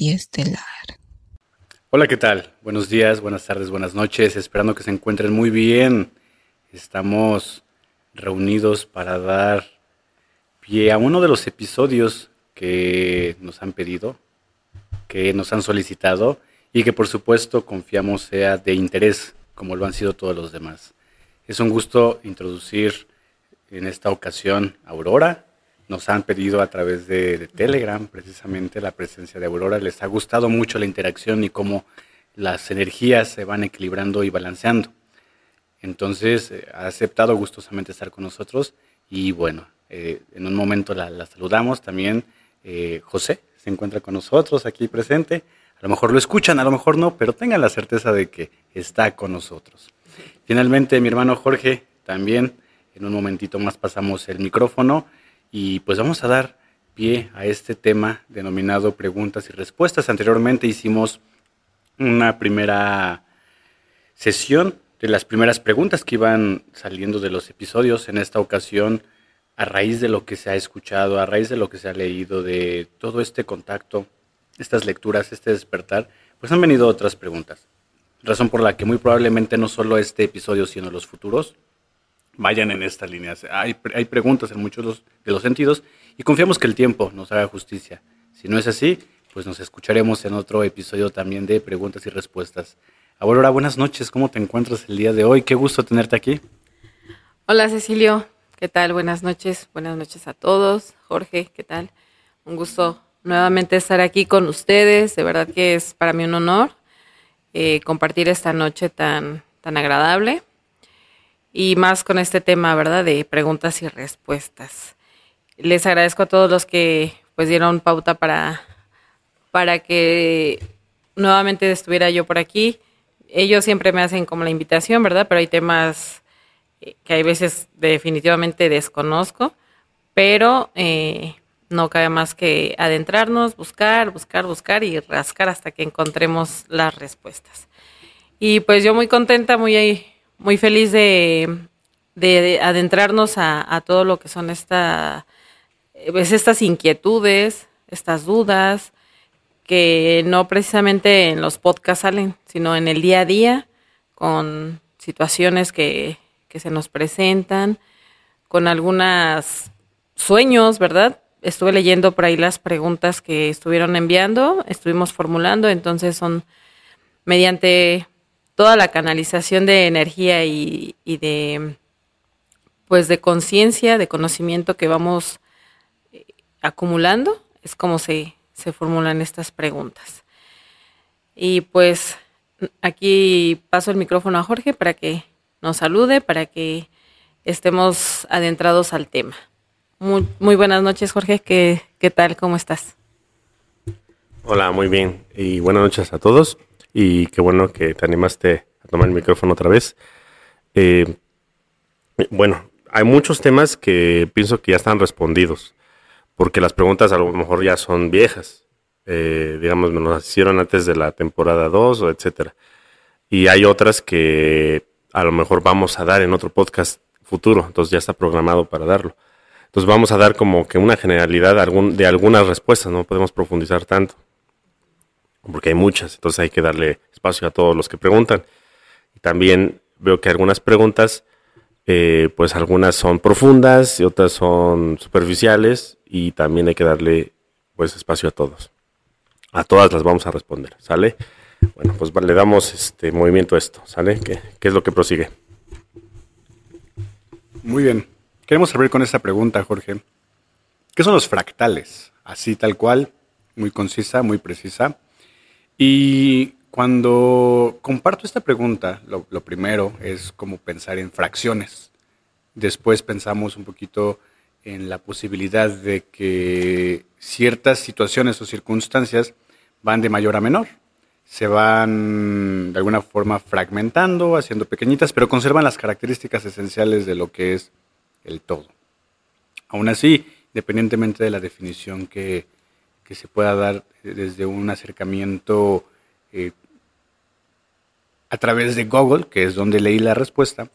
Conciencia Estelar. Hola, ¿qué tal? Buenos días, buenas tardes, buenas noches. Esperando que se encuentren muy bien. Estamos reunidos para dar pie a uno de los episodios que nos han pedido, que nos han solicitado y que por supuesto confiamos sea de interés, como lo han sido todos los demás. Es un gusto introducir en esta ocasión a Aurora. Nos han pedido a través de, Telegram precisamente la presencia de Aurora. Les ha gustado mucho la interacción y cómo las energías se van equilibrando y balanceando. Entonces eh, ha aceptado gustosamente estar con nosotros y bueno, eh, en un momento la, saludamos también. Eh, José se encuentra con nosotros aquí presente. A lo mejor lo escuchan, a lo mejor no, pero tengan la certeza de que está con nosotros. Finalmente, mi hermano Jorge, también en un momentito más pasamos el micrófono y pues vamos a dar pie a este tema denominado preguntas y respuestas. Anteriormente hicimos una primera sesión de las primeras preguntas que iban saliendo de los episodios. En esta ocasión, a raíz de lo que se ha escuchado, a raíz de lo que se ha leído, de todo este contacto estas lecturas, este despertar, pues han venido otras preguntas. Razón por la que muy probablemente no solo este episodio, sino los futuros vayan en esta línea. Hay, hay preguntas en muchos de los sentidos y confiamos que el tiempo nos haga justicia. Si no es así, pues nos escucharemos en otro episodio también de preguntas y respuestas. Aurora, buenas noches. ¿Cómo te encuentras el día de hoy? Qué gusto tenerte aquí. Hola, Cecilio. ¿Qué tal? Buenas noches. Buenas noches a todos. Jorge, ¿qué tal? Un gusto nuevamente estar aquí con ustedes. De verdad que es para mí un honor eh, compartir esta noche tan, tan agradable y más con este tema, ¿verdad? De preguntas y respuestas. Les agradezco a todos los que pues dieron pauta para, para que nuevamente estuviera yo por aquí. Ellos siempre me hacen como la invitación, ¿verdad? Pero hay temas eh, que hay veces definitivamente desconozco, pero eh, no cabe más que adentrarnos, buscar, buscar, buscar y rascar hasta que encontremos las respuestas. Y pues yo muy contenta, muy, muy feliz de, adentrarnos a, todo lo que son esta, pues estas inquietudes, estas dudas, que no precisamente en los podcasts salen, sino en el día a día, con situaciones que, que se nos presentan, con algunos sueños, ¿verdad? estuve leyendo por ahí las preguntas que estuvieron enviando, estuvimos formulando, entonces son mediante toda la canalización de energía y, de pues de conciencia, de conocimiento que vamos eh, acumulando, es como se, se formulan estas preguntas. Y pues aquí paso el micrófono a Jorge para que nos salude, para que estemos adentrados al tema. Muy, muy buenas noches, Jorge. ¿Qué, ¿Qué tal? ¿Cómo estás? Hola, muy bien. Y buenas noches a todos. Y qué bueno que te animaste a tomar el micrófono otra vez. Eh, bueno, hay muchos temas que pienso que ya están respondidos, porque las preguntas a lo mejor ya son viejas. Eh, digamos, me las hicieron antes de la temporada 2 o etcétera. Y hay otras que a lo mejor vamos a dar en otro podcast futuro, entonces ya está programado para darlo. Entonces vamos a dar como que una generalidad de algunas respuestas, no podemos profundizar tanto, porque hay muchas, entonces hay que darle espacio a todos los que preguntan. También veo que algunas preguntas, eh, pues algunas son profundas y otras son superficiales y también hay que darle pues espacio a todos. A todas las vamos a responder, ¿sale? Bueno, pues le damos este movimiento a esto, ¿sale? ¿Qué, qué es lo que prosigue? Muy bien. Queremos abrir con esta pregunta, Jorge. ¿Qué son los fractales? Así tal cual, muy concisa, muy precisa. Y cuando comparto esta pregunta, lo, primero es como pensar en fracciones. Después pensamos un poquito en la posibilidad de que ciertas situaciones o circunstancias van de mayor a menor. Se van de alguna forma fragmentando, haciendo pequeñitas, pero conservan las características esenciales de lo que es el todo. Aún así, independientemente de la definición que, se pueda dar desde un acercamiento eh, a través de Google, que es donde leí la respuesta,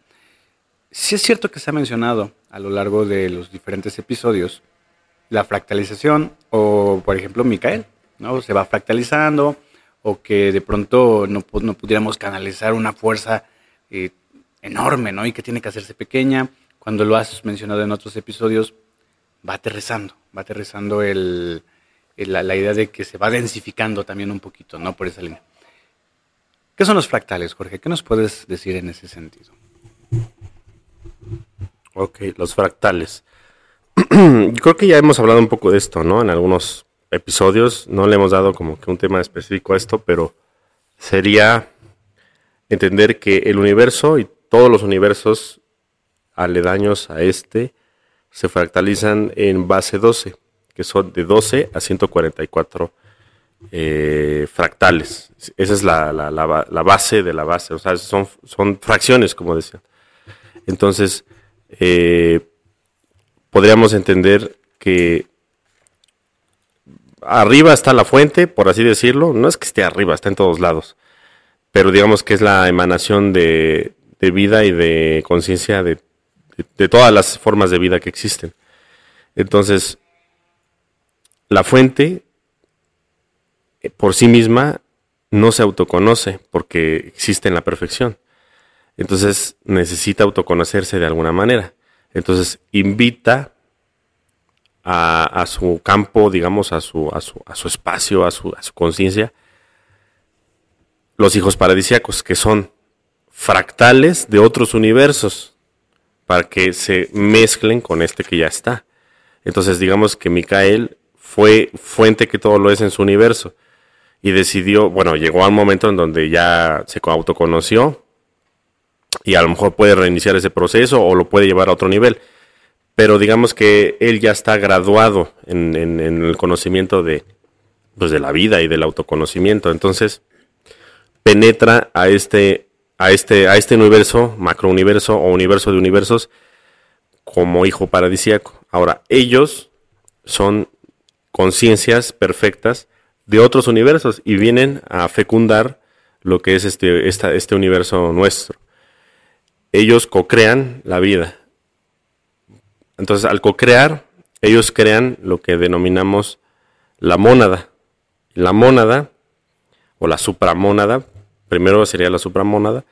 sí es cierto que se ha mencionado a lo largo de los diferentes episodios la fractalización o, por ejemplo, Micael, ¿no? Se va fractalizando o que de pronto no, no pudiéramos canalizar una fuerza eh, enorme, ¿no? Y que tiene que hacerse pequeña. Cuando lo has mencionado en otros episodios, va aterrizando, va aterrizando el, la, la, idea de que se va densificando también un poquito, ¿no? Por esa línea. ¿Qué son los fractales, Jorge? ¿Qué nos puedes decir en ese sentido? Ok, los fractales. Creo que ya hemos hablado un poco de esto, ¿no? En algunos episodios. No le hemos dado como que un tema específico a esto, pero sería entender que el universo y todos los universos aledaños a este se fractalizan en base 12, que son de 12 a 144 eh, fractales. Esa es la, base de la base, o sea, son, son fracciones, como decía. Entonces, eh, podríamos entender que arriba está la fuente, por así decirlo. No es que esté arriba, está en todos lados. Pero digamos que es la emanación de, vida y de conciencia de, todas las formas de vida que existen. Entonces, la fuente eh, por sí misma no se autoconoce porque existe en la perfección. Entonces necesita autoconocerse de alguna manera. Entonces invita a, su campo, digamos, a su, a su, a su espacio, a su, a su conciencia, los hijos paradisiacos, que son fractales de otros universos, para que se mezclen con este que ya está. Entonces, digamos que Micael fue fuente que todo lo es en su universo y decidió, bueno, llegó a un momento en donde ya se autoconoció y a lo mejor puede reiniciar ese proceso o lo puede llevar a otro nivel. Pero digamos que él ya está graduado en, el conocimiento de, pues de la vida y del autoconocimiento. Entonces, penetra a este, a este, a este universo, macrouniverso o universo de universos, como hijo paradisíaco. Ahora, ellos son conciencias perfectas de otros universos y vienen a fecundar lo que es este, este universo nuestro ellos co-crean la vida. Entonces, al co-crear, ellos crean lo que denominamos la mónada. La mónada, o la supramónada, primero sería la supramónada,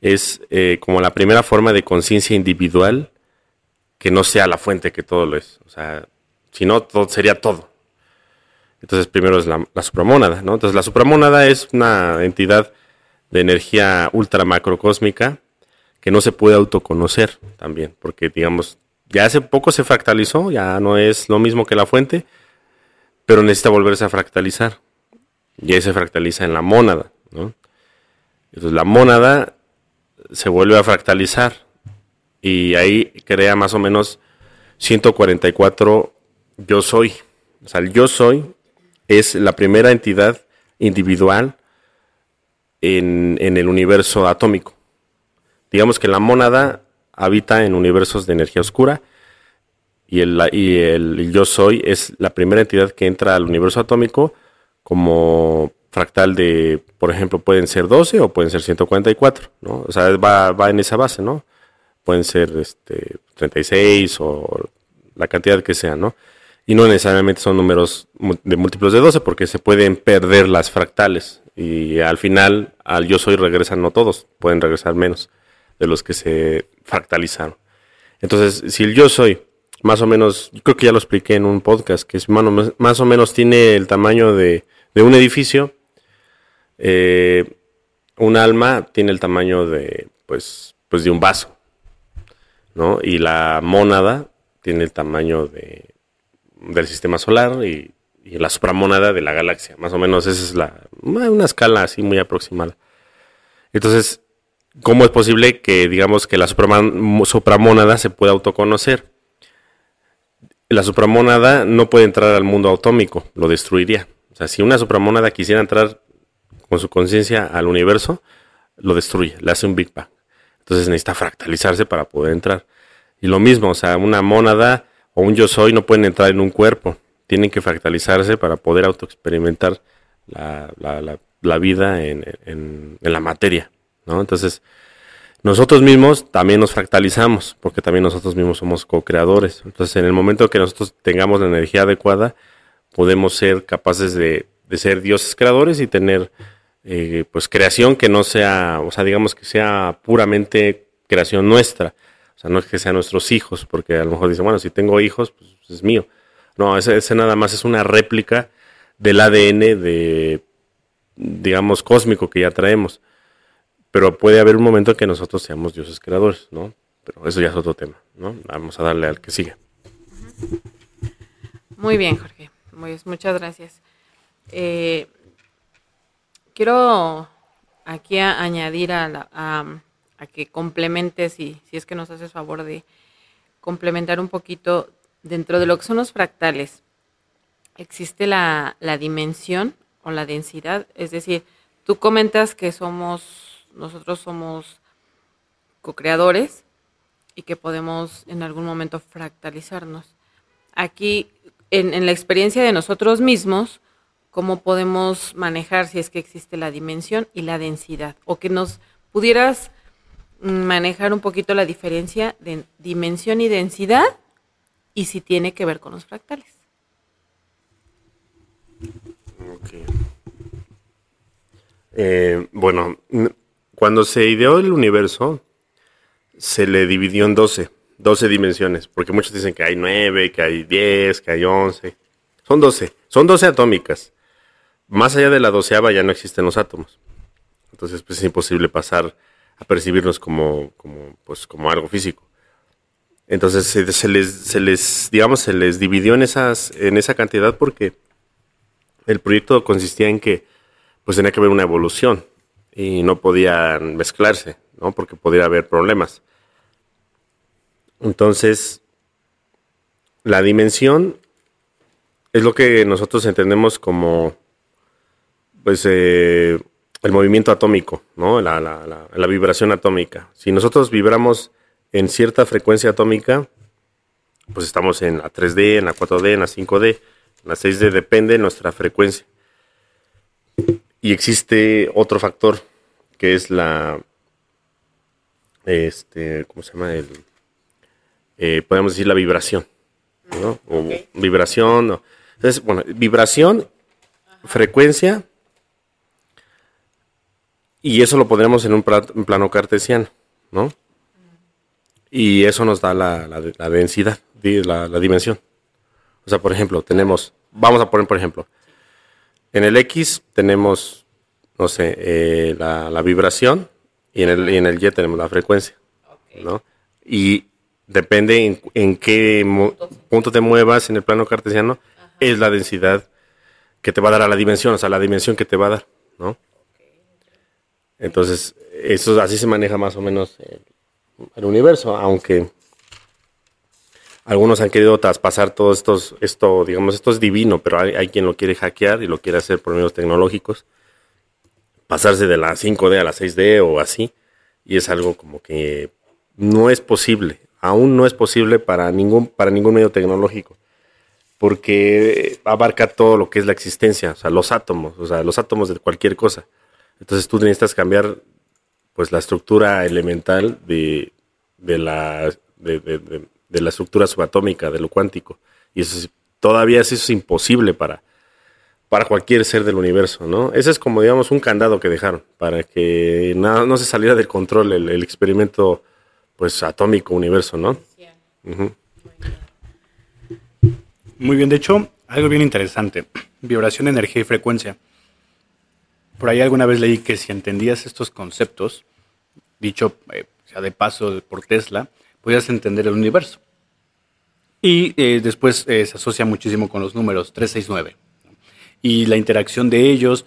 es eh, como la primera forma de conciencia individual que no sea la fuente que todo lo es. O sea, si no, todo sería todo. Entonces, primero es la, la supramónada, ¿no? Entonces, la supramónada es una entidad de energía ultra macrocósmica que no se puede autoconocer también, porque digamos, ya hace poco se fractalizó, ya no es lo mismo que la fuente, pero necesita volverse a fractalizar. Y ahí se fractaliza en la mónada. Entonces la mónada se vuelve a fractalizar y ahí crea más o menos 144 yo soy. O sea, el yo soy es la primera entidad individual en, en el universo atómico. Digamos que la mónada habita en universos de energía oscura y el, y el yo soy es la primera entidad que entra al universo atómico como fractal de, por ejemplo, pueden ser 12 o pueden ser 144, ¿no? O sea, va, va en esa base, ¿no? Pueden ser este, 36 o la cantidad que sea, ¿no? Y no necesariamente son números de múltiplos de 12 porque se pueden perder las fractales y al final al yo soy regresan no todos, pueden regresar menos de los que se fractalizaron. Entonces, si el yo soy, más o menos, creo que ya lo expliqué en un podcast, que es más o menos tiene el tamaño de, un edificio, eh, un alma tiene el tamaño de, pues, pues de un vaso, ¿no? Y la mónada tiene el tamaño de, del sistema solar y, la supramónada de la galaxia. Más o menos esa es la, una escala así muy aproximada. Entonces, ¿Cómo es posible que, digamos, que la supramónada se pueda autoconocer? La supramónada no puede entrar al mundo atómico, lo destruiría. O sea, si una supramónada quisiera entrar con su conciencia al universo, lo destruye, le hace un Big Bang. Entonces necesita fractalizarse para poder entrar. Y lo mismo, o sea, una mónada o un yo soy no pueden entrar en un cuerpo, tienen que fractalizarse para poder autoexperimentar la, la, la, vida en, en la materia. ¿no? Entonces, nosotros mismos también nos fractalizamos, porque también nosotros mismos somos co-creadores. Entonces, en el momento que nosotros tengamos la energía adecuada, podemos ser capaces de de ser dioses creadores y tener eh, pues creación que no sea, o sea, digamos que sea puramente creación nuestra. Sea, no es que sean nuestros hijos, porque a lo mejor dicen, bueno, si tengo hijos, pues es mío. No, ese, nada más es una réplica del ADN de, digamos, cósmico que ya traemos. Pero puede haber un momento en que nosotros seamos dioses creadores, ¿no? Pero eso ya es otro tema, ¿no? Vamos a darle al que sigue. Muy bien, Jorge. muchas gracias. Eh, quiero aquí añadir a, a, que complementes, y si es que nos haces favor de complementar un poquito dentro de lo que son los fractales. Existe la, la dimensión o la densidad, es decir, tú comentas que somos, nosotros somos co-creadores y que podemos en algún momento fractalizarnos. Aquí, en, en la experiencia de nosotros mismos, cómo podemos manejar si es que existe la dimensión y la densidad, o que nos pudieras manejar un poquito la diferencia de dimensión y densidad y si tiene que ver con los fractales. Eh, bueno, cuando se ideó el universo, se le dividió en 12, 12 dimensiones, porque muchos dicen que hay 9, que hay 10, que hay 11. Son 12, son 12 atómicas más allá de la doceava ya no existen los átomos. Entonces, pues es imposible pasar a percibirnos como, como, pues, como algo físico. Entonces se, les, se les, digamos, se les dividió en esas, en esa cantidad porque el proyecto consistía en que pues tenía que haber una evolución y no podían mezclarse, ¿no? Porque podría haber problemas. Entonces, la dimensión es lo que nosotros entendemos como pues eh, el movimiento atómico, ¿no? La, la, la, vibración atómica. Si nosotros vibramos en cierta frecuencia atómica, pues estamos en la 3D, en la 4D, en la 5D, en la 6D, depende de nuestra frecuencia. Y existe otro factor, que es la, este, ¿cómo se llama? El, eh, podemos decir la vibración, ¿no? O vibración. Entonces, bueno, vibración, frecuencia y eso lo pondremos en un plano cartesiano, ¿no? Y eso nos da la, densidad, la, la, dimensión. O sea, por ejemplo, tenemos, vamos a poner por ejemplo, en el X tenemos, no sé, eh, la, vibración y en, el, y en el Y tenemos la frecuencia, ¿no? Y depende en, qué punto te muevas en el plano cartesiano, es la densidad que te va a dar a la dimensión, o sea, la dimensión que te va a dar, ¿no? Entonces, eso así se maneja más o menos el, universo, aunque algunos han querido traspasar todo estos, esto, digamos, esto es divino, pero hay, quien lo quiere hackear y lo quiere hacer por medios tecnológicos, pasarse de la 5D a la 6D o así, y es algo como que no es posible, aún no es posible para ningún, para ningún medio tecnológico, porque abarca todo lo que es la existencia, o sea, los átomos, o sea, los átomos de cualquier cosa. Entonces tú necesitas cambiar pues la estructura elemental de, la, de, la estructura subatómica, de lo cuántico. Y eso todavía eso es imposible para, para cualquier ser del universo, ¿no? Ese es como, digamos, un candado que dejaron para que nada, no se saliera del control el, experimento, pues, atómico universo, ¿no? Muy bien, de hecho, algo bien interesante, vibración, energía y frecuencia. Por ahí alguna vez leí que si entendías estos conceptos, dicho eh, de paso por Tesla, podías entender el universo. Y eh, después eh, se asocia muchísimo con los números 369. Y la interacción de ellos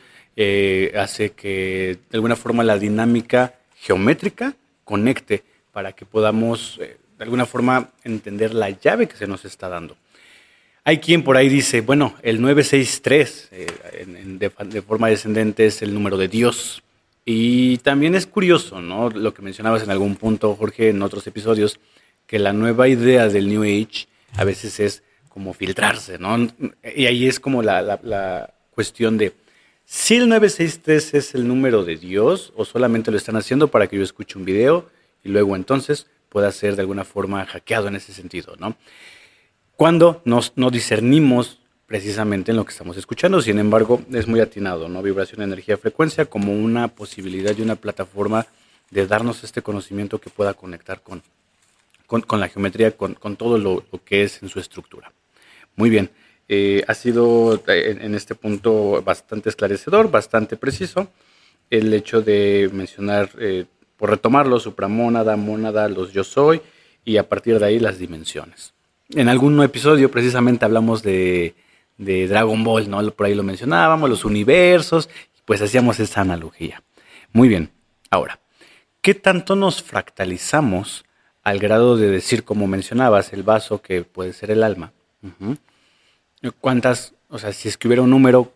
hace que de alguna forma la dinámica geométrica conecte para que podamos de alguna forma entender la llave que se nos está dando. Hay quien por ahí dice, bueno, el 963 eh, de, forma descendente es el número de Dios. Y también es curioso, ¿no? Lo que mencionabas en algún punto, Jorge, en otros episodios, que la nueva idea del New Age a veces es como filtrarse, ¿no? Y ahí es como la, la cuestión de si el 963 es el número de Dios o solamente lo están haciendo para que yo escuche un video y luego entonces pueda ser de alguna forma hackeado en ese sentido, ¿no? Cuando nos, no discernimos precisamente en lo que estamos escuchando. Sin embargo, es muy atinado, ¿no? Vibración, energía, frecuencia como una posibilidad y una plataforma de darnos este conocimiento que pueda conectar con, con, la geometría, con, todo lo, que es en su estructura. Muy bien, eh, ha sido eh, en, este punto bastante esclarecedor, bastante preciso, el hecho de mencionar, eh, por retomarlo, supramónada, mónada, los yo soy, y a partir de ahí las dimensiones. En algún episodio precisamente hablamos de, de Dragon Ball, ¿no? Por ahí lo mencionábamos, los universos, pues hacíamos esa analogía. Muy bien, ahora, ¿qué tanto nos fractalizamos al grado de decir, como mencionabas, el vaso que puede ser el alma? ¿Cuántas, o sea, si es que hubiera un número,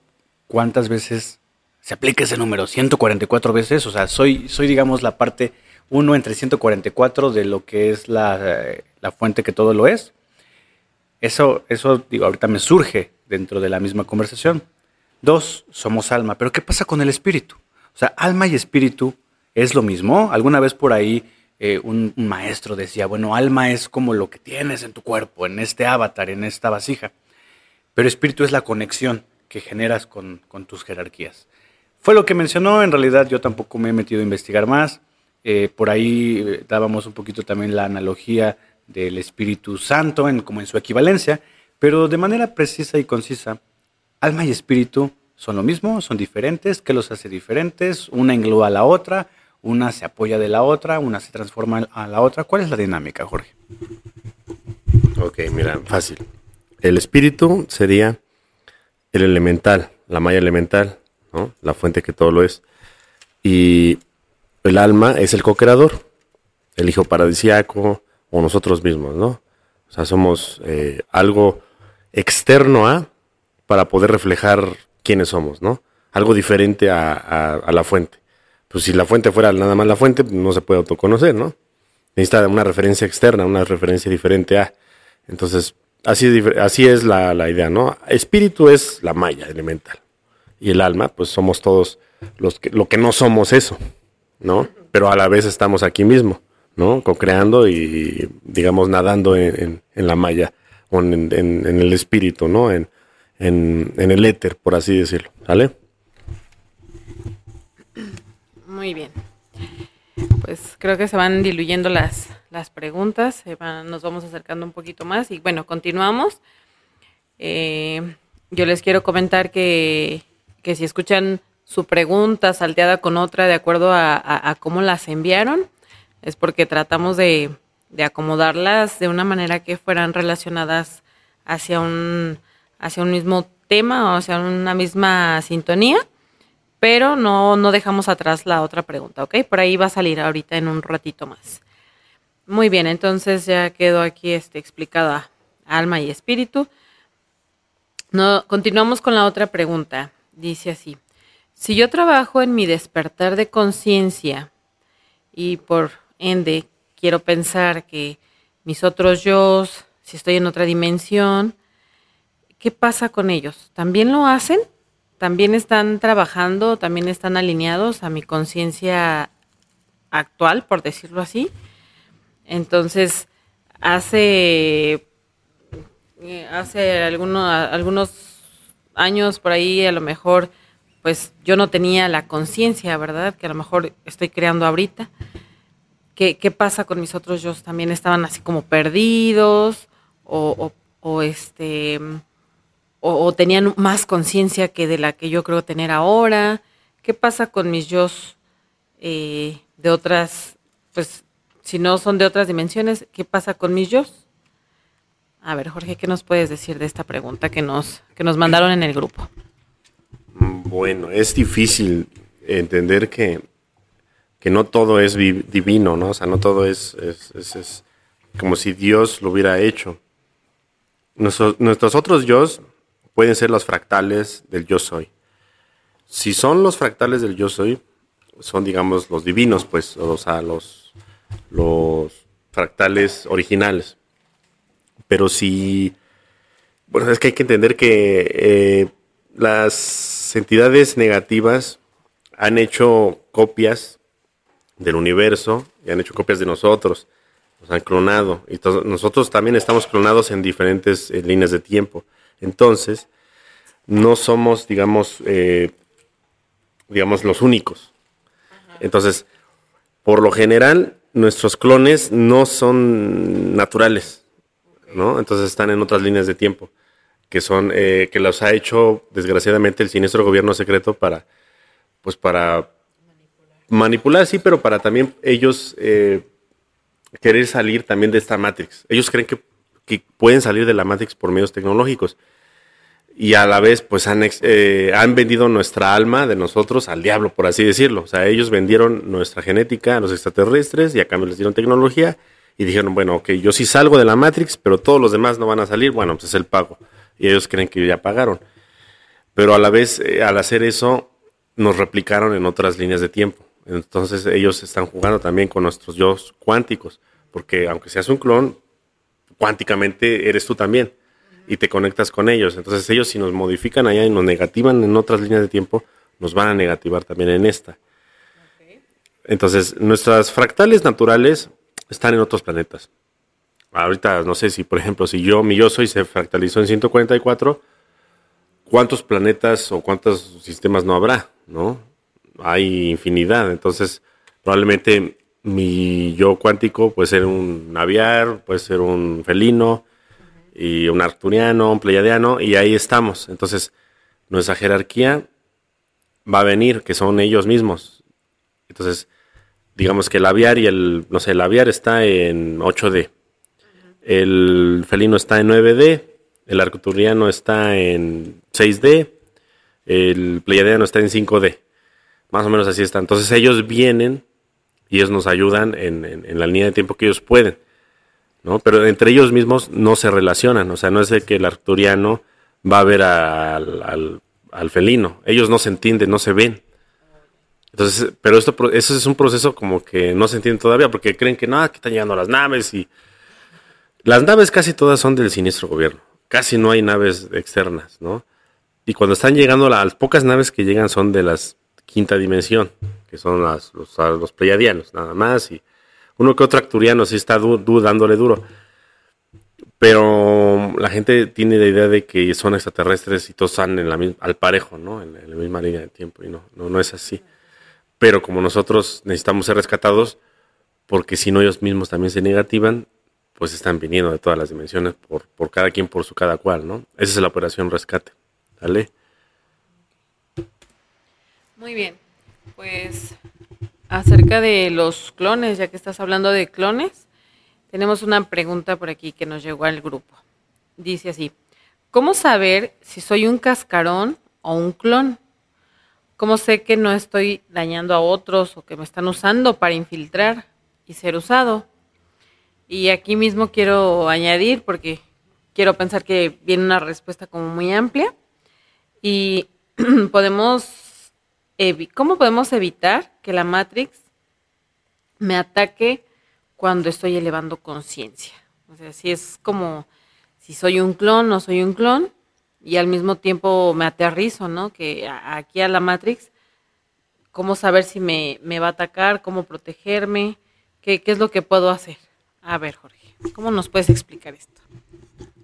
cuántas veces se aplica ese número? 144 veces, o sea, soy, soy digamos, la parte 1 entre 144 de lo que es la, la fuente que todo lo es. Eso, eso, digo, ahorita me surge dentro de la misma conversación. Dos, somos alma. Pero ¿qué pasa con el espíritu? O sea, alma y espíritu es lo mismo. Alguna vez por ahí eh, un, maestro decía, bueno, alma es como lo que tienes en tu cuerpo, en este avatar, en esta vasija. Pero espíritu es la conexión que generas con, tus jerarquías. Fue lo que mencionó, en realidad yo tampoco me he metido a investigar más. Eh, por ahí eh, dábamos un poquito también la analogía del Espíritu Santo en, como en su equivalencia, pero de manera precisa y concisa, alma y espíritu son lo mismo, son diferentes, ¿qué los hace diferentes? Una engloba a la otra, una se apoya de la otra, una se transforma a la otra. ¿Cuál es la dinámica, Jorge? Ok, mira, fácil. El espíritu sería el elemental, la malla elemental, la fuente que todo lo es. Y el alma es el co-creador, el hijo paradisiaco o nosotros mismos, ¿no? O sea, somos eh, algo externo a para poder reflejar quiénes somos, ¿no? Algo diferente a, la fuente. Pues si la fuente fuera nada más la fuente, no se puede autoconocer, ¿no? Necesita una referencia externa, una referencia diferente a. Entonces, así, así es la, la idea, ¿no? Espíritu es la malla elemental. Y el alma, pues somos todos los que, lo que no somos eso, ¿no? Pero a la vez estamos aquí mismo, ¿no? Co-creando y, digamos, nadando en, en la malla en, el espíritu, ¿no? En, el éter, por así decirlo. ¿Sale? Muy bien. Pues creo que se van diluyendo las, las preguntas, nos vamos acercando un poquito más y bueno, continuamos. Eh, yo les quiero comentar que, que, si escuchan su pregunta salteada con otra de acuerdo a cómo las enviaron, es porque tratamos de, de acomodarlas de una manera que fueran relacionadas hacia un, hacia un mismo tema o hacia una misma sintonía, pero no, no dejamos atrás la otra pregunta, ¿ok? Por ahí va a salir ahorita en un ratito más. Muy bien, entonces ya quedó aquí este, explicada alma y espíritu. No, continuamos con la otra pregunta. Dice así, si yo trabajo en mi despertar de conciencia y por ende quiero pensar que mis otros yo, si estoy en otra dimensión, ¿qué pasa con ellos? ¿También lo hacen? ¿También están trabajando? ¿También están alineados a mi conciencia actual, por decirlo así? Entonces, hace, hace algunos, algunos años por ahí, a lo mejor, pues yo no tenía la conciencia, ¿verdad? Que a lo mejor estoy creando ahorita. ¿Qué, pasa con mis otros yo? También estaban así como perdidos o, este o, tenían más conciencia que de la que yo creo tener ahora. ¿Qué pasa con mis yo eh, de otras, pues si no son de otras dimensiones, qué pasa con mis yo? A ver, Jorge, ¿qué nos puedes decir de esta pregunta que nos, que nos mandaron en el grupo? Bueno, es difícil entender que que no todo es divino, ¿no? O sea, no todo es, es, como si Dios lo hubiera hecho. Nuestros, otros yo pueden ser los fractales del yo soy. Si son los fractales del yo soy, son, digamos, los divinos, pues, o sea, los, los fractales originales. Pero si, bueno, es que hay que entender que eh, las entidades negativas han hecho copias del universo y han hecho copias de nosotros, nos han clonado. Y nosotros también estamos clonados en diferentes eh, líneas de tiempo. Entonces, no somos, digamos, eh, digamos, los únicos. Entonces, por lo general, nuestros clones no son naturales, ¿no? Entonces están en otras líneas de tiempo, que son, eh, que los ha hecho, desgraciadamente, el siniestro gobierno secreto para, pues para manipular, sí, pero para también ellos eh, querer salir también de esta Matrix. Ellos creen que, que, pueden salir de la Matrix por medios tecnológicos. Y a la vez, pues han, eh, han vendido nuestra alma de nosotros al diablo, por así decirlo. O sea, ellos vendieron nuestra genética a los extraterrestres y a cambio les dieron tecnología y dijeron, bueno, ok, yo sí salgo de la Matrix, pero todos los demás no van a salir. Bueno, pues es el pago. Y ellos creen que ya pagaron. Pero a la vez, eh, al hacer eso, nos replicaron en otras líneas de tiempo. Entonces ellos están jugando también con nuestros yo cuánticos, porque aunque seas un clon, cuánticamente eres tú también y te conectas con ellos. Entonces ellos si nos modifican allá y nos negativan en otras líneas de tiempo, nos van a negativar también en esta. Entonces nuestras fractales naturales están en otros planetas. Ahorita no sé si, por ejemplo, si yo, mi yo soy se fractalizó en 144, ¿cuántos planetas o cuántos sistemas no habrá? ¿No? Hay infinidad. Entonces, probablemente mi yo cuántico puede ser un aviar, puede ser un felino, y un arturiano, un pleiadiano, y ahí estamos. Entonces, nuestra jerarquía va a venir, que son ellos mismos. Entonces, digamos que el aviar y el, no sé, el aviar está en 8D, el felino está en 9D, el arturiano está en 6D, el pleiadiano está en 5D. Más o menos así está. Entonces ellos vienen y ellos nos ayudan en, la línea de tiempo que ellos pueden. ¿no? Pero entre ellos mismos no se relacionan. O sea, no es de que el arturiano va a ver al, felino. Ellos no se entienden, no se ven. Entonces, pero esto, eso es un proceso como que no se entiende todavía porque creen que nada, que están llegando las naves y las naves casi todas son del siniestro gobierno. Casi no hay naves externas, ¿no? Y cuando están llegando, las pocas naves que llegan son de las quinta dimensión, que son las, los, los pleiadianos, nada más, y uno que otro acturiano sí está dándole duro. Pero la gente tiene la idea de que son extraterrestres y todos están en la al parejo, ¿no? En, la misma línea de tiempo, y no, no, no es así. Pero como nosotros necesitamos ser rescatados, porque si no ellos mismos también se negativan, pues están viniendo de todas las dimensiones, por, por cada quien, por su cada cual, ¿no? Esa es la operación rescate. ¿Vale? Muy bien, pues acerca de los clones, ya que estás hablando de clones, tenemos una pregunta por aquí que nos llegó al grupo. Dice así, ¿cómo saber si soy un cascarón o un clon? ¿Cómo sé que no estoy dañando a otros o que me están usando para infiltrar y ser usado? Y aquí mismo quiero añadir, porque quiero pensar que viene una respuesta como muy amplia, y podemos ¿cómo podemos evitar que la Matrix me ataque cuando estoy elevando conciencia? O sea, si es como si soy un clon, no soy un clon, y al mismo tiempo me aterrizo, ¿no? Que aquí a la Matrix, ¿cómo saber si me, va a atacar? ¿Cómo protegerme? ¿Qué, ¿Qué es lo que puedo hacer? A ver, Jorge, ¿cómo nos puedes explicar esto?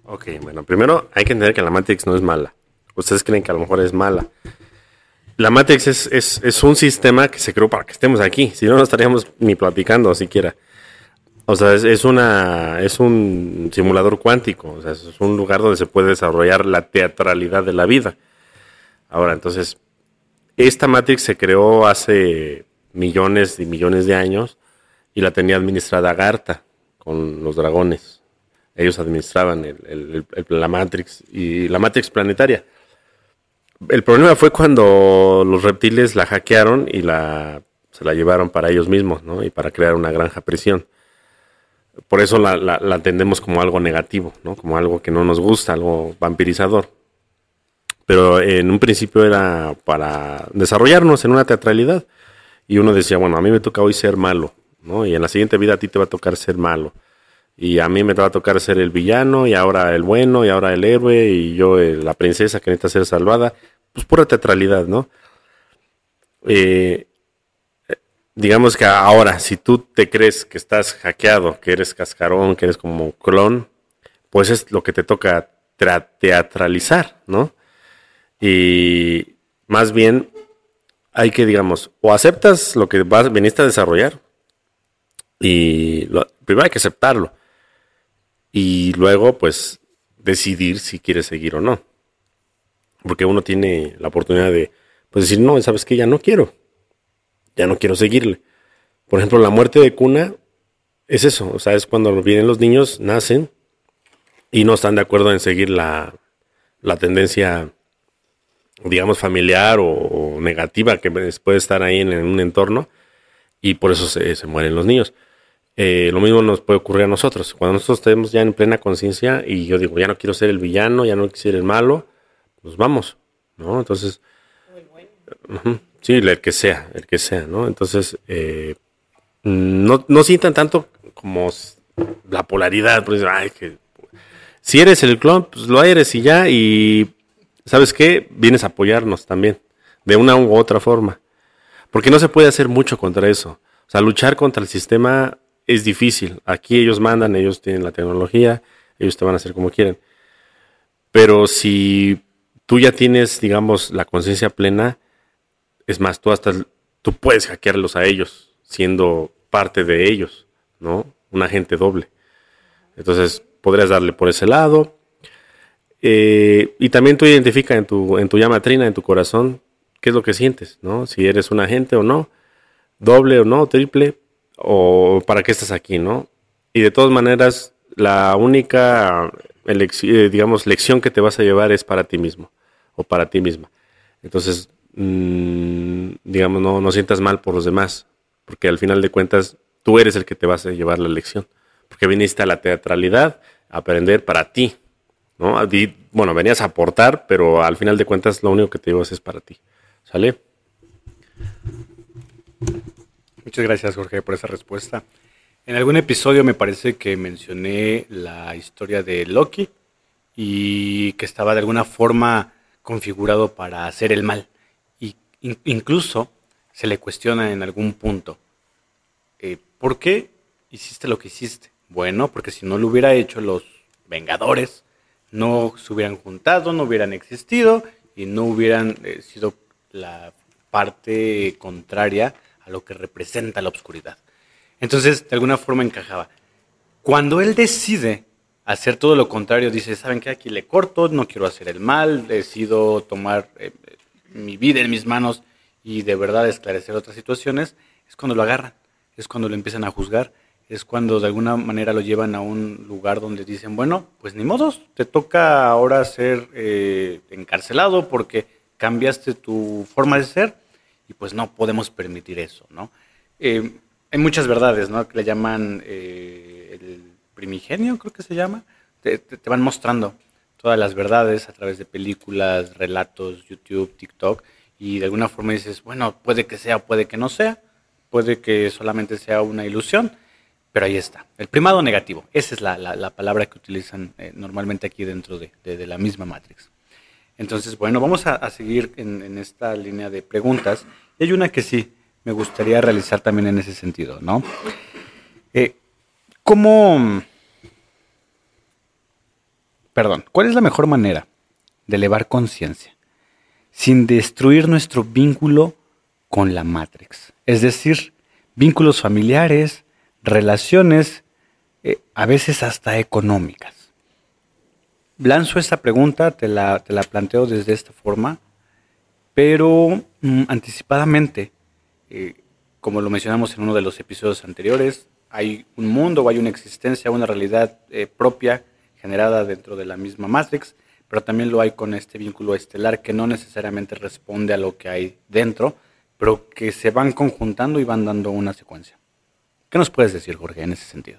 Ok, bueno, primero hay que entender que la Matrix no es mala. Ustedes creen que a lo mejor es mala. La Matrix es, un sistema que se creó para que estemos aquí. Si no, no estaríamos ni platicando siquiera. O sea, es, una, un simulador cuántico. O sea, es un lugar donde se puede desarrollar la teatralidad de la vida. Ahora, entonces, esta Matrix se creó hace millones y millones de años y la tenía administrada Garta con los dragones. Ellos administraban la Matrix y la Matrix planetaria. El problema fue cuando los reptiles la hackearon y la, se la llevaron para ellos mismos, ¿no? Y para crear una granja prisión. Por eso la, la, entendemos como algo negativo, ¿no? Como algo que no nos gusta, algo vampirizador. Pero en un principio era para desarrollarnos en una teatralidad. Y uno decía, bueno, a mí me toca hoy ser malo, ¿no? Y en la siguiente vida a ti te va a tocar ser malo y a mí me va a tocar ser el villano y ahora el bueno y ahora el héroe y yo eh, la princesa que necesita ser salvada, pues pura teatralidad, ¿no? Eh, digamos que ahora, si tú te crees que estás hackeado, que eres cascarón, que eres como clon, pues es lo que te toca teatralizar, ¿no? Y más bien hay que, digamos, o aceptas lo que vas, viniste a desarrollar y primero hay que aceptarlo y luego pues decidir si quieres seguir o no. Porque uno tiene la oportunidad de pues decir, no, sabes que ya no quiero, ya no quiero seguirle. Por ejemplo, la muerte de cuna es eso, o sea, es cuando vienen los niños, nacen y no están de acuerdo en seguir la, la tendencia, digamos, familiar o, negativa que puede estar ahí en, un entorno y por eso se, se mueren los niños. Eh, lo mismo nos puede ocurrir a nosotros. Cuando nosotros estemos ya en plena conciencia y yo digo, ya no quiero ser el villano, ya no quiero ser el malo, pues vamos, ¿no? Entonces, sí, el que sea, el que sea, ¿no? Entonces, eh, no, no sientan tanto como la polaridad, pues, ay, que si eres el clon, pues lo eres y ya, y ¿sabes qué? Vienes a apoyarnos también, de una u otra forma. Porque no se puede hacer mucho contra eso. O sea, luchar contra el sistema es difícil. Aquí ellos mandan, ellos tienen la tecnología, ellos te van a hacer como quieren. Pero si tú ya tienes, digamos, la conciencia plena, es más, tú hasta tú puedes hackearlos a ellos, siendo parte de ellos, ¿no? Un agente doble. Entonces, podrías darle por ese lado. Eh, y también tú identifica en tu, en tu llama trina, en tu corazón, qué es lo que sientes, ¿no? Si eres un agente o no, doble o no, triple, o para qué estás aquí, ¿no? Y de todas maneras, la única, eh, digamos, lección que te vas a llevar es para ti mismo o para ti misma. Entonces, mm, digamos, no, no sientas mal por los demás, porque al final de cuentas tú eres el que te vas a llevar la lección, porque viniste a la teatralidad a aprender para ti, ¿no? bueno, venías a aportar, pero al final de cuentas lo único que te llevas es para ti, ¿sale? Muchas gracias, Jorge, por esa respuesta. En algún episodio me parece que mencioné la historia de Loki y que estaba de alguna forma configurado para hacer el mal. Y incluso se le cuestiona en algún punto, eh, ¿por qué hiciste lo que hiciste? Bueno, porque si no lo hubiera hecho los Vengadores, no se hubieran juntado, no hubieran existido y no hubieran eh, sido la parte contraria a lo que representa la oscuridad. Entonces, de alguna forma encajaba. Cuando él decide hacer todo lo contrario, dice, ¿saben qué? Aquí le corto, no quiero hacer el mal, decido tomar eh, mi vida en mis manos y de verdad esclarecer otras situaciones, es cuando lo agarran, es cuando lo empiezan a juzgar, es cuando de alguna manera lo llevan a un lugar donde dicen, bueno, pues ni modos, te toca ahora ser eh, encarcelado porque cambiaste tu forma de ser y pues no podemos permitir eso, ¿no? Eh, hay muchas verdades, ¿no? Que le llaman eh, el primigenio, creo que se llama. Te, van mostrando todas las verdades a través de películas, relatos, YouTube, TikTok, y de alguna forma dices, bueno, puede que sea, puede que no sea, puede que solamente sea una ilusión, pero ahí está. El primado negativo, esa es la, palabra que utilizan eh, normalmente aquí dentro de, la misma Matrix. Entonces, bueno, vamos a, seguir en, esta línea de preguntas. Y hay una que sí me gustaría realizar también en ese sentido, ¿no? Eh, ¿Cómo... Perdón, ¿cuál es la mejor manera de elevar conciencia sin destruir nuestro vínculo con la Matrix? Es decir, vínculos familiares, relaciones, eh, a veces hasta económicas lanzo esta pregunta, te la, te la planteo desde esta forma, pero mm, anticipadamente, eh, como lo mencionamos en uno de los episodios anteriores, hay un mundo hay una existencia, una realidad eh, propia generada dentro de la misma Matrix, pero también lo hay con este vínculo estelar que no necesariamente responde a lo que hay dentro, pero que se van conjuntando y van dando una secuencia. ¿Qué nos puedes decir, Jorge, en ese sentido?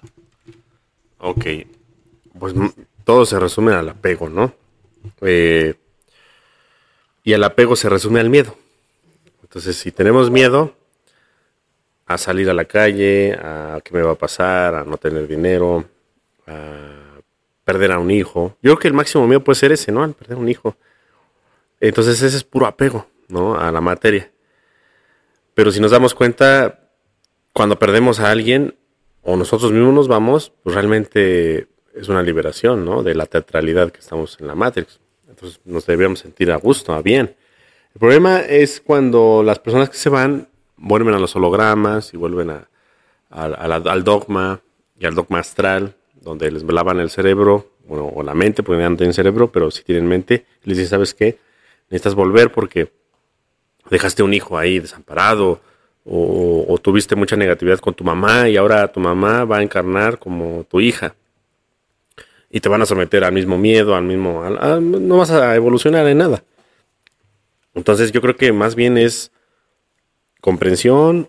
Ok, pues todo se resume al apego, ¿no? Eh, y el apego se resume al miedo. Entonces, si tenemos miedo a salir a la calle, a qué me va a pasar, a no tener dinero, a perder a un hijo, yo creo que el máximo miedo puede ser ese, ¿no? Al perder un hijo. Entonces, ese es puro apego, ¿no? A la materia. Pero si nos damos cuenta, cuando perdemos a alguien o nosotros mismos nos vamos, pues realmente es una liberación, ¿no? De la teatralidad que estamos en la Matrix. Entonces nos debemos sentir a gusto, a bien. El problema es cuando las personas que se van vuelven a los hologramas y vuelven a, al dogma y al dogma astral, donde les lavan el cerebro bueno, o la mente, porque ya no tienen cerebro, pero si tienen mente, les dicen, ¿sabes qué? Necesitas volver porque dejaste un hijo ahí desamparado o, tuviste mucha negatividad con tu mamá y ahora tu mamá va a encarnar como tu hija y te van a someter al mismo miedo, al mismo... no vas a evolucionar en nada. Entonces yo creo que más bien es comprensión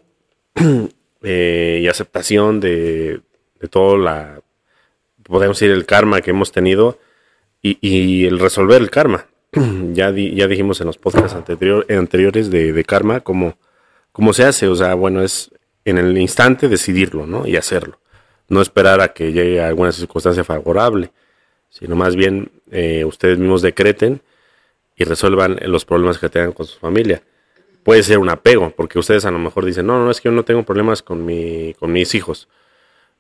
eh, y aceptación de, de todo la, podemos decir, el karma que hemos tenido y, el resolver el karma. ya, ya dijimos en los podcasts anteriores de, de karma cómo, cómo se hace. O sea, bueno, es en el instante decidirlo, ¿no? Y hacerlo. No esperar a que llegue alguna circunstancia favorable, sino más bien eh, ustedes mismos decreten y resuelvan los problemas que tengan con su familia. Puede ser un apego, porque ustedes a lo mejor dicen, no, no, es que yo no tengo problemas con, mi, con mis hijos,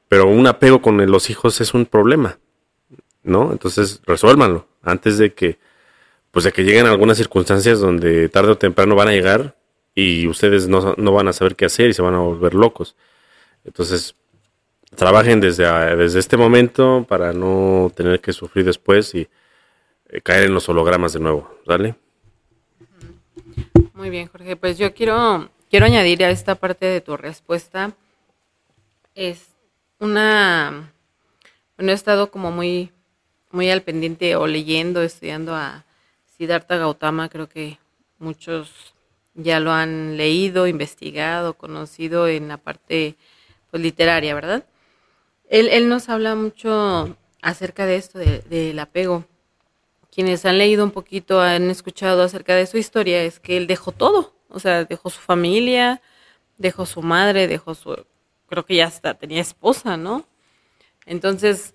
pero un apego con los hijos es un problema, ¿no? Entonces, resuélvanlo antes de que, pues de que lleguen algunas circunstancias donde tarde o temprano van a llegar y ustedes no, no van a saber qué hacer y se van a volver locos. Entonces, trabajen desde, desde este momento para no tener que sufrir después y eh, caer en los hologramas de nuevo, ¿vale? Muy bien, Jorge. Pues yo quiero, quiero añadir a esta parte de tu respuesta. Es una. Bueno, he estado como muy, muy al pendiente o leyendo, estudiando a Siddhartha Gautama. Creo que muchos ya lo han leído, investigado, conocido en la parte pues, literaria, ¿verdad? Él, él nos habla mucho acerca de esto, del apego. Quienes han leído un poquito, han escuchado acerca de su historia, es que él dejó todo, o sea, dejó su familia, dejó su madre, dejó su, creo que ya hasta tenía esposa, ¿no? Entonces,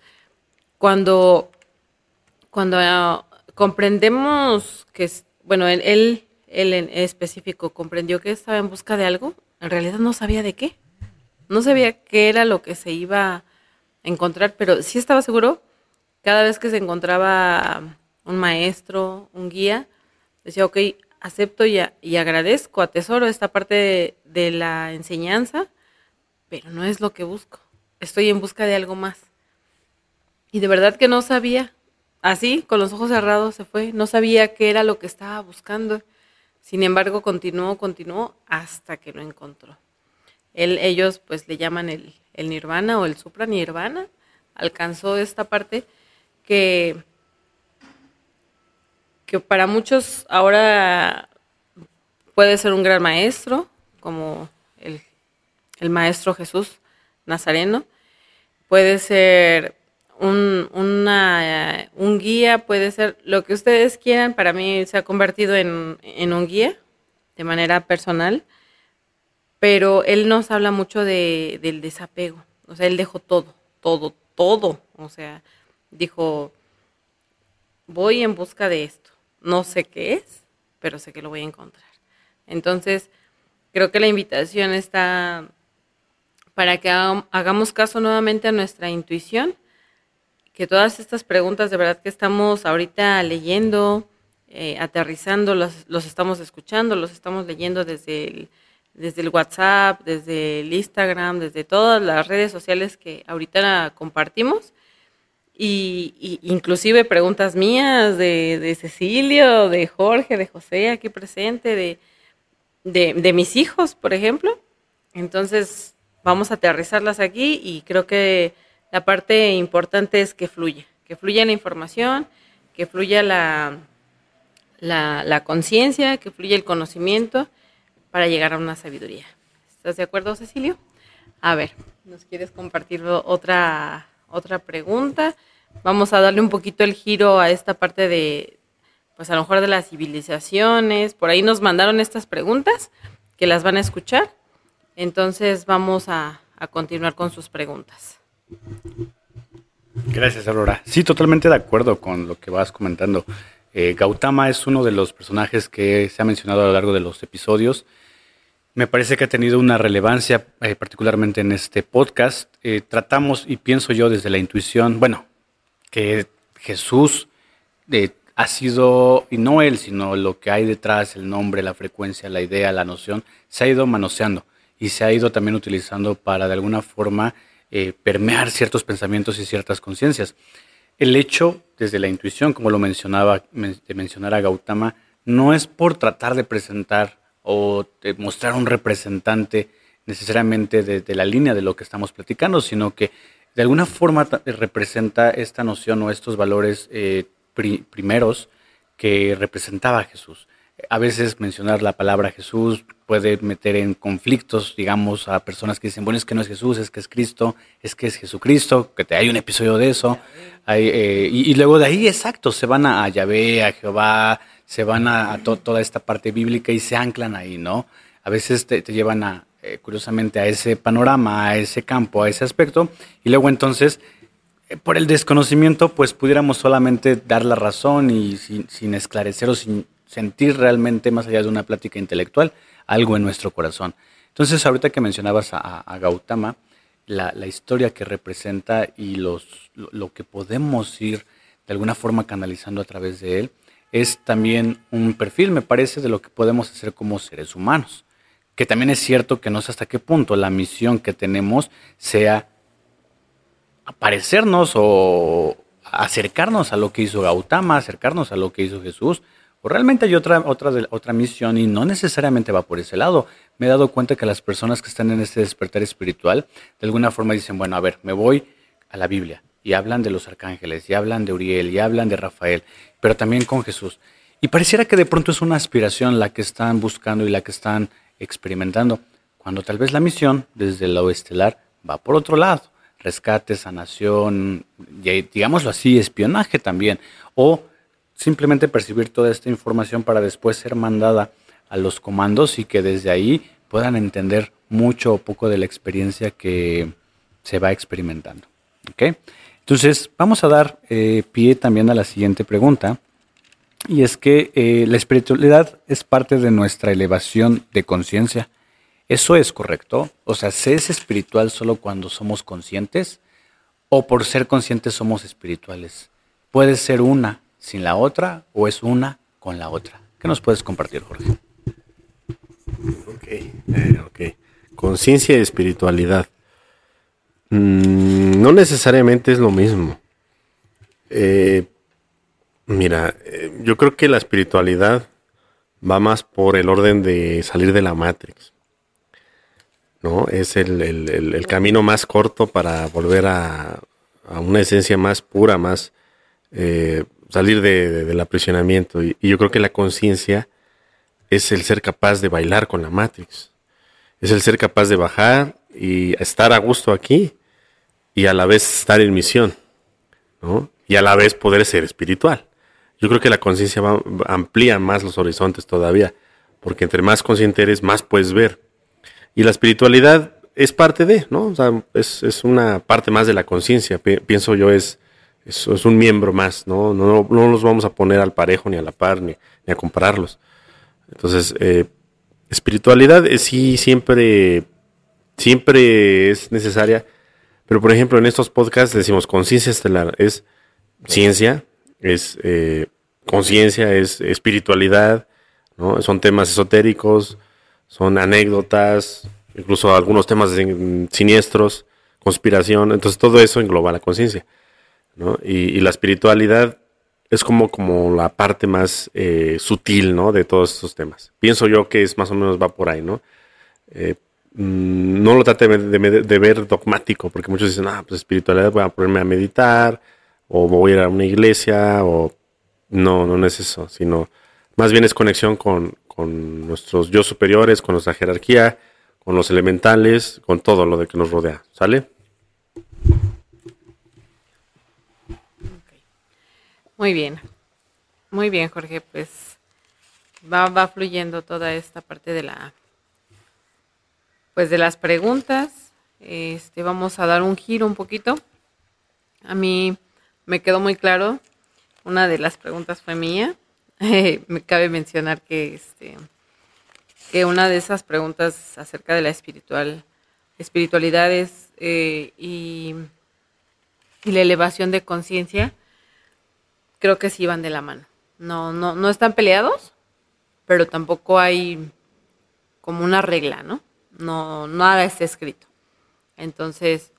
cuando, cuando ah, comprendemos que, bueno, él, él, él en específico comprendió que estaba en busca de algo, en realidad no sabía de qué, no sabía qué era lo que se iba encontrar, pero sí estaba seguro, cada vez que se encontraba un maestro, un guía, decía, ok, acepto y, y agradezco, atesoro esta parte de, la enseñanza, pero no es lo que busco. Estoy en busca de algo más. Y de verdad que no sabía. Así, con los ojos cerrados se fue. No sabía qué era lo que estaba buscando. Sin embargo, continuó, continuó hasta que lo encontró. Él, ellos pues le llaman el, el nirvana o el supra nirvana. Alcanzó esta parte que que para muchos ahora puede ser un gran maestro, como el, maestro Jesús Nazareno, puede ser un, una, un guía, puede ser lo que ustedes quieran, para mí se ha convertido en, en un guía de manera personal, pero él nos habla mucho de, del desapego, o sea, él dejó todo, todo, todo, o sea, dijo, voy en busca de esto no sé qué es, pero sé que lo voy a encontrar. Entonces, creo que la invitación está para que hagamos caso nuevamente a nuestra intuición, que todas estas preguntas de verdad que estamos ahorita leyendo, eh, aterrizando, los, los, estamos escuchando, los estamos leyendo desde el, desde el WhatsApp, desde el Instagram, desde todas las redes sociales que ahorita compartimos y, inclusive preguntas mías de, de, Cecilio, de Jorge, de José aquí presente, de, de, mis hijos, por ejemplo. Entonces, vamos a aterrizarlas aquí y creo que la parte importante es que fluya, que fluya la información, que fluya la, la, la conciencia, que fluya el conocimiento para llegar a una sabiduría. ¿Estás de acuerdo, Cecilio? A ver, ¿nos quieres compartir otra otra pregunta. Vamos a darle un poquito el giro a esta parte de, pues a lo mejor de las civilizaciones. Por ahí nos mandaron estas preguntas que las van a escuchar. Entonces vamos a, continuar con sus preguntas. Gracias, Aurora. Sí, totalmente de acuerdo con lo que vas comentando. Eh, Gautama es uno de los personajes que se ha mencionado a lo largo de los episodios me parece que ha tenido una relevancia, eh, particularmente en este podcast. Eh, tratamos, y pienso yo desde la intuición, bueno, que Jesús eh, ha sido, y no él, sino lo que hay detrás, el nombre, la frecuencia, la idea, la noción, se ha ido manoseando y se ha ido también utilizando para de alguna forma permear ciertos pensamientos y ciertas conciencias. El hecho, desde la intuición, como lo mencionaba, de mencionar a Gautama, no es por tratar de presentar o mostrar un representante necesariamente de, la línea de lo que estamos platicando, sino que de alguna forma representa esta noción o estos valores eh, primeros que representaba Jesús. A veces mencionar la palabra Jesús puede meter en conflictos, digamos, a personas que dicen, bueno, es que no es Jesús, es que es Cristo, es que es Jesucristo, que te, hay un episodio de eso. Eh, y, luego de ahí, exacto, se van a, Yahvé, a Jehová, se van a, toda esta parte bíblica y se anclan ahí, ¿no? A veces te, llevan a, eh, curiosamente, a ese panorama, a ese campo, a ese aspecto, y luego entonces eh, por el desconocimiento, pues pudiéramos solamente dar la razón y sin, esclarecer o sin sentir realmente, más allá de una plática intelectual, algo en nuestro corazón. Entonces, ahorita que mencionabas a, Gautama, la, historia que representa y los, lo, que podemos ir de alguna forma canalizando a través de él, es también un perfil, me parece, de lo que podemos hacer como seres humanos. Que también es cierto que no sé hasta qué punto la misión que tenemos sea aparecernos o acercarnos a lo que hizo Gautama, acercarnos a lo que hizo Jesús, o realmente hay otra, otra, otra misión y no necesariamente va por ese lado. Me he dado cuenta que las personas que están en este despertar espiritual, de alguna forma dicen, bueno, a ver, me voy a la Biblia y hablan de los arcángeles, y hablan de Uriel, y hablan de Rafael, pero también con Jesús. Y pareciera que de pronto es una aspiración la que están buscando y la que están experimentando, cuando tal vez la misión desde lo estelar va por otro lado rescate, sanación, digámoslo así, espionaje también, o simplemente percibir toda esta información para después ser mandada a los comandos y que desde ahí puedan entender mucho o poco de la experiencia que se va experimentando. Entonces, vamos a dar eh, pie también a la siguiente pregunta, y es que eh, la espiritualidad es parte de nuestra elevación de conciencia. ¿Eso es correcto? O sea, ¿se es espiritual solo cuando somos conscientes? ¿O por ser conscientes somos espirituales? ¿Puede ser una sin la otra o es una con la otra? ¿Qué nos puedes compartir, Jorge? Ok, eh, ok. Conciencia y espiritualidad. Mm, no necesariamente es lo mismo. Eh, mira, eh, yo creo que la espiritualidad va más por el orden de salir de la Matrix. ¿no? Es el, camino más corto para volver a, una esencia más pura, más eh, salir del aprisionamiento. Y, yo creo que la conciencia es el ser capaz de bailar con la Matrix. Es el ser capaz de bajar y estar a gusto aquí y a la vez estar en misión, ¿no? Y a la vez poder ser espiritual. Yo creo que la conciencia amplía más los horizontes todavía, porque entre más consciente eres, más puedes ver. Y la espiritualidad es parte de, ¿no? O sea, es, una parte más de la conciencia, pienso yo, es, es, es, un miembro más, ¿no? ¿no? No los vamos a poner al parejo, ni a la par, ni, a compararlos. Entonces, eh, espiritualidad es, sí siempre, siempre es necesaria, pero por ejemplo en estos podcasts decimos conciencia estelar, es ciencia, es eh, conciencia, es espiritualidad, ¿no? Son temas esotéricos, son anécdotas, incluso algunos temas siniestros, conspiración, entonces todo eso engloba la conciencia. ¿no? Y, la espiritualidad es como, como la parte más eh, sutil ¿no? de todos estos temas. Pienso yo que es más o menos va por ahí, ¿no? Eh, no lo trate de, ver dogmático, porque muchos dicen, ah, pues espiritualidad voy a ponerme a meditar, o voy a ir a una iglesia, o no, no es eso, sino más bien es conexión con, con nuestros yo superiores, con nuestra jerarquía, con los elementales, con todo lo de que nos rodea. ¿Sale? Muy bien. Muy bien, Jorge. Pues va, va fluyendo toda esta parte de la pues de las preguntas. Este, vamos a dar un giro un poquito. A mí me quedó muy claro. Una de las preguntas fue mía me cabe mencionar que, este, que una de esas preguntas acerca de la espiritual, espiritualidad eh, y, y, la elevación de conciencia, creo que sí van de la mano. No, no, no están peleados, pero tampoco hay como una regla, ¿no? No, nada está escrito. Entonces,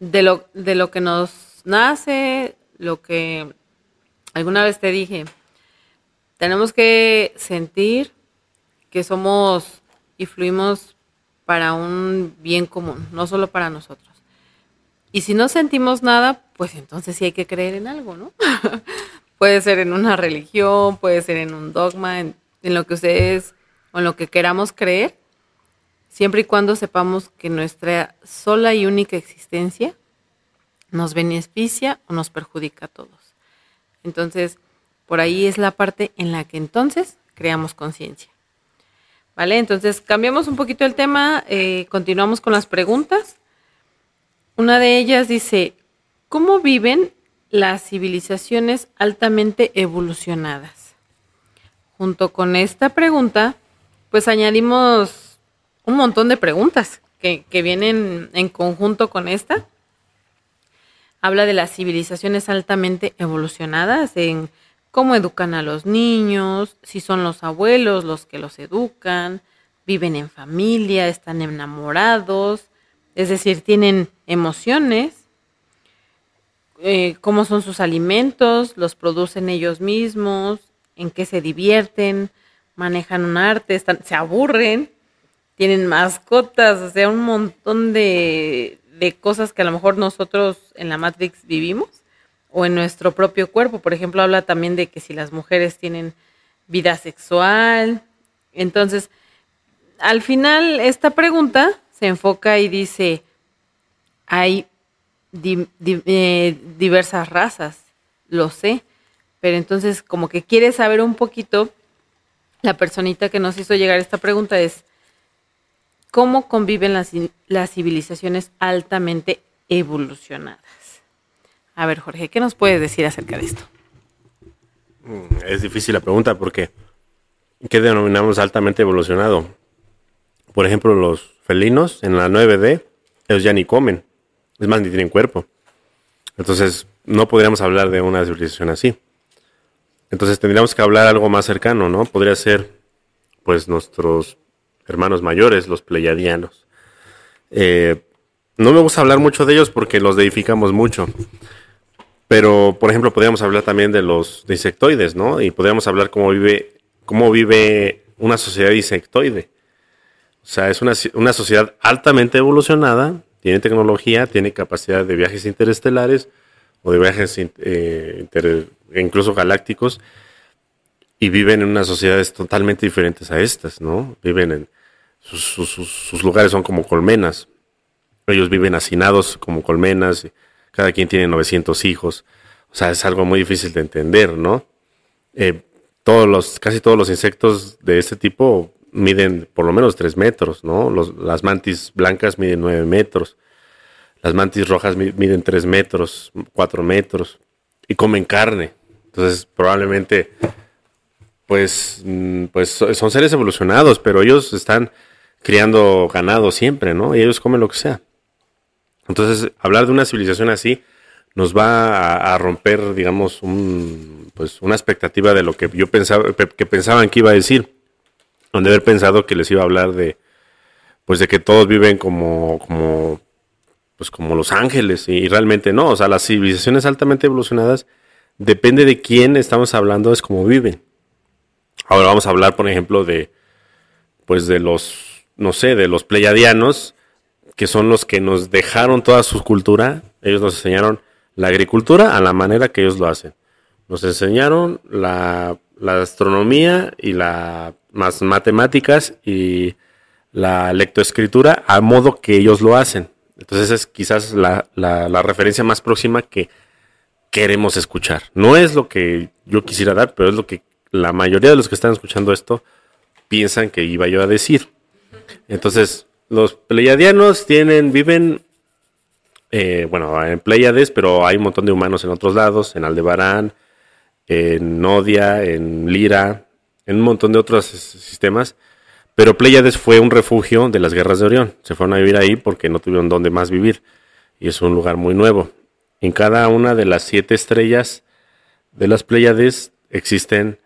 de lo, de lo que nos nace, lo que alguna vez te dije, tenemos que sentir que somos y fluimos para un bien común, no solo para nosotros. Y si no sentimos nada, pues entonces sí hay que creer en algo, ¿no? puede ser en una religión, puede ser en un dogma, en, en lo que ustedes o en lo que queramos creer, siempre y cuando sepamos que nuestra sola y única existencia nos beneficia o nos perjudica a todos. Entonces, por ahí es la parte en la que entonces creamos conciencia. ¿Vale? Entonces, cambiamos un poquito el tema, eh, continuamos con las preguntas. Una de ellas dice, ¿cómo viven las civilizaciones altamente evolucionadas? Junto con esta pregunta, pues añadimos un montón de preguntas que, que vienen en conjunto con esta. Habla de las civilizaciones altamente evolucionadas, en cómo educan a los niños, si son los abuelos los que los educan, viven en familia, están enamorados, es decir, tienen emociones, eh, cómo son sus alimentos, los producen ellos mismos, en qué se divierten, manejan un arte, están, se aburren, tienen mascotas, o sea, un montón de, de cosas que a lo mejor nosotros en la Matrix vivimos o en nuestro propio cuerpo. Por ejemplo, habla también de que si las mujeres tienen vida sexual. Entonces, al final, esta pregunta se enfoca y dice, hay eh, diversas razas, lo sé, pero entonces como que quiere saber un poquito, la personita que nos hizo llegar esta pregunta es, cómo conviven las, las civilizaciones altamente evolucionadas. A ver, Jorge, ¿qué nos puedes decir acerca de esto? Mm, es difícil la pregunta porque ¿qué denominamos altamente evolucionado? Por ejemplo, los felinos en la 9D, ellos ya ni comen, es más, ni tienen cuerpo. Entonces, no podríamos hablar de una civilización así. Entonces, tendríamos que hablar algo más cercano, ¿no? Podría ser, pues, nuestros hermanos mayores, los pleyadianos. Eh, no me gusta hablar mucho de ellos porque los deificamos mucho. Pero, por ejemplo, podríamos hablar también de los insectoides, ¿no? Y podríamos hablar cómo vive, cómo vive una sociedad insectoide. O sea, es una, una sociedad altamente evolucionada, tiene tecnología, tiene capacidad de viajes interestelares o de viajes eh, incluso galácticos y viven en unas sociedades totalmente diferentes a estas, ¿no? Viven en, sus, lugares son como colmenas. Ellos viven hacinados como colmenas, cada quien tiene 900 hijos. O sea, es algo muy difícil de entender, ¿no? Eh, todos los, casi todos los insectos de este tipo miden por lo menos 3 metros, ¿no? las mantis blancas miden 9 metros, las mantis rojas miden 3 metros, 4 metros, y comen carne. Entonces, probablemente, pues, mm, pues son seres evolucionados, pero ellos están criando ganado siempre, ¿no? Y ellos comen lo que sea. Entonces, hablar de una civilización así nos va a, romper, digamos, un, pues, una expectativa de lo que yo pensaba, que pensaban que iba a decir. Donde haber pensado que les iba a hablar de, pues, de que todos viven como, como, pues, como los ángeles. Y realmente no. O sea, las civilizaciones altamente evolucionadas, depende de quién estamos hablando, es como viven. Ahora vamos a hablar, por ejemplo, de, pues, de los no sé, de los pleyadianos, que son los que nos dejaron toda su cultura. Ellos nos enseñaron la agricultura a la manera que ellos lo hacen. Nos enseñaron la, astronomía y las matemáticas y la lectoescritura a modo que ellos lo hacen. Entonces es quizás la, la, referencia más próxima que queremos escuchar. No es lo que yo quisiera dar, pero es lo que la mayoría de los que están escuchando esto piensan que iba yo a decir. Entonces, los pleiadianos tienen, viven, eh, bueno, en Pleiades, pero hay un montón de humanos en otros lados, en Aldebarán, en Nodia, en Lira, en un montón de otros sistemas. Pero Pleiades fue un refugio de las guerras de Orión. Se fueron a vivir ahí porque no tuvieron dónde más vivir. Y es un lugar muy nuevo. En cada una de las siete estrellas de las Pleiades existen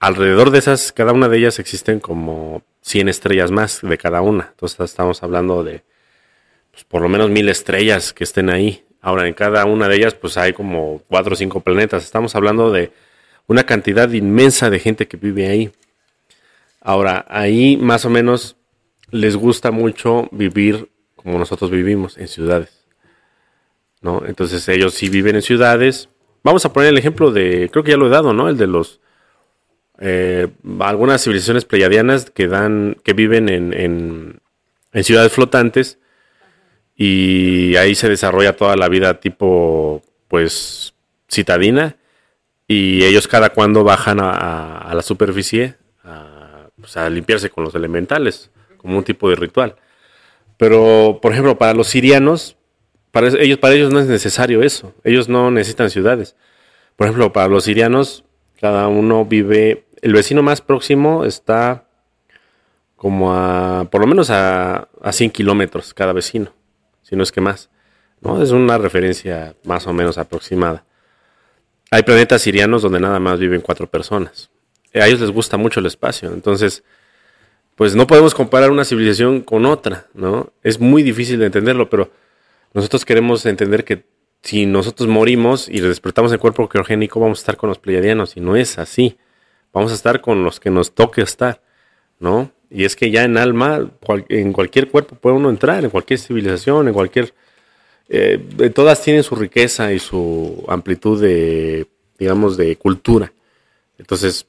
alrededor de esas, cada una de ellas existen como 100 estrellas más de cada una. Entonces estamos hablando de pues, por lo menos mil estrellas que estén ahí. Ahora, en cada una de ellas, pues hay como cuatro o cinco planetas. Estamos hablando de una cantidad inmensa de gente que vive ahí. Ahora, ahí más o menos les gusta mucho vivir como nosotros vivimos, en ciudades. ¿No? Entonces ellos sí viven en ciudades. Vamos a poner el ejemplo de, creo que ya lo he dado, ¿no? El de los eh, algunas civilizaciones pleiadianas que dan, que viven en, en, ciudades flotantes y ahí se desarrolla toda la vida tipo, pues, citadina y ellos cada cuando bajan a, a la superficie a, pues, a, limpiarse con los elementales, como un tipo de ritual. Pero, por ejemplo, para los sirianos, para ellos, para ellos no es necesario eso, ellos no necesitan ciudades. Por ejemplo, para los sirianos, cada uno vive el vecino más próximo está como a, por lo menos a, a 100 kilómetros cada vecino, si no es que más. ¿no? Es una referencia más o menos aproximada. Hay planetas sirianos donde nada más viven cuatro personas. A ellos les gusta mucho el espacio, entonces, pues no podemos comparar una civilización con otra, ¿no? Es muy difícil de entenderlo, pero nosotros queremos entender que si nosotros morimos y despertamos el cuerpo criogénico, vamos a estar con los pleiadianos, y no es así vamos a estar con los que nos toque estar, ¿no? Y es que ya en alma, en cualquier cuerpo puede uno entrar, en cualquier civilización, en cualquier... Eh, todas tienen su riqueza y su amplitud de, digamos, de cultura. Entonces,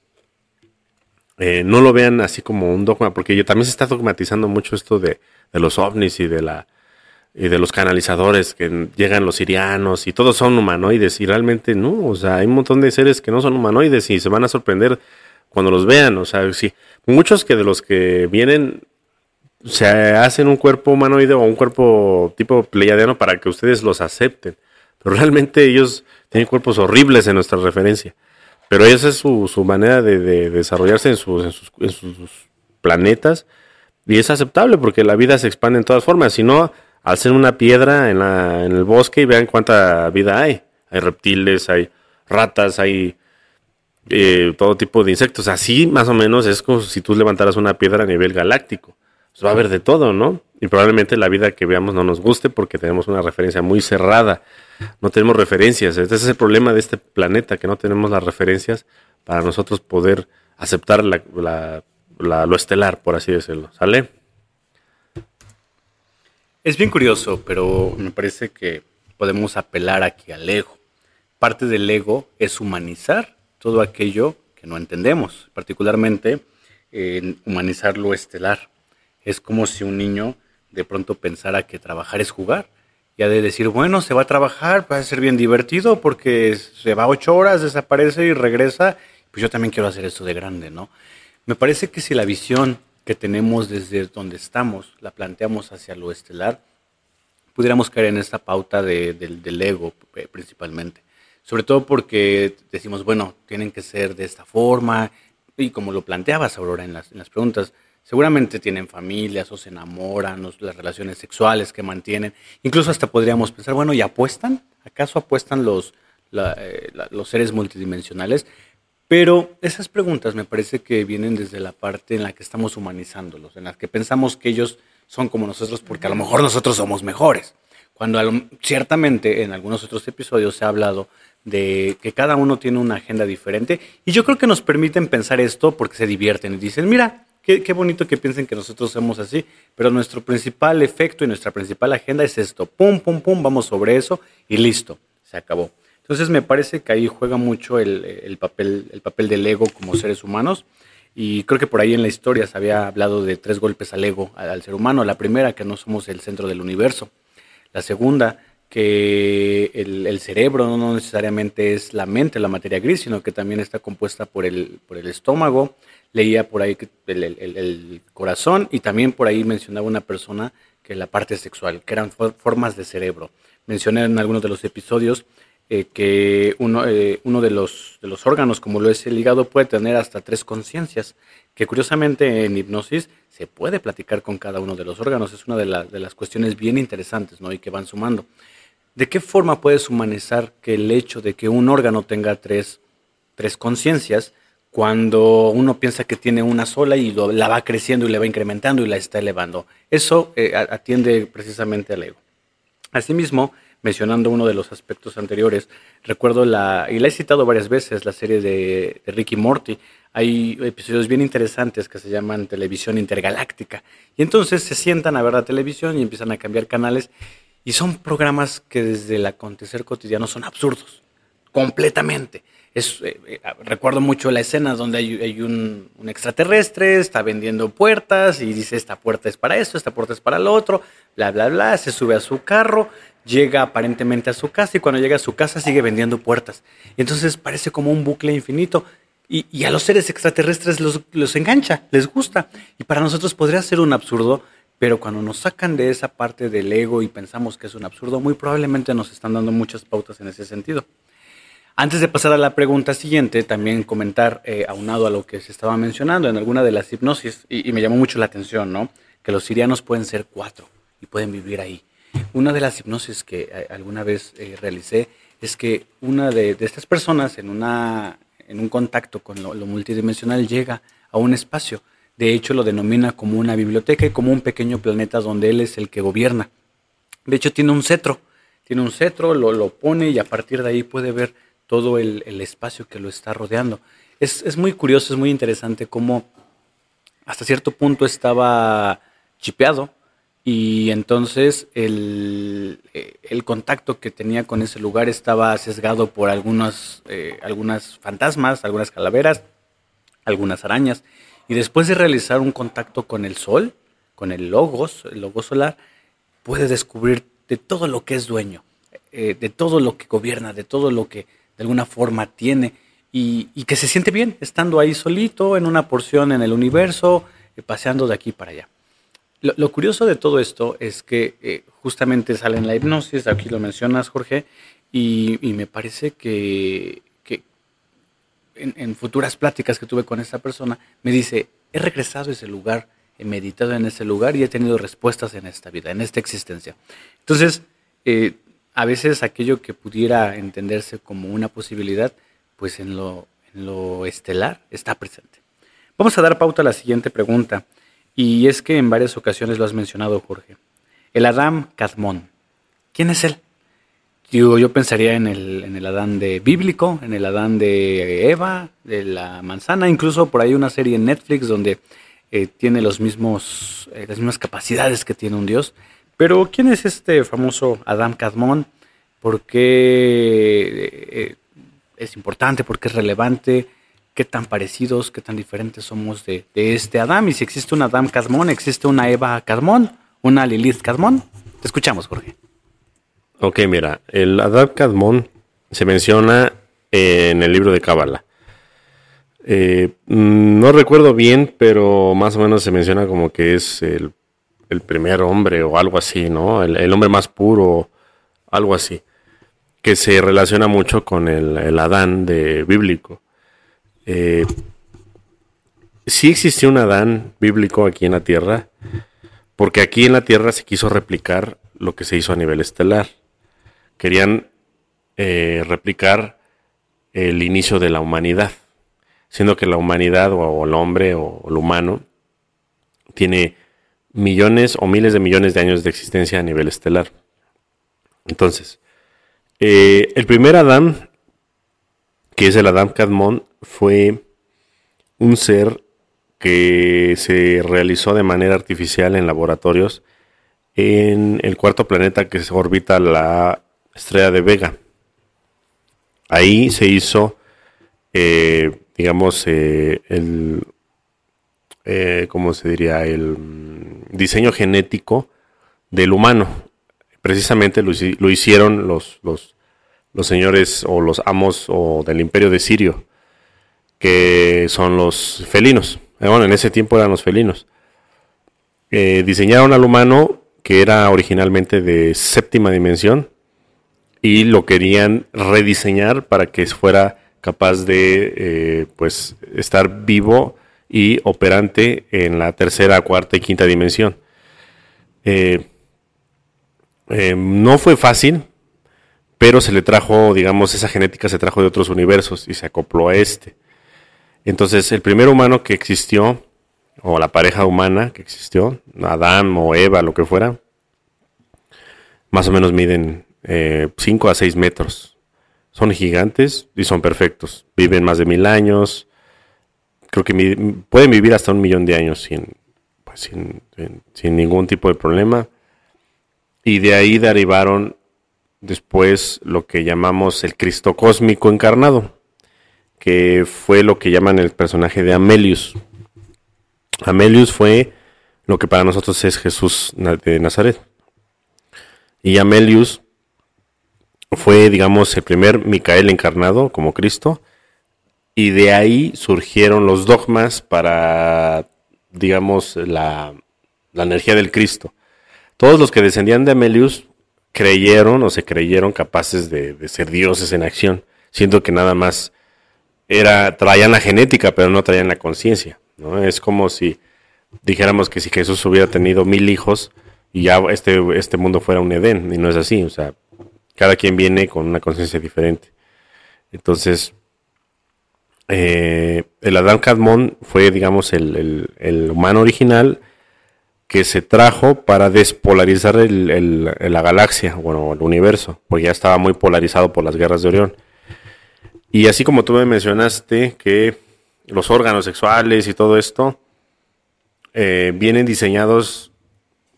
eh, no lo vean así como un dogma, porque también se está dogmatizando mucho esto de, de los ovnis y de la y de los canalizadores que llegan los sirianos y todos son humanoides y realmente no, o sea, hay un montón de seres que no son humanoides y se van a sorprender cuando los vean, o sea, sí, muchos que de los que vienen se hacen un cuerpo humanoide o un cuerpo tipo pleiadiano para que ustedes los acepten, pero realmente ellos tienen cuerpos horribles en nuestra referencia, pero esa es su, su manera de, de desarrollarse en sus, en sus, en sus planetas y es aceptable porque la vida se expande en todas formas, si no alcen una piedra en, la, en el bosque y vean cuánta vida hay. Hay reptiles, hay ratas, hay eh, todo tipo de insectos. Así más o menos es como si tú levantaras una piedra a nivel galáctico. Pues va a haber de todo, ¿no? Y probablemente la vida que veamos no nos guste porque tenemos una referencia muy cerrada. No tenemos referencias. Este es el problema de este planeta, que no tenemos las referencias para nosotros poder aceptar la, la, la, lo estelar, por así decirlo. ¿Sale? Es bien curioso, pero me parece que podemos apelar aquí al ego. Parte del ego es humanizar todo aquello que no entendemos, particularmente eh, humanizar lo estelar. Es como si un niño de pronto pensara que trabajar es jugar. Ya de decir, bueno, se va a trabajar, va a ser bien divertido porque se va ocho horas, desaparece y regresa. Pues yo también quiero hacer eso de grande, ¿no? Me parece que si la visión que tenemos desde donde estamos, la planteamos hacia lo estelar, pudiéramos caer en esta pauta de, del ego eh, principalmente. Sobre todo porque decimos, bueno, tienen que ser de esta forma, y como lo planteabas, Aurora, en las, en las preguntas, seguramente tienen familias o se enamoran, o las relaciones sexuales que mantienen. Incluso hasta podríamos pensar, bueno, ¿y apuestan? ¿Acaso apuestan los, eh, los seres multidimensionales? Pero esas preguntas me parece que vienen desde la parte en la que estamos humanizándolos, en la que pensamos que ellos son como nosotros porque a lo mejor nosotros somos mejores. Cuando ciertamente en algunos otros episodios se ha hablado de que cada uno tiene una agenda diferente y yo creo que nos permiten pensar esto porque se divierten y dicen, mira, qué, qué bonito que piensen que nosotros somos así, pero nuestro principal efecto y nuestra principal agenda es esto, pum, pum, pum, vamos sobre eso y listo, se acabó. Entonces me parece que ahí juega mucho el, papel, el papel del ego como seres humanos. Y creo que por ahí en la historia se había hablado de tres golpes al ego, al, ser humano. La primera, que no somos el centro del universo. La segunda, que el, cerebro no necesariamente es la mente, la materia gris, sino que también está compuesta por el, por el estómago. Leía por ahí el, el, corazón y también por ahí mencionaba una persona que la parte sexual, que eran formas de cerebro. Mencioné en algunos de los episodios eh, que uno, eh, uno de, los, de los órganos, como lo es el hígado, puede tener hasta tres conciencias, que curiosamente en hipnosis se puede platicar con cada uno de los órganos. Es una de, de las cuestiones bien interesantes ¿no? y que van sumando. ¿De qué forma puedes humanizar que el hecho de que un órgano tenga tres, tres conciencias cuando uno piensa que tiene una sola y la va creciendo y le va incrementando y la está elevando. Eso eh, atiende precisamente al ego. Asimismo, mencionando uno de los aspectos anteriores, recuerdo la, y la he citado varias veces, la serie de, de Ricky Morty. Hay episodios bien interesantes que se llaman televisión intergaláctica. Y entonces se sientan a ver la televisión y empiezan a cambiar canales. Y son programas que desde el acontecer cotidiano son absurdos, completamente. Es, eh, eh, recuerdo mucho la escena donde hay, un, extraterrestre, está vendiendo puertas y dice, esta puerta es para esto, esta puerta es para lo otro, bla, bla, bla, se sube a su carro, llega aparentemente a su casa y cuando llega a su casa sigue vendiendo puertas. Y entonces parece como un bucle infinito. Y, a los seres extraterrestres los, engancha, les gusta. Y para nosotros podría ser un absurdo, pero cuando nos sacan de esa parte del ego y pensamos que es un absurdo, muy probablemente nos están dando muchas pautas en ese sentido. Antes de pasar a la pregunta siguiente, también comentar, eh, aunado a lo que se estaba mencionando en alguna de las hipnosis, y, me llamó mucho la atención, ¿no? Que los sirianos pueden ser cuatro y pueden vivir ahí. Una de las hipnosis que eh, alguna vez eh, realicé es que una de, estas personas en, una, en un contacto con lo, multidimensional llega a un espacio. De hecho, lo denomina como una biblioteca y como un pequeño planeta donde él es el que gobierna. De hecho, tiene un cetro. Tiene un cetro, lo, lo pone y a partir de ahí puede ver todo el, espacio que lo está rodeando. Es, muy curioso, es muy interesante cómo hasta cierto punto estaba chipeado y entonces el, el, contacto que tenía con ese lugar estaba sesgado por eh, algunas fantasmas, algunas calaveras, algunas arañas. Y después de realizar un contacto con el sol, con el logos, el logo solar, puede descubrir de todo lo que es dueño, eh, de todo lo que gobierna, de todo lo que de alguna forma tiene y, que se siente bien estando ahí solito en una porción en el universo, eh, paseando de aquí para allá. Lo, curioso de todo esto es que eh, justamente sale en la hipnosis, aquí lo mencionas Jorge, y, me parece que, en, futuras pláticas que tuve con esta persona, me dice, he regresado a ese lugar, he meditado en ese lugar y he tenido respuestas en esta vida, en esta existencia. Entonces, eh, a veces aquello que pudiera entenderse como una posibilidad, pues en lo, en lo estelar está presente. Vamos a dar pauta a la siguiente pregunta, y es que en varias ocasiones lo has mencionado, Jorge. El Adam Kadmon. ¿Quién es él? Yo, yo pensaría en el, en el Adán de bíblico, en el Adán de Eva, de la manzana, incluso por ahí una serie en Netflix donde eh, tiene los mismos, eh, las mismas capacidades que tiene un Dios. Pero, ¿quién es este famoso Adam Kadmon? ¿Por qué eh, es importante? ¿Por qué es relevante? ¿Qué tan parecidos, qué tan diferentes somos de, este Adam? Y si existe un Adam Kadmon, ¿existe una Eva Kadmon? ¿Una Lilith Kadmon? Te escuchamos, Jorge. Ok, mira, el Adam Kadmon se menciona en el libro de Cábala. Eh, no recuerdo bien, pero más o menos se menciona como que es el el primer hombre o algo así, ¿no? El, hombre más puro, algo así, que se relaciona mucho con el, Adán de bíblico. Eh, sí existió un Adán bíblico aquí en la Tierra, porque aquí en la Tierra se quiso replicar lo que se hizo a nivel estelar. Querían eh, replicar el inicio de la humanidad, siendo que la humanidad o, el hombre o el humano tiene millones o miles de millones de años de existencia a nivel estelar. Entonces, eh, el primer Adán, que es el Adán Cadmon, fue un ser que se realizó de manera artificial en laboratorios en el cuarto planeta que se orbita la estrella de Vega. Ahí se hizo, eh, digamos, eh, el, ¿cómo se diría? El diseño genético del humano. Precisamente lo, hicieron los, los, señores o los amos o del imperio de Sirio, que son los felinos. Eh, bueno, en ese tiempo eran los felinos. Eh, diseñaron al humano que era originalmente de séptima dimensión y lo querían rediseñar para que fuera capaz de eh, pues estar vivo y operante en la tercera, cuarta y quinta dimensión. No fue fácil pero se le trajo, digamos, esa genética se trajo de otros universos y se acopló a este. Entonces, el primer humano que existió, o la pareja humana que existió, Adán o Eva, lo que fuera, más o menos miden 5 eh, a 6 metros. Son gigantes y son perfectos. Viven más de mil años. Creo que pueden vivir hasta un millón de años pues, sin, sin ningún tipo de problema. Y de ahí derivaron después lo que llamamos el Cristo cósmico encarnado, que fue lo que llaman el personaje de Amelius. Amelius fue lo que para nosotros es Jesús de Nazaret. Y Amelius fue, digamos, el primer Micael encarnado como Cristo, y de ahí surgieron los dogmas para, digamos, la, energía del Cristo. Todos los que descendían de Amelius creyeron o se creyeron capaces de, ser dioses en acción, siendo que nada más era, traían la genética, pero no traían la conciencia. ¿no? Es como si dijéramos que si Jesús hubiera tenido mil hijos y ya este, este mundo fuera un Edén, y no es así, o sea, cada quien viene con una conciencia diferente. Entonces, eh, el Adán Cadmón fue, digamos, el, el humano original que se trajo para despolarizar el, la galaxia, bueno, el universo, porque ya estaba muy polarizado por las guerras de Orión. Y así como tú me mencionaste que los órganos sexuales y todo esto eh, vienen diseñados,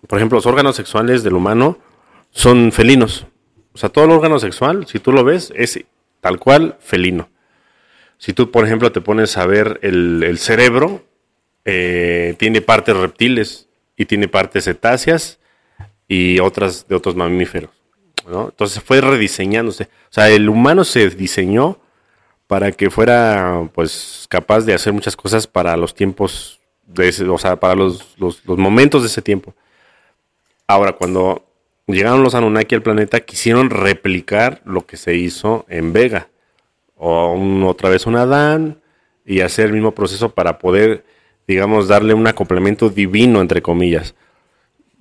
por ejemplo, los órganos sexuales del humano son felinos. O sea, todo el órgano sexual, si tú lo ves, es tal cual felino. Si tú, por ejemplo, te pones a ver el, cerebro, eh, tiene partes reptiles, y tiene partes cetáceas y otras de otros mamíferos. Entonces fue rediseñándose. O sea, el humano se diseñó para que fuera pues capaz de hacer muchas cosas para los tiempos, de ese, o sea, para los, los, momentos de ese tiempo. Ahora, cuando llegaron los Anunnaki al planeta, quisieron replicar lo que se hizo en Vega. O otra vez un Adán y hacer el mismo proceso para poder digamos, darle un complemento divino, entre comillas.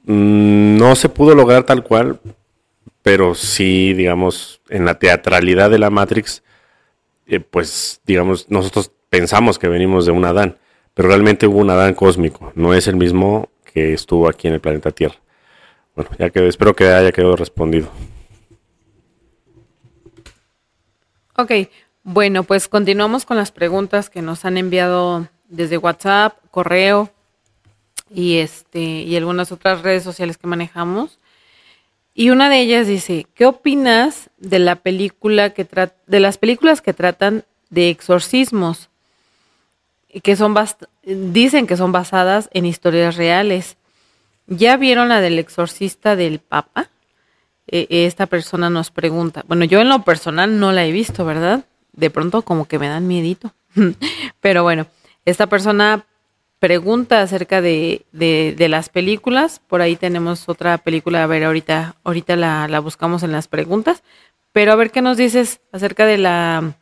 Mm, no se pudo lograr tal cual, pero sí, digamos, en la teatralidad de la Matrix, eh, pues, digamos, nosotros pensamos que venimos de un Adán, pero realmente hubo un Adán cósmico, no es el mismo que estuvo aquí en el planeta Tierra. Bueno, ya que espero que haya quedado respondido. Ok, bueno, pues continuamos con las preguntas que nos han enviado desde WhatsApp, correo y este y algunas otras redes sociales que manejamos. Y una de ellas dice, ¿qué opinas de la película que de las películas que tratan de exorcismos? Que son dicen que son basadas en historias reales. ¿Ya vieron la del exorcista del Papa? E, esta persona nos pregunta. Bueno, yo en lo personal no la he visto, ¿verdad? De pronto como que me dan miedito. Pero bueno, esta persona pregunta acerca de, de, las películas. Por ahí tenemos otra película, a ver, ahorita, ahorita la, la, buscamos en las preguntas. Pero a ver qué nos dices acerca de la...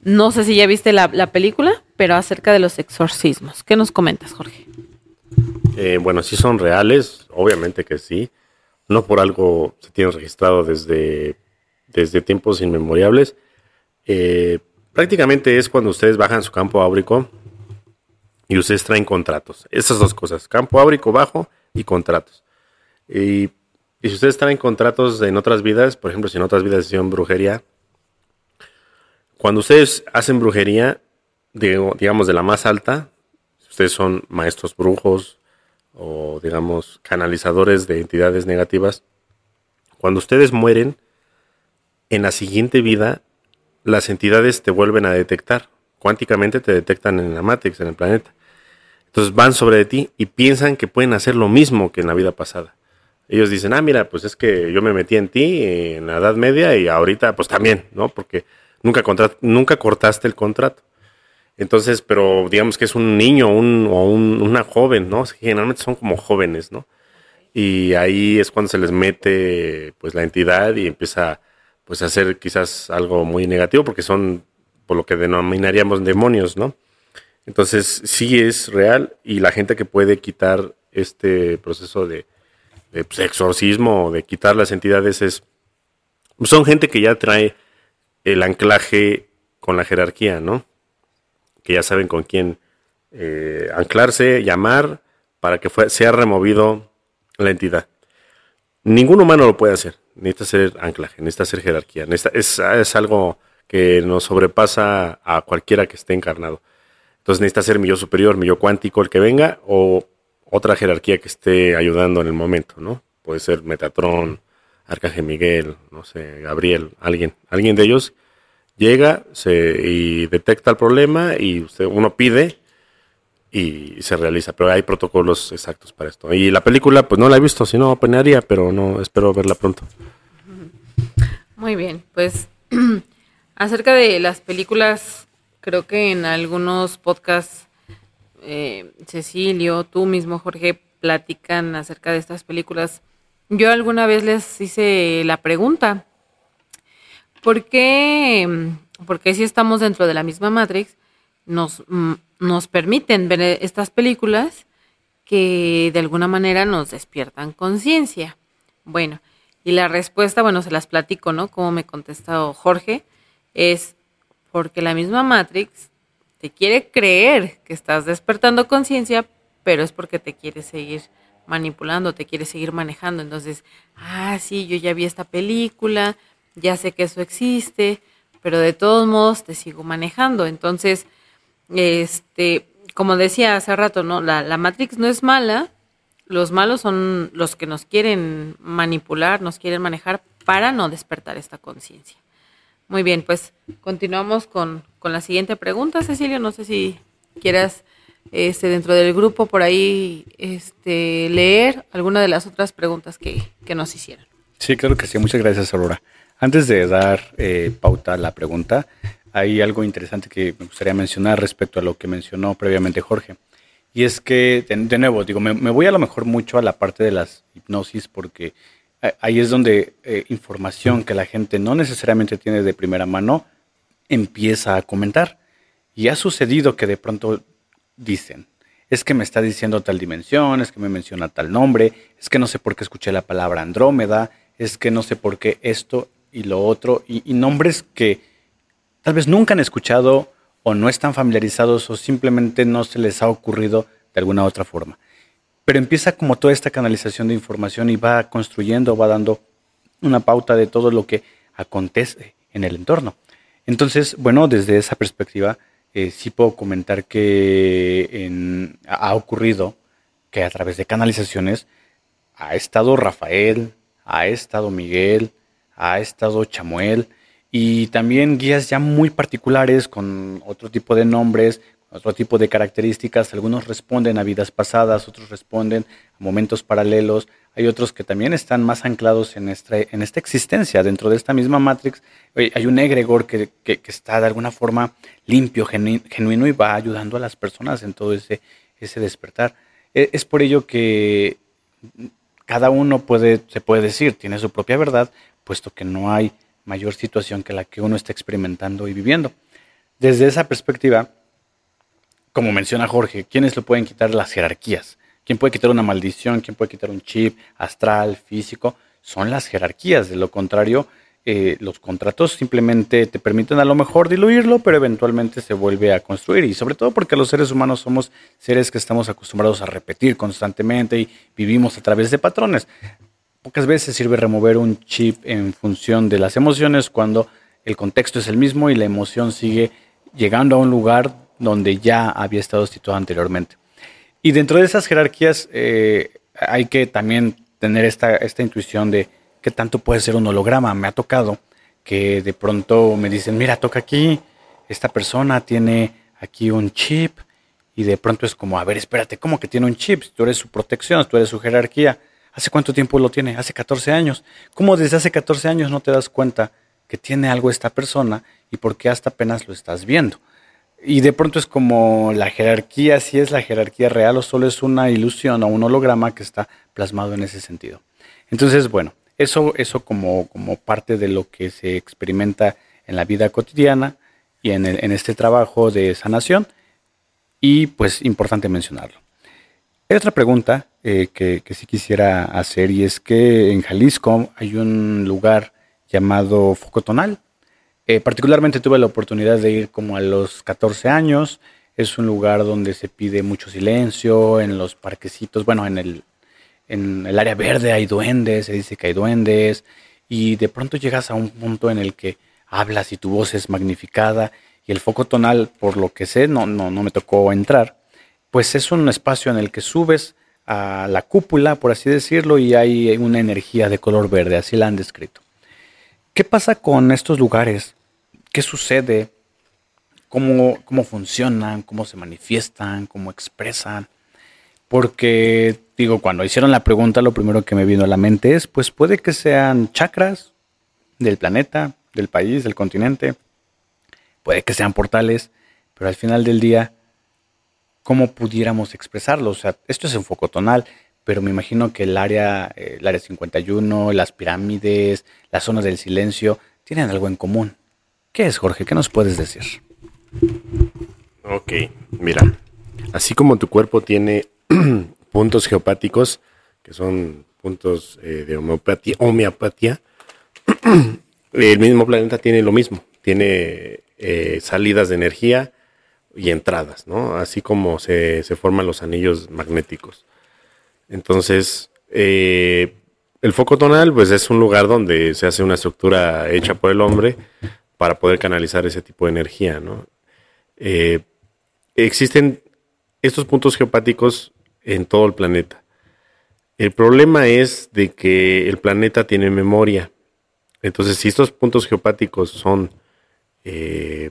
No sé si ya viste la, la película, pero acerca de los exorcismos. ¿Qué nos comentas, Jorge? Eh, bueno, sí son reales, obviamente que sí. No por algo se tienen registrado desde, desde tiempos inmemoriales. Eh, Prácticamente es cuando ustedes bajan su campo áurico y ustedes traen contratos. Esas dos cosas, campo áurico bajo y contratos. Y, si ustedes traen contratos en otras vidas, por ejemplo, si en otras vidas hicieron brujería, cuando ustedes hacen brujería, digamos de la más alta, ustedes son maestros brujos o digamos canalizadores de entidades negativas, cuando ustedes mueren, en la siguiente vida las entidades te vuelven a detectar. Cuánticamente te detectan en la Matrix, en el planeta. Entonces van sobre ti y piensan que pueden hacer lo mismo que en la vida pasada. Ellos dicen, ah, mira, pues es que yo me metí en ti en la Edad Media y ahorita pues también, ¿no? Porque nunca, nunca cortaste el contrato. Entonces, pero digamos que es un niño un, o una joven, ¿no? Generalmente son como jóvenes, ¿no? Y ahí es cuando se les mete pues la entidad y empieza pues hacer quizás algo muy negativo porque son por lo que denominaríamos demonios, ¿no? Entonces sí es real y la gente que puede quitar este proceso de, pues, exorcismo o de quitar las entidades es son gente que ya trae el anclaje con la jerarquía, ¿no? Que ya saben con quién eh, anclarse, llamar, para que sea removido la entidad. Ningún humano lo puede hacer. Necesita ser anclaje, necesita ser jerarquía. es, es algo que nos sobrepasa a cualquiera que esté encarnado. Entonces necesita ser mi yo superior, mi cuántico, el que venga, o otra jerarquía que esté ayudando en el momento, ¿no? Puede ser Metatron, Arcángel Miguel, no sé, Gabriel, alguien, alguien de ellos llega se, y detecta el problema y usted, uno pide y se realiza, pero hay protocolos exactos para esto. Y la película, pues no la he visto, si no, opinaría, pero no, espero verla pronto. Muy bien, pues acerca de las películas, creo que en algunos podcasts, eh, Cecilio, tú mismo, Jorge, platican acerca de estas películas yo alguna vez les hice la pregunta, ¿por qué, porque si estamos dentro de la misma Matrix, nos, mm, nos permiten ver estas películas que de alguna manera nos despiertan conciencia? Bueno, y la respuesta, bueno, se las platico, ¿no? Como me contestó Jorge, es porque la misma Matrix te quiere creer que estás despertando conciencia, pero es porque te quiere seguir manipulando, te quiere seguir manejando. Entonces, ah, sí, yo ya vi esta película, ya sé que eso existe, pero de todos modos te sigo manejando. Entonces, este, como decía hace rato, ¿no? La, la Matrix no es mala, los malos son los que nos quieren manipular, nos quieren manejar para no despertar esta conciencia. Muy bien, pues continuamos con, con la siguiente pregunta, Cecilio. No sé si quieras este, dentro del grupo por ahí este, leer alguna de las otras preguntas que, nos hicieron. Sí, claro que sí. Muchas gracias, Aurora. Antes de dar eh, pauta a la pregunta, hay algo interesante que me gustaría mencionar respecto a lo que mencionó previamente Jorge. Y es que, de, nuevo, digo, me, voy a lo mejor mucho a la parte de las hipnosis porque ahí es donde eh, información que la gente no necesariamente tiene de primera mano empieza a comentar. Y ha sucedido que de pronto dicen. Es que me está diciendo tal dimensión, es que me menciona tal nombre, es que no sé por qué escuché la palabra Andrómeda, es que no sé por qué esto y lo otro, y, nombres que tal vez nunca han escuchado o no están familiarizados o simplemente no se les ha ocurrido de alguna otra forma. Pero empieza como toda esta canalización de información y va construyendo, va dando una pauta de todo lo que acontece en el entorno. Entonces, bueno, desde esa perspectiva, eh, sí puedo comentar que ha ocurrido que a través de canalizaciones ha estado Rafael, ha estado Miguel, ha estado Chamuel y también guías ya muy particulares con otro tipo de nombres, otro tipo de características. Algunos responden a vidas pasadas, otros responden a momentos paralelos. Hay otros que también están más anclados en esta, en esta existencia, dentro de esta misma Matrix. Hay un egregor que, que, está de alguna forma limpio, genuino y va ayudando a las personas en todo ese, ese despertar. E, es por ello que cada uno puede, se puede decir, tiene su propia verdad, puesto que no hay mayor situación que la que uno está experimentando y viviendo. Desde esa perspectiva, como menciona Jorge, ¿quiénes lo pueden quitar las jerarquías? ¿Quién puede quitar una maldición? ¿Quién puede quitar un chip astral, físico? Son las jerarquías. De lo contrario, eh, los contratos simplemente te permiten a lo mejor diluirlo, pero eventualmente se vuelve a construir. Y sobre todo porque los seres humanos somos seres que estamos acostumbrados a repetir constantemente y vivimos a través de patrones. Pocas veces sirve remover un chip en función de las emociones cuando el contexto es el mismo y la emoción sigue llegando a un lugar donde ya había estado situado anteriormente. Y dentro de esas jerarquías eh, hay que también tener esta, esta intuición de qué tanto puede ser un holograma. Me ha tocado que de pronto me dicen, mira, toca aquí, esta persona tiene aquí un chip y de pronto es como, a ver, espérate, ¿cómo que tiene un chip? Tú eres su protección, tú eres su jerarquía. ¿Hace cuánto tiempo lo tiene? Hace 14 años. ¿Cómo desde hace 14 años no te das cuenta que tiene algo esta persona y por qué hasta apenas lo estás viendo? Y de pronto es como la jerarquía, si es la jerarquía real o solo es una ilusión o un holograma que está plasmado en ese sentido. Entonces, bueno, eso, eso como, como parte de lo que se experimenta en la vida cotidiana y en, en este trabajo de sanación. Y pues importante mencionarlo. Hay otra pregunta eh, que, que sí quisiera hacer y es que en Jalisco hay un lugar llamado Focotonal. Eh, particularmente tuve la oportunidad de ir como a los 14 años. Es un lugar donde se pide mucho silencio, en los parquecitos, bueno, en el, en el área verde hay duendes, se dice que hay duendes, y de pronto llegas a un punto en el que hablas y tu voz es magnificada, y el foco tonal, por lo que sé, no, no, no me tocó entrar, pues es un espacio en el que subes a la cúpula, por así decirlo, y hay una energía de color verde, así la han descrito. ¿Qué pasa con estos lugares? ¿Qué sucede? ¿Cómo, cómo funcionan? ¿Cómo se manifiestan? ¿Cómo expresan? Porque, digo, cuando hicieron la pregunta, lo primero que me vino a la mente es, pues puede que sean chakras del planeta, del país, del continente, puede que sean portales, pero al final del día, ¿cómo pudiéramos expresarlo? O sea, esto es en foco tonal, pero me imagino que el área, eh, el área 51, las pirámides, las zonas del silencio, tienen algo en común. ¿Qué es, Jorge? ¿Qué nos puedes decir? Ok, mira, así como tu cuerpo tiene puntos geopáticos, que son puntos eh, de homeopatía, el mismo planeta tiene lo mismo, tiene eh, salidas de energía y entradas, ¿no? Así como se, se forman los anillos magnéticos. Entonces, eh, el foco tonal, pues es un lugar donde se hace una estructura hecha por el hombre para poder canalizar ese tipo de energía, ¿no? Eh, existen estos puntos geopáticos en todo el planeta. El problema es de que el planeta tiene memoria. Entonces, si estos puntos geopáticos son, eh,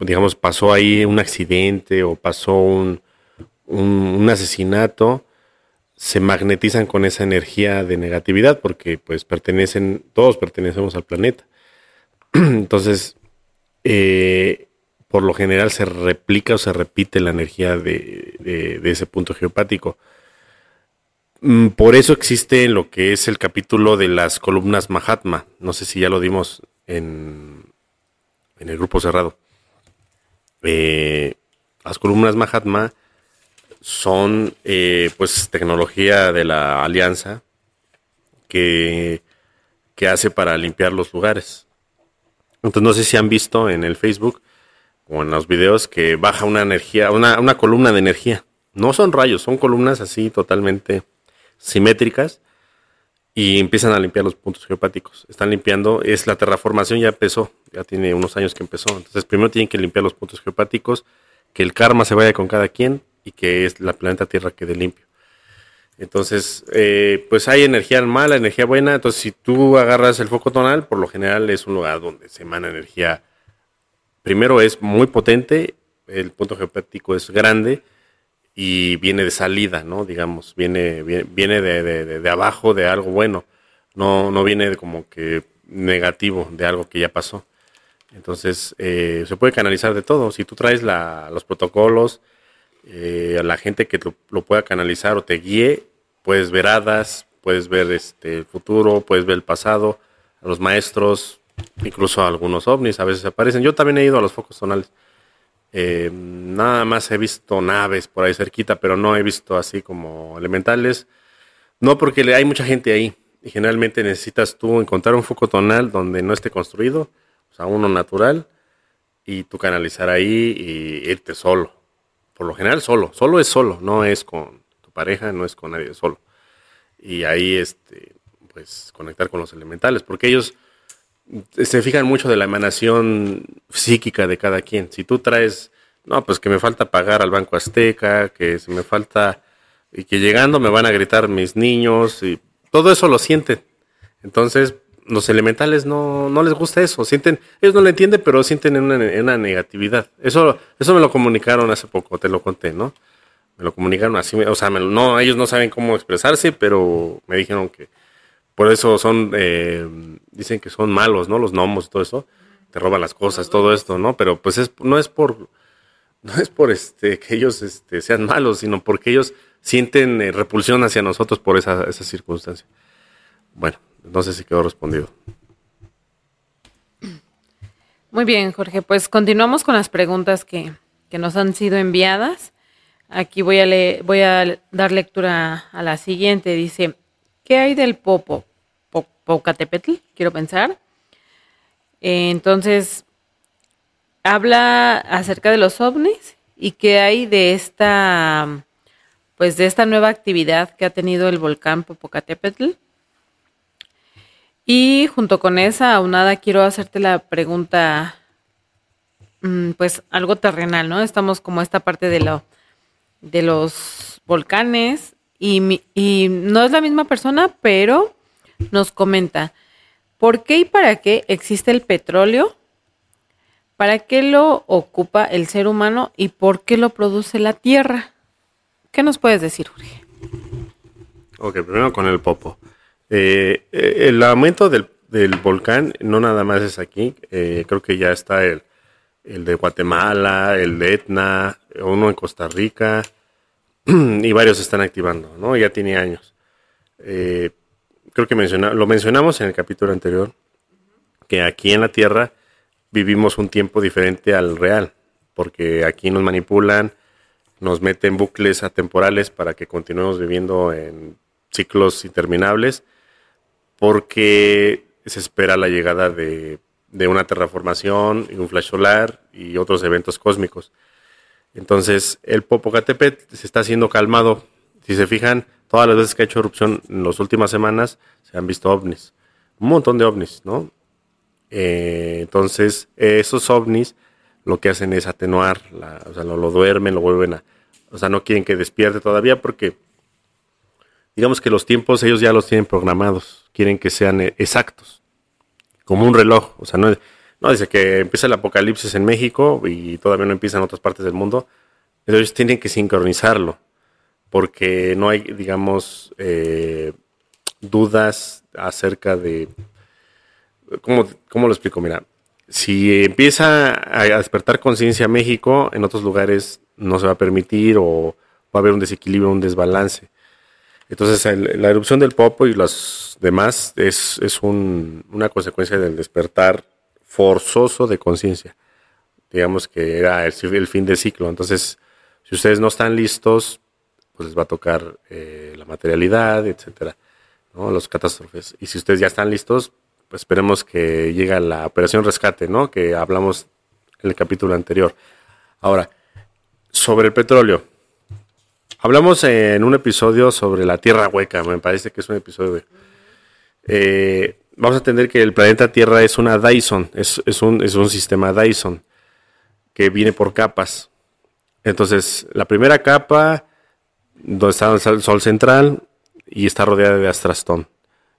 digamos, pasó ahí un accidente o pasó un, un asesinato, se magnetizan con esa energía de negatividad porque pues pertenecen, todos pertenecemos al planeta. Entonces, eh, por lo general se replica o se repite la energía de, ese punto geopático. Mm, por eso existe lo que es el capítulo de las columnas Mahatma. No sé si ya lo dimos en, en el grupo cerrado. Eh, las columnas Mahatma son eh, pues tecnología de la alianza que, que, hace para limpiar los lugares. Entonces no sé si han visto en el Facebook o en los videos que baja una energía, una, una columna de energía. No son rayos, son columnas así totalmente simétricas y empiezan a limpiar los puntos geopáticos. Están limpiando, es la terraformación ya empezó, ya tiene unos años que empezó. Entonces primero tienen que limpiar los puntos geopáticos, que el karma se vaya con cada quien y que es la planeta Tierra quede limpio. Entonces, eh, pues hay energía mala, energía buena. Entonces, si tú agarras el foco tonal, por lo general es un lugar donde se emana energía. Primero es muy potente, el punto geopático es grande y viene de salida, ¿no? Digamos, viene, viene, de, de, abajo de algo bueno. No, no viene como que negativo de algo que ya pasó. Entonces, eh, se puede canalizar de todo. Si tú traes la, los protocolos, eh, a la gente que lo, pueda canalizar o te guíe, puedes ver hadas, puedes ver este, el futuro, puedes ver el pasado, a los maestros, incluso a algunos ovnis a veces aparecen. Yo también he ido a los focos tonales. Eh, nada más he visto naves por ahí cerquita, pero no he visto así como elementales. No porque hay mucha gente ahí y generalmente necesitas tú encontrar un foco tonal donde no esté construido, o sea, uno natural, y tú canalizar ahí y irte solo por lo general solo, solo es solo, no es con tu pareja, no es con nadie, solo. Y ahí, este, pues, conectar con los elementales, porque ellos se fijan mucho de la emanación psíquica de cada quien. Si tú traes, no, pues que me falta pagar al Banco Azteca, que se me falta, y que llegando me van a gritar mis niños, y todo eso lo sienten. Entonces, los elementales no, no les gusta eso, sienten, ellos no lo entienden, pero sienten una, una, negatividad. Eso, eso me lo comunicaron hace poco, te lo conté, ¿no? Me lo comunicaron así, o sea, no, ellos no saben cómo expresarse, pero me dijeron que por eso son, eh, dicen que son malos, ¿no? Los gnomos y todo eso, te roban las cosas, todo esto, ¿no? Pero pues es, no es por, no es por este, que ellos este, sean malos, sino porque ellos sienten eh, repulsión hacia nosotros por esa, esa circunstancia. Bueno, no sé si quedó respondido. Muy bien, Jorge. Pues continuamos con las preguntas que, nos han sido enviadas. Aquí voy a, le voy a dar lectura a la siguiente. Dice, ¿qué hay del Popo? Popocatépetl, quiero pensar. Eh, entonces, habla acerca de los ovnis y qué hay de esta, pues de esta nueva actividad que ha tenido el volcán Popocatépetl. Y junto con esa aunada quiero hacerte la pregunta, mm, pues algo terrenal, ¿no? Estamos como esta parte de lo de los volcanes y, y no es la misma persona, pero nos comenta, ¿por qué y para qué existe el petróleo? ¿Para qué lo ocupa el ser humano y por qué lo produce la Tierra? ¿Qué nos puedes decir, Jorge? Ok, primero con el popo. Eh, eh, el aumento del, volcán no nada más es aquí, eh, creo que ya está el, el de Guatemala, el de Etna, uno en Costa Rica, y varios están activando, ¿no? Ya tiene años. Eh, creo que lo mencionamos en el capítulo anterior, que aquí en la Tierra vivimos un tiempo diferente al real, porque aquí nos manipulan, nos meten bucles atemporales para que continuemos viviendo en ciclos interminables, porque se espera la llegada de, una terraformación y un flash solar y otros eventos cósmicos. Entonces, el Popocatépetl se está haciendo calmado. Si se fijan, todas las veces que ha hecho erupción en las últimas semanas, se han visto ovnis. Un montón de ovnis, ¿no? Eh, entonces, esos ovnis lo que hacen es atenuar, o sea, lo, lo, duermen, lo vuelven a... O sea, no quieren que despierte todavía porque, digamos que los tiempos ellos ya los tienen programados, quieren que sean eh, exactos, como un reloj. O sea, no, dice que empieza el apocalipsis en México y todavía no empieza en otras partes del mundo. Entonces tienen que sincronizarlo, porque no hay, digamos, eh, dudas acerca de... ¿cómo, ¿Cómo lo explico? Mira, si empieza a despertar conciencia México, en otros lugares no se va a permitir o va a haber un desequilibrio, un desbalance. Entonces, la erupción del Popo y los demás es, es un, una consecuencia del despertar forzoso de conciencia. Digamos que era el, fin del ciclo. Entonces, si ustedes no están listos, pues les va a tocar eh, la materialidad, etcétera, ¿no? Los catástrofes. Y si ustedes ya están listos, pues esperemos que llegue la operación rescate, ¿no? Que hablamos en el capítulo anterior. Ahora, sobre el petróleo. Hablamos en un episodio sobre la tierra hueca, me parece que es un episodio. Eh, vamos a entender que el planeta Tierra es una Dyson, es, un, sistema Dyson que viene por capas. Entonces, la primera capa, donde está el Sol central, y está rodeada de astrastón,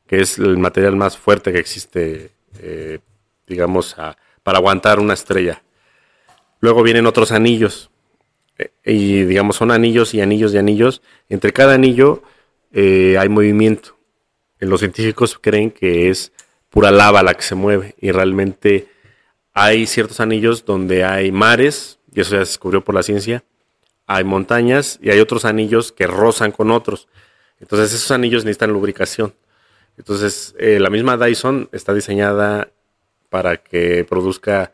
que es el material más fuerte que existe, eh, digamos, para aguantar una estrella. Luego vienen otros anillos, y digamos, son anillos y anillos y anillos. Entre cada anillo eh, hay movimiento los científicos creen que es pura lava la que se mueve y realmente hay ciertos anillos donde hay mares, y eso ya se descubrió por la ciencia, hay montañas y hay otros anillos que rozan con otros. Entonces esos anillos necesitan lubricación. Entonces eh, la misma Dyson está diseñada para que produzca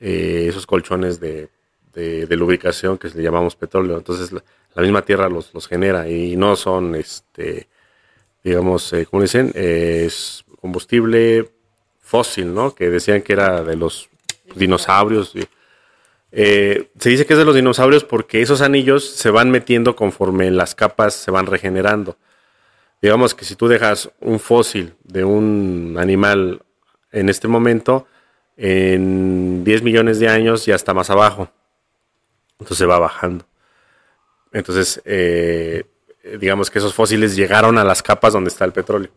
eh, esos colchones de, lubricación que le llamamos petróleo. Entonces la, la misma Tierra los, los, genera y no son este, digamos, eh, como dicen, es combustible fósil, ¿no? Que decían que era de los dinosaurios. Eh, se dice que es de los dinosaurios porque esos anillos se van metiendo conforme las capas se van regenerando. Digamos que si tú dejas un fósil de un animal en este momento, en 10 millones de años ya está más abajo. Entonces va bajando. Entonces, eh, eh, digamos que esos fósiles llegaron a las capas donde está el petróleo.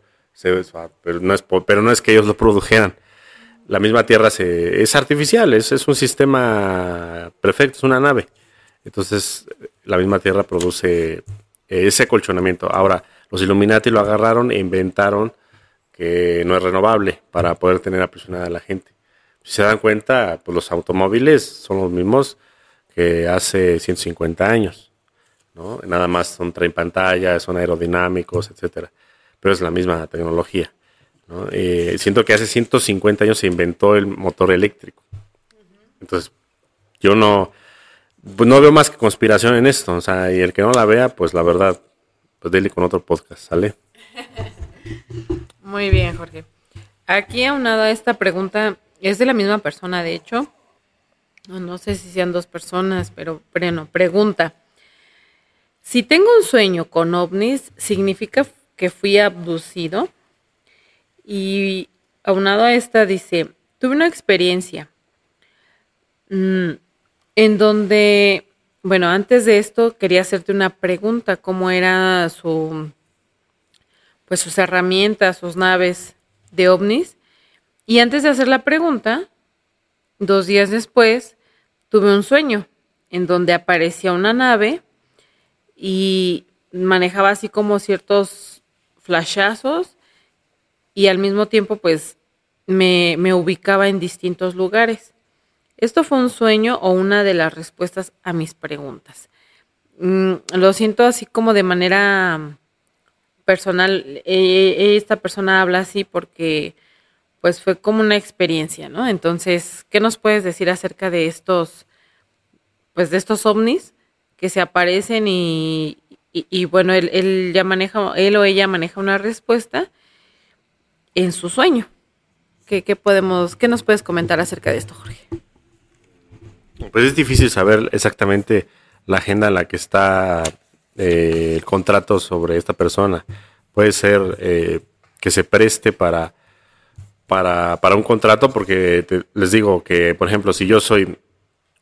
pero, no es, pero no es que ellos lo produjeran. La misma Tierra se, es artificial, es, es un sistema perfecto, es una nave. Entonces, la misma Tierra produce ese acolchonamiento. Ahora, los Illuminati lo agarraron e inventaron que no es renovable para poder tener aprisionada a la gente. Si se dan cuenta, pues los automóviles son los mismos que hace 150 años. Nada más son traen pantallas, son aerodinámicos, etcétera. Pero es la misma tecnología. Eh, siento que hace 150 años se inventó el motor eléctrico. Entonces, yo no, pues no veo más que conspiración en esto. O sea, y el que no la vea, pues la verdad, pues dele con otro podcast, ¿sale? Muy bien, Jorge. Aquí aunado a esta pregunta, es de la misma persona, de hecho. No, sé si sean dos personas, pero bueno, pregunta. Si tengo un sueño con ovnis, ¿significa que fui abducido? Y aunado a esta dice, tuve una experiencia mm, en donde, bueno, antes de esto quería hacerte una pregunta, ¿cómo era su, pues sus herramientas, sus naves de ovnis? Y antes de hacer la pregunta, dos días después, tuve un sueño en donde aparecía una nave y manejaba así como ciertos flashazos y al mismo tiempo pues me, me, ubicaba en distintos lugares. Esto fue un sueño o una de las respuestas a mis preguntas. Mm, lo siento así como de manera personal. Eh, esta persona habla así porque pues fue como una experiencia, ¿no? Entonces, ¿qué nos puedes decir acerca de estos, pues de estos ovnis que se aparecen y, y, bueno, él, él, ya maneja, él o ella maneja una respuesta en su sueño? ¿Qué, podemos, qué nos puedes comentar acerca de esto, Jorge? Pues es difícil saber exactamente la agenda en la que está eh, el contrato sobre esta persona. Puede ser eh, que se preste para, para, para un contrato, porque les digo que, por ejemplo, si yo soy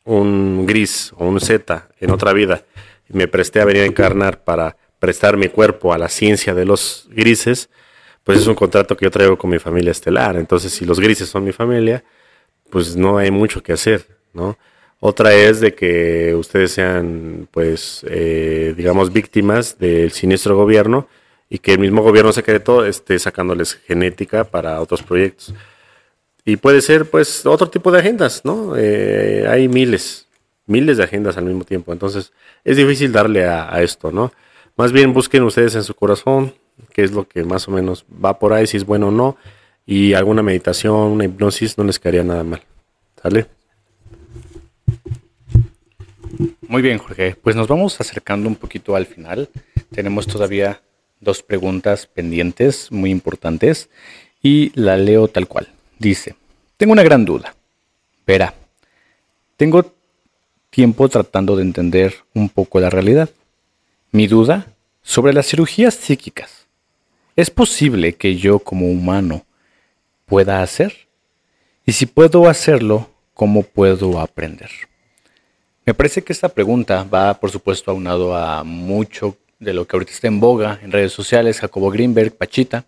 un gris o un Z en otra vida y me presté a venir a encarnar para prestar mi cuerpo a la ciencia de los grises, pues es un contrato que yo traigo con mi familia estelar. Entonces, si los grises son mi familia, pues no hay mucho que hacer, ¿no? Otra es de que ustedes sean, pues, eh, digamos, víctimas del siniestro gobierno y que el mismo gobierno secreto esté sacándoles genética para otros proyectos. Y puede ser, pues, otro tipo de agendas, ¿no? Eh, hay miles, miles de agendas al mismo tiempo. Entonces, es difícil darle a, a, esto, ¿no? Más bien busquen ustedes en su corazón qué es lo que más o menos va por ahí, si es bueno o no. Y alguna meditación, una hipnosis, no les quedaría nada mal. ¿Sale? Muy bien, Jorge. Pues nos vamos acercando un poquito al final. Tenemos todavía dos preguntas pendientes muy importantes y la leo tal cual. Dice, tengo una gran duda. Verá, tengo tiempo tratando de entender un poco la realidad. Mi duda sobre las cirugías psíquicas. ¿Es posible que yo como humano pueda hacer? Y si puedo hacerlo, ¿cómo puedo aprender? Me parece que esta pregunta va, por supuesto, aunado a mucho de lo que ahorita está en boga en redes sociales, Jacobo Greenberg, Pachita,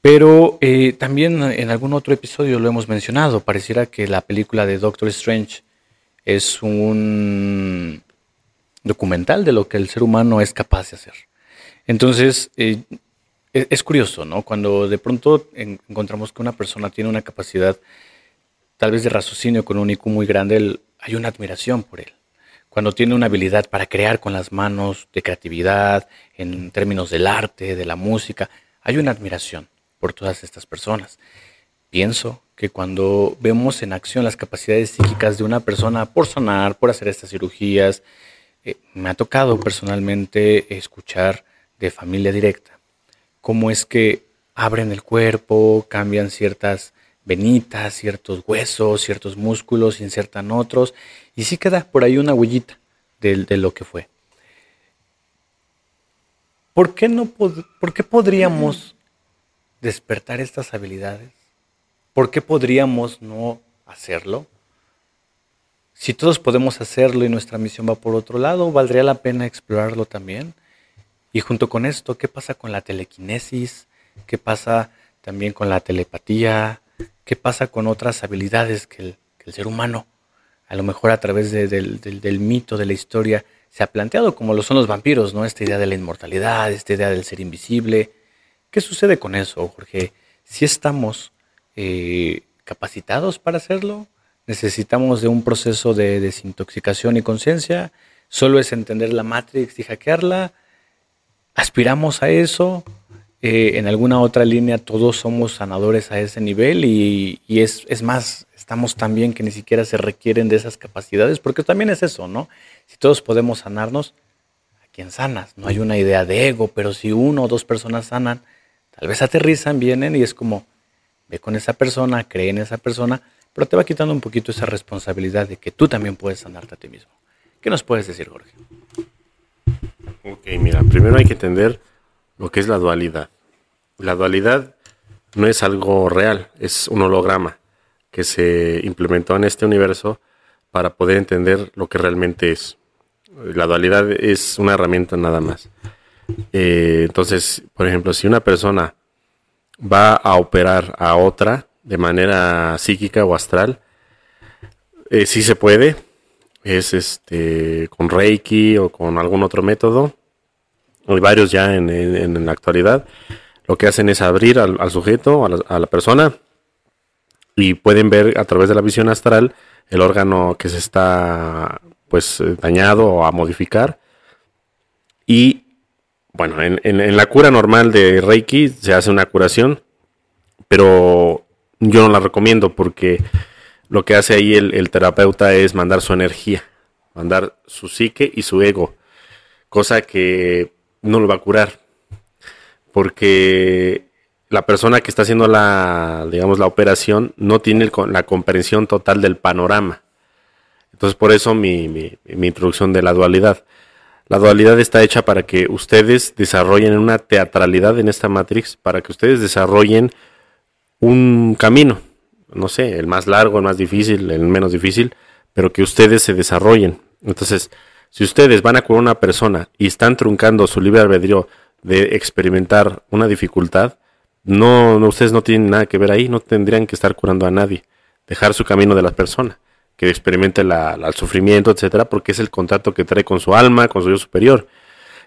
pero eh, también en algún otro episodio lo hemos mencionado, pareciera que la película de Doctor Strange es un documental de lo que el ser humano es capaz de hacer. Entonces, eh, e-, es curioso, ¿no? Cuando de pronto encontramos que una persona tiene una capacidad tal vez de raciocinio con un IQ muy grande, hay una admiración por él. Cuando tiene una habilidad para crear con las manos, de creatividad, en términos del arte, de la música, hay una admiración por todas estas personas. Pienso que cuando vemos en acción las capacidades psíquicas de una persona por sonar, por hacer estas cirugías, eh, me ha tocado personalmente escuchar de familia directa cómo es que abren el cuerpo, cambian ciertas venitas, ciertos huesos, ciertos músculos, insertan otros, y sí queda por ahí una huellita de, lo que fue. ¿Por qué, no ¿Por qué podríamos despertar estas habilidades? ¿Por qué podríamos no hacerlo? Si todos podemos hacerlo y nuestra misión va por otro lado, ¿valdría la pena explorarlo también? Y junto con esto, ¿qué pasa con la telequinesis? ¿Qué pasa también con la telepatía? ¿Qué pasa con otras habilidades que el, ser humano, a lo mejor a través del, mito, de la historia, se ha planteado, como lo son los vampiros, ¿no? Esta idea de la inmortalidad, esta idea del ser invisible. ¿Qué sucede con eso, Jorge? Si estamos eh, capacitados para hacerlo, necesitamos de un proceso de desintoxicación y conciencia, solo es entender la Matrix y hackearla, aspiramos a eso, eh, en alguna otra línea todos somos sanadores a ese nivel y, es, es, más, estamos también que ni siquiera se requieren de esas capacidades, porque también es eso, ¿no? Si todos podemos sanarnos, ¿a quién sanas? No hay una idea de ego, pero si uno o dos personas sanan, tal vez aterrizan, vienen y es como, ve con esa persona, cree en esa persona, pero te va quitando un poquito esa responsabilidad de que tú también puedes sanarte a ti mismo. ¿Qué nos puedes decir, Jorge? Ok, mira, primero hay que entender lo que es la dualidad. La dualidad no es algo real, es un holograma que se implementó en este universo para poder entender lo que realmente es. La dualidad es una herramienta nada más. Eh, entonces, por ejemplo, si una persona va a operar a otra de manera psíquica o astral, eh, sí se puede, es este con Reiki o con algún otro método. Hay varios ya en, la actualidad. Lo que hacen es abrir al, sujeto, a la, persona, y pueden ver a través de la visión astral el órgano que se está pues dañado o a modificar. Y bueno, en, en, la cura normal de Reiki se hace una curación, pero yo no la recomiendo porque lo que hace ahí el, terapeuta es mandar su energía, mandar su psique y su ego, cosa que no lo va a curar, porque la persona que está haciendo la, digamos, la operación no tiene la comprensión total del panorama. Entonces, por eso mi, mi introducción de la dualidad. La dualidad está hecha para que ustedes desarrollen una teatralidad en esta Matrix, para que ustedes desarrollen un camino, no sé, el más largo, el más difícil, el menos difícil, pero que ustedes se desarrollen. Entonces, si ustedes van a curar a una persona y están truncando su libre albedrío de experimentar una dificultad, no, ustedes no tienen nada que ver ahí, no tendrían que estar curando a nadie, dejar su camino de la persona, que experimente el sufrimiento, etcétera, porque es el contacto que trae con su alma, con su yo superior.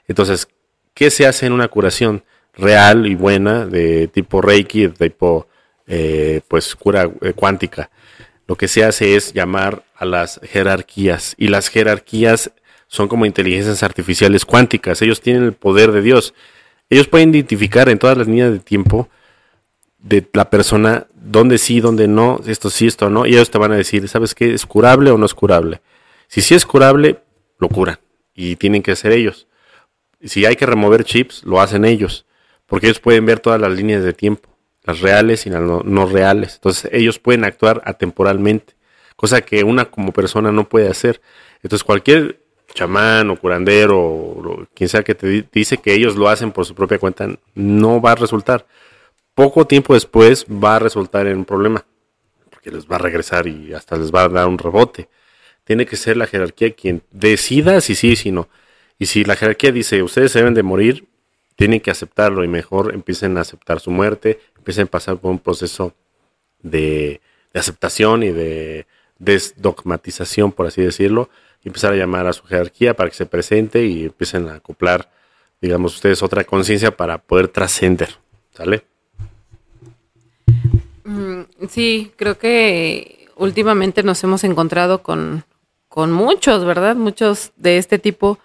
Entonces, ¿qué se hace en una curación real y buena de tipo Reiki, de tipo eh, pues cura eh, cuántica. Lo que se hace es llamar a las jerarquías y las jerarquías son como inteligencias artificiales cuánticas. Ellos tienen el poder de Dios. Ellos pueden identificar en todas las líneas de tiempo de la persona dónde sí, dónde no, esto sí, esto no, y ellos te van a decir, ¿sabes qué? ¿Es curable o no es curable? Si sí es curable, lo curan y tienen que ser ellos. Si hay que remover chips, lo hacen ellos, porque ellos pueden ver todas las líneas de tiempo las reales y las no, reales. Entonces ellos pueden actuar atemporalmente, cosa que una como persona no puede hacer. Entonces cualquier chamán o curandero o quien sea que te dice que ellos lo hacen por su propia cuenta, no va a resultar. Poco tiempo después va a resultar en un problema, porque les va a regresar y hasta les va a dar un rebote. Tiene que ser la jerarquía quien decida si sí, si no. Y si la jerarquía dice, ustedes deben de morir, tienen que aceptarlo y mejor empiecen a aceptar su muerte, empiecen a pasar por un proceso de, aceptación y de desdogmatización, por así decirlo, empezar a llamar a su jerarquía para que se presente y empiecen a acoplar, digamos, ustedes otra conciencia para poder trascender, ¿sale? Mm, sí, creo que últimamente nos hemos encontrado con, con muchos, ¿verdad? Muchos de este tipo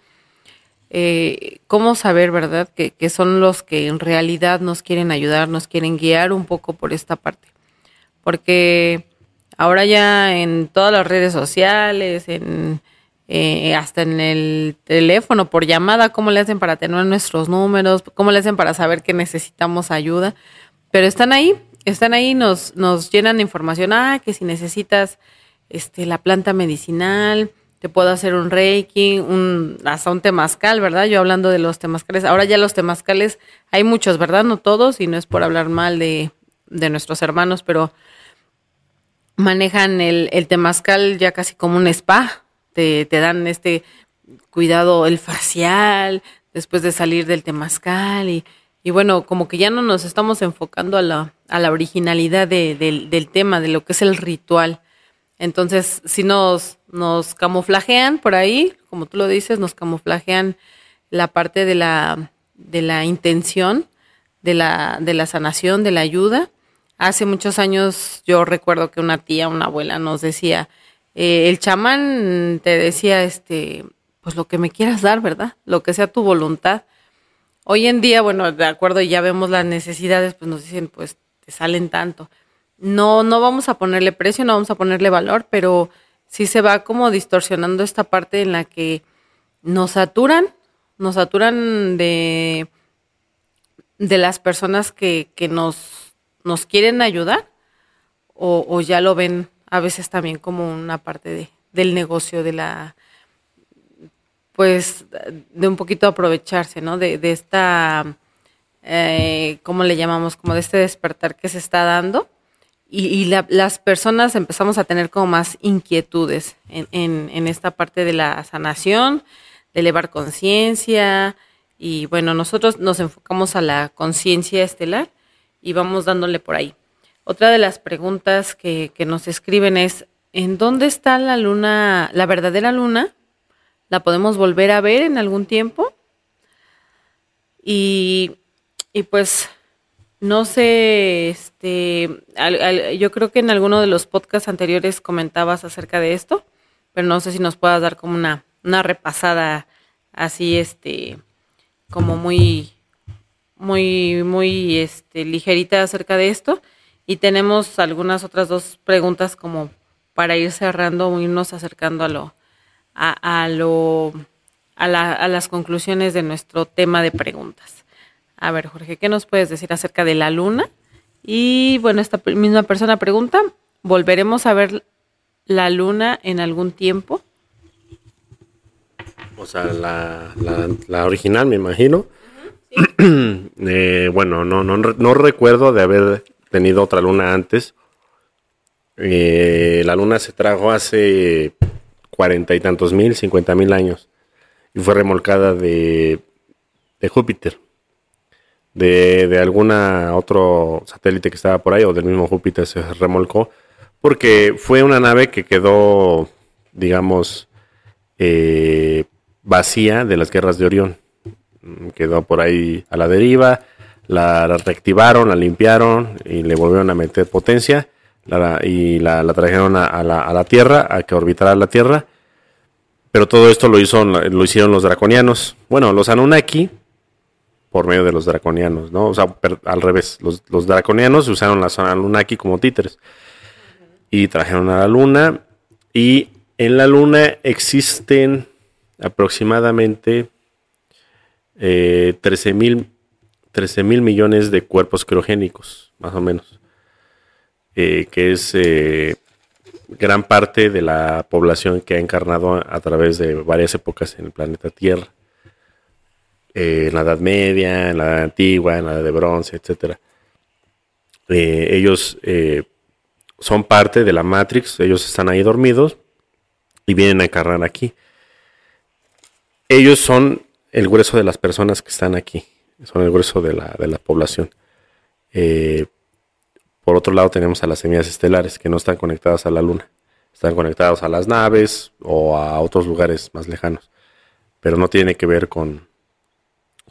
eh, cómo saber, ¿verdad? Que, son los que en realidad nos quieren ayudar, nos quieren guiar un poco por esta parte. Porque ahora ya en todas las redes sociales, en, eh, hasta en el teléfono, por llamada, cómo le hacen para tener nuestros números, cómo le hacen para saber que necesitamos ayuda. Pero están ahí, están ahí, nos, nos llenan de información, ah, que si necesitas este, la planta medicinal, te puedo hacer un reiki, un, hasta un temazcal, ¿verdad? Yo hablando de los temazcales, ahora ya los temazcales, hay muchos, ¿verdad? No todos, y no es por hablar mal de, de nuestros hermanos, pero manejan el, el temazcal ya casi como un spa, te, dan este cuidado, el facial, después de salir del temazcal, y, y bueno, como que ya no nos estamos enfocando a la, a la originalidad de, del tema, de lo que es el ritual. Entonces, si nos, nos camuflajean por ahí, como tú lo dices, nos camuflajean la parte de la, de la intención, de la, de la sanación, de la ayuda. Hace muchos años yo recuerdo que una tía, una abuela nos decía, eh, el chamán te decía, este, pues lo que me quieras dar, ¿verdad? Lo que sea tu voluntad. Hoy en día, bueno, de acuerdo, ya vemos las necesidades, pues nos dicen, pues te salen tanto no, no vamos a ponerle precio, no vamos a ponerle valor, pero sí se va como distorsionando esta parte en la que nos saturan, nos saturan de, de las personas que, que nos, nos quieren ayudar o, ya lo ven a veces también como una parte de, del negocio, de la, pues, de un poquito aprovecharse, ¿no? De, de esta, eh, ¿cómo le llamamos? Como de este despertar que se está dando. Y, las personas empezamos a tener como más inquietudes en, en, en esta parte de la sanación, de elevar conciencia. Y bueno, nosotros nos enfocamos a la conciencia estelar y vamos dándole por ahí. Otra de las preguntas que, nos escriben es, ¿en dónde está la luna, la verdadera luna? ¿La podemos volver a ver en algún tiempo? Y, pues no sé, este, yo creo que en alguno de los podcasts anteriores comentabas acerca de esto, pero no sé si nos puedas dar como una, una repasada así, este, como muy, muy, muy este, ligerita acerca de esto. Y tenemos algunas otras dos preguntas como para ir cerrando o irnos acercando a lo, a, lo, a, la, a las conclusiones de nuestro tema de preguntas. A ver, Jorge, ¿qué nos puedes decir acerca de la luna? Y bueno, esta misma persona pregunta, ¿volveremos a ver la luna en algún tiempo? O sea, la, la original, me imagino. Eh, bueno, no, no, no recuerdo de haber tenido otra luna antes. Eh, la luna se trajo hace cuarenta y tantos mil, cincuenta mil años. Y fue remolcada de, de Júpiter. De, de alguna otro satélite que estaba por ahí, o del mismo Júpiter se remolcó. Porque fue una nave que quedó, digamos, eh, vacía de las guerras de Orión. Quedó por ahí a la deriva, la reactivaron, la limpiaron y le volvieron a meter potencia y la, trajeron a, la, Tierra, a que orbitara la Tierra. Pero todo esto lo, hizo, lo hicieron los draconianos. Bueno, los Anunnaki, por medio de los draconianos, ¿no? O sea, al revés, los, los draconianos usaron las Anunnaki como títeres. Y trajeron a la Luna. Y en la Luna existen aproximadamente eh, 13 mil 13 mil millones de cuerpos criogénicos, más o menos, eh, que es eh, gran parte de la población que ha encarnado a través de varias épocas en el planeta Tierra, eh, en la Edad Media, en la Edad Antigua, en la Edad de Bronce, etc. ellos son parte de la Matrix, ellos están ahí dormidos y vienen a encarnar aquí. Ellos son el grueso de las personas que están aquí, son el grueso de la, de la población. Eh, por otro lado tenemos a las semillas estelares que no están conectadas a la luna, están conectadas a las naves o a otros lugares más lejanos, pero no tiene que ver con,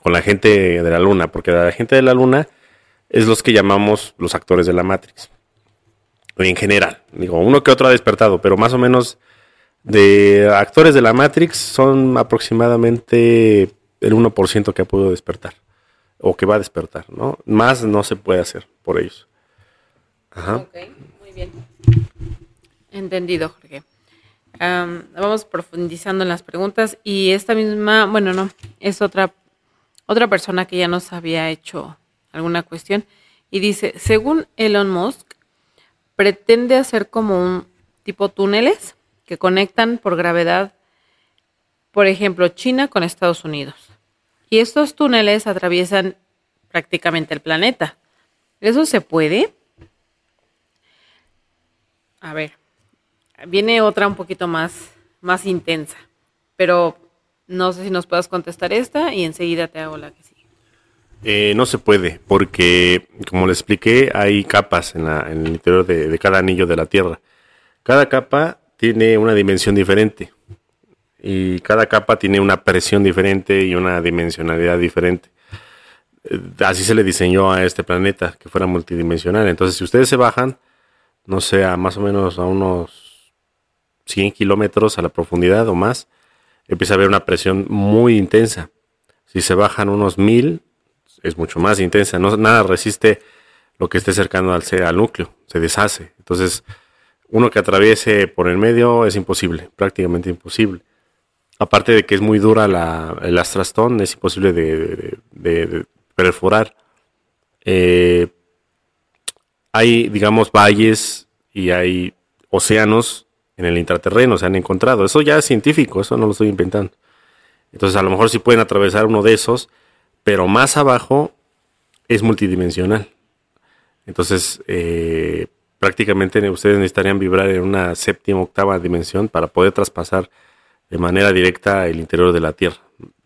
con la gente de la luna, porque la gente de la luna es los que llamamos los actores de la Matrix. En general, digo, uno que otro ha despertado, pero más o menos de actores de la Matrix son aproximadamente el 1% que ha podido despertar o que va a despertar, ¿no? Más no se puede hacer por ellos. Ajá. Ok, muy bien. Entendido, Jorge. vamos profundizando en las preguntas y esta misma, bueno, no, es otra otra persona que ya nos había hecho alguna cuestión y dice, según Elon Musk, pretende hacer como un tipo túneles que conectan por gravedad, por ejemplo, China con Estados Unidos. Y estos túneles atraviesan prácticamente el planeta. ¿Eso se puede? A ver, viene otra un poquito más, más intensa, pero no sé si nos puedas contestar esta y enseguida te hago la que sigue. Eh, no se puede, porque como le expliqué, hay capas en, el interior de, cada anillo de la Tierra. Cada capa tiene una dimensión diferente y cada capa tiene una presión diferente y una dimensionalidad diferente. Eh, así se le diseñó a este planeta, que fuera multidimensional. Entonces, si ustedes se bajan, no sé, a más o menos a unos 100 kilómetros a la profundidad o más, empieza a haber una presión muy intensa. Si se bajan unos 1000, es mucho más intensa. No, nada resiste lo que esté cercano al, al núcleo, se deshace. Entonces, uno que atraviese por el medio es imposible, prácticamente imposible. Aparte de que es muy dura la, el astrastón, es imposible de, perforar. Eh, hay, digamos, valles y hay océanos en el intraterreno, se han encontrado. Eso ya es científico, eso no lo estoy inventando. Entonces, a lo mejor sí pueden atravesar uno de esos, pero más abajo es multidimensional. Entonces, eh, prácticamente ustedes necesitarían vibrar en una séptima, octava dimensión para poder traspasar de manera directa el interior de la Tierra.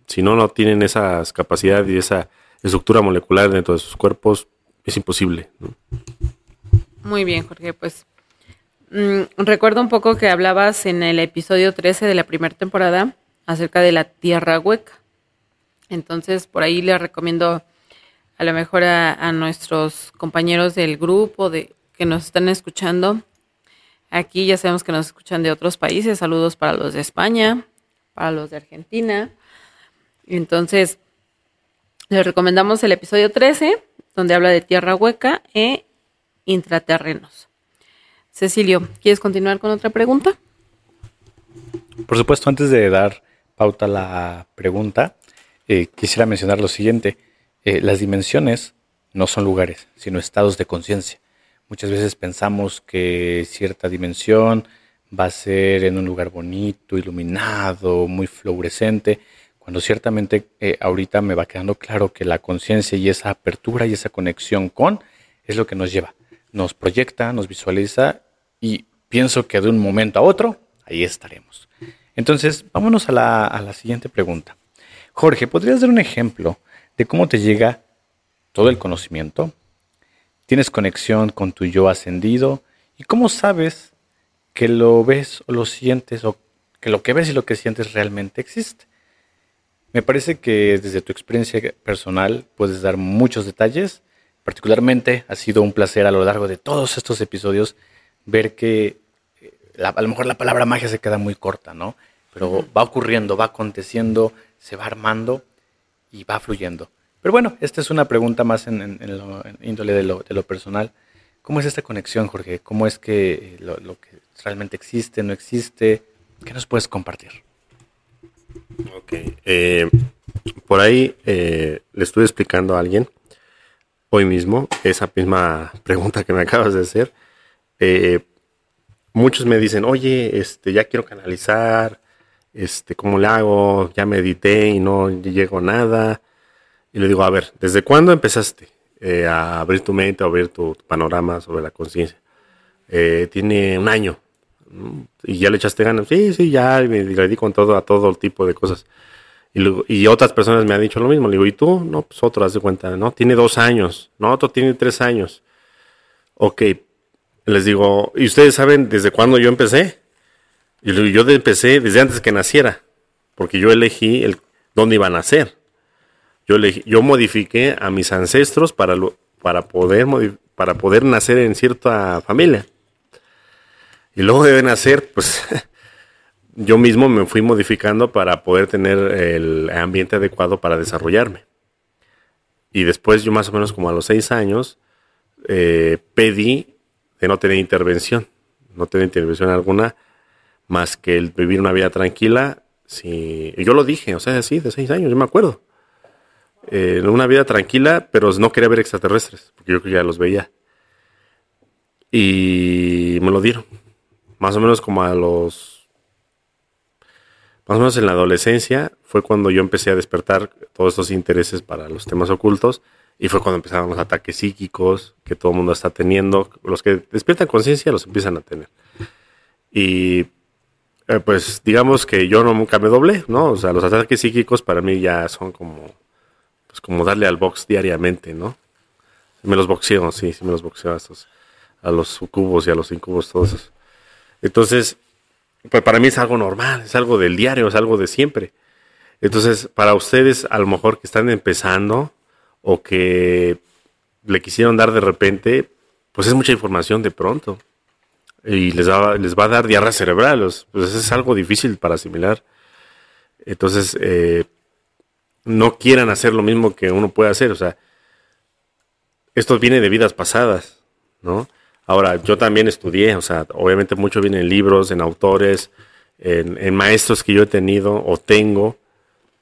Si no, no tienen esas capacidades y esa estructura molecular dentro de sus cuerpos, es imposible. Muy bien, Jorge, pues mm, recuerdo un poco que hablabas en el episodio 13 de la primera temporada acerca de la Tierra hueca. Entonces, por ahí les recomiendo a lo mejor a, nuestros compañeros del grupo de que nos están escuchando. Aquí ya sabemos que nos escuchan de otros países. Saludos para los de España, para los de Argentina. Entonces, les recomendamos el episodio 13, donde habla de tierra hueca e intraterrenos. Cecilio, ¿quieres continuar con otra pregunta? Por supuesto, antes de dar pauta a la pregunta, eh, quisiera mencionar lo siguiente. Eh, las dimensiones no son lugares, sino estados de conciencia. Muchas veces pensamos que cierta dimensión va a ser en un lugar bonito, iluminado, muy fluorescente, cuando ciertamente eh, ahorita me va quedando claro que la conciencia y esa apertura y esa conexión con es lo que nos lleva, nos proyecta, nos visualiza y pienso que de un momento a otro ahí estaremos. Entonces, vámonos a la, a la siguiente pregunta. Jorge, ¿podrías dar un ejemplo de cómo te llega todo el conocimiento, tienes conexión con tu yo ascendido y cómo sabes que lo ves o lo sientes o que lo que ves y lo que sientes realmente existe. Me parece que desde tu experiencia personal puedes dar muchos detalles. Particularmente ha sido un placer a lo largo de todos estos episodios ver que eh, a lo mejor la palabra magia se queda muy corta, ¿no? Pero va ocurriendo, va aconteciendo, se va armando y va fluyendo. Pero bueno, esta es una pregunta más en, lo, índole de lo, de lo, personal. ¿Cómo es esta conexión, Jorge? ¿Cómo es que lo, que realmente existe, no existe? ¿Qué nos puedes compartir? Ok. Eh, por ahí eh, le estuve explicando a alguien hoy mismo esa misma pregunta que me acabas de hacer. Eh, muchos me dicen, oye, este, ya quiero canalizar, este, ¿cómo le hago? Ya medité y no llego a nada. Y le digo, a ver, ¿desde cuándo empezaste eh, a abrir tu mente, a abrir tu, panorama sobre la conciencia? Eh, tiene un año. ¿Y ya le echaste ganas? Sí, sí, ya, y le con todo, a todo tipo de cosas. Y, y, otras personas me han dicho lo mismo. Le digo, ¿y tú? No, pues otro, haz de cuenta, ¿no? Tiene dos años. No, otro tiene tres años. Ok. Les digo, ¿y ustedes saben desde cuándo yo empecé? Y yo empecé desde antes que naciera, porque yo elegí el, dónde iba a nacer. Yo, yo modifiqué a mis ancestros para, para, poder, para poder nacer en cierta familia. Y luego de nacer, pues yo mismo me fui modificando para poder tener el ambiente adecuado para desarrollarme. Y después yo más o menos como a los seis años eh, pedí de no tener intervención, no tener intervención alguna más que vivir una vida tranquila. Sí, yo lo dije, o sea, así, de seis años, yo me acuerdo. Eh, una vida tranquila, pero no quería ver extraterrestres, porque yo ya los veía. Y me lo dieron. Más o menos como a los... Más o menos en la adolescencia fue cuando yo empecé a despertar todos estos intereses para los temas ocultos. Y fue cuando empezaron los ataques psíquicos que todo el mundo está teniendo. Los que despiertan conciencia los empiezan a tener. Y eh, pues digamos que yo nunca me doblé, ¿no? O sea, los ataques psíquicos para mí ya son como, pues como darle al box diariamente, ¿no? Me los boxeo, sí, sí me los boxeo a, estos, a los sucubos y a los incubos, todos esos. Entonces, pues para mí es algo normal, es algo del diario, es algo de siempre. Entonces, para ustedes, a lo mejor que están empezando o que le quisieron dar de repente, pues es mucha información de pronto y les va, les va a dar diarrea cerebral. Pues es algo difícil para asimilar. Entonces, eh, no quieran hacer lo mismo que uno puede hacer. O sea, esto viene de vidas pasadas, ¿no? Ahora, yo también estudié, o sea, obviamente mucho viene en libros, en autores, en, maestros que yo he tenido o tengo.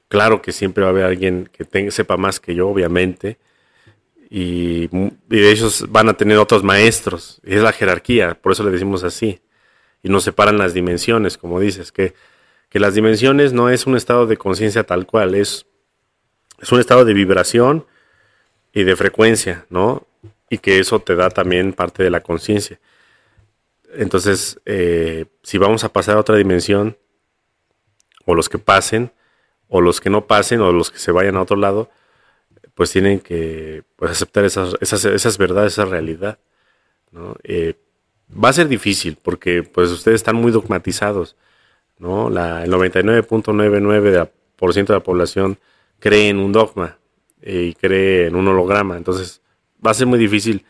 Claro que siempre va a haber alguien que sepa más que yo, obviamente. y, ellos van a tener otros maestros. Es la jerarquía, por eso le decimos así. Y nos separan las dimensiones, como dices, que, que las dimensiones no es un estado de conciencia tal cual, es, es un estado de vibración y de frecuencia, ¿no? Y que eso te da también parte de la conciencia. Entonces, eh, si vamos a pasar a otra dimensión, o los que pasen, o los que no pasen, o los que se vayan a otro lado, pues tienen que pues, aceptar esas, esas, esas verdades, esa realidad. Eh, va a ser difícil porque pues ustedes están muy dogmatizados. ¿no? La, el 99.99% de la población cree en un dogma eh, y cree en un holograma. Entonces va a ser muy difícil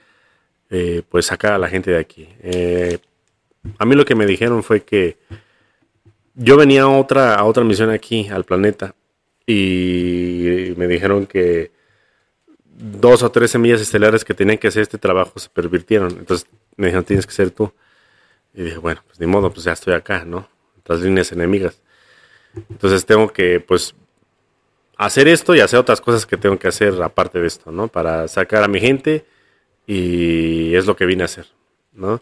eh, pues sacar a la gente de aquí. a mí lo que me dijeron fue que yo venía a otra, a otra misión aquí, al planeta, y me dijeron que dos o tres semillas estelares que tenían que hacer este trabajo se pervirtieron. Entonces me dijeron, tienes que ser tú. Y dije, bueno, pues ni modo, pues ya estoy acá, ¿no? Las líneas enemigas. Entonces tengo que, pues, hacer esto y hacer otras cosas que tengo que hacer aparte de esto, ¿no? Para sacar a mi gente y es lo que vine a hacer, ¿no?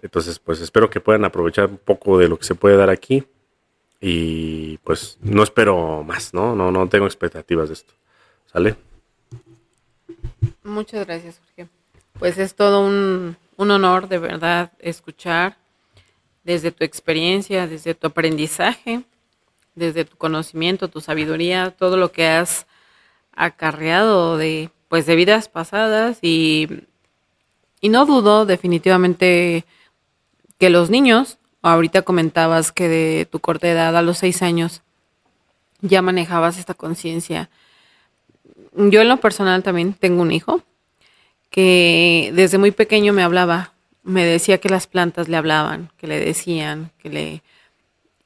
Entonces, pues espero que puedan aprovechar un poco de lo que se puede dar aquí y pues no espero más, ¿no? No, no tengo expectativas de esto. ¿Sale? Muchas gracias, Jorge. Pues es todo un, honor de verdad escuchar desde tu experiencia, desde tu aprendizaje, desde tu conocimiento, tu sabiduría, todo lo que has acarreado de pues de vidas pasadas y, y no dudo definitivamente que los niños, ahorita comentabas que de tu corta edad a los seis años ya manejabas esta conciencia. Yo en lo personal también tengo un hijo que desde muy pequeño me hablaba, me decía que las plantas le hablaban, que le decían, que le...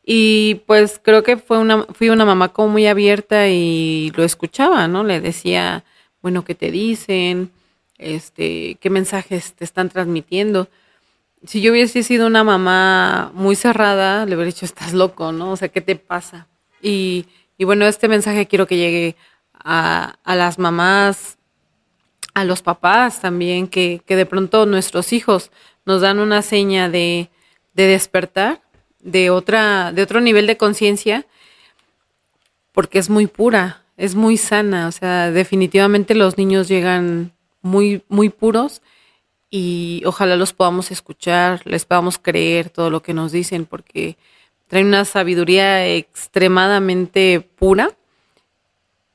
Y pues creo que fue una, fui una mamá como muy abierta y lo escuchaba, ¿no? Le decía, bueno, ¿qué te dicen? Este, ¿qué mensajes te están transmitiendo? Si yo hubiese sido una mamá muy cerrada, le hubiera dicho, estás loco, ¿no? O sea, ¿qué te pasa? Y, y bueno, este mensaje quiero que llegue a, las mamás, a los papás también, que, de pronto nuestros hijos nos dan una seña de, de despertar, de, otra, de otro nivel de conciencia, porque es muy pura, es muy sana, o sea, definitivamente los niños llegan muy, muy puros y ojalá los podamos escuchar, les podamos creer todo lo que nos dicen, porque traen una sabiduría extremadamente pura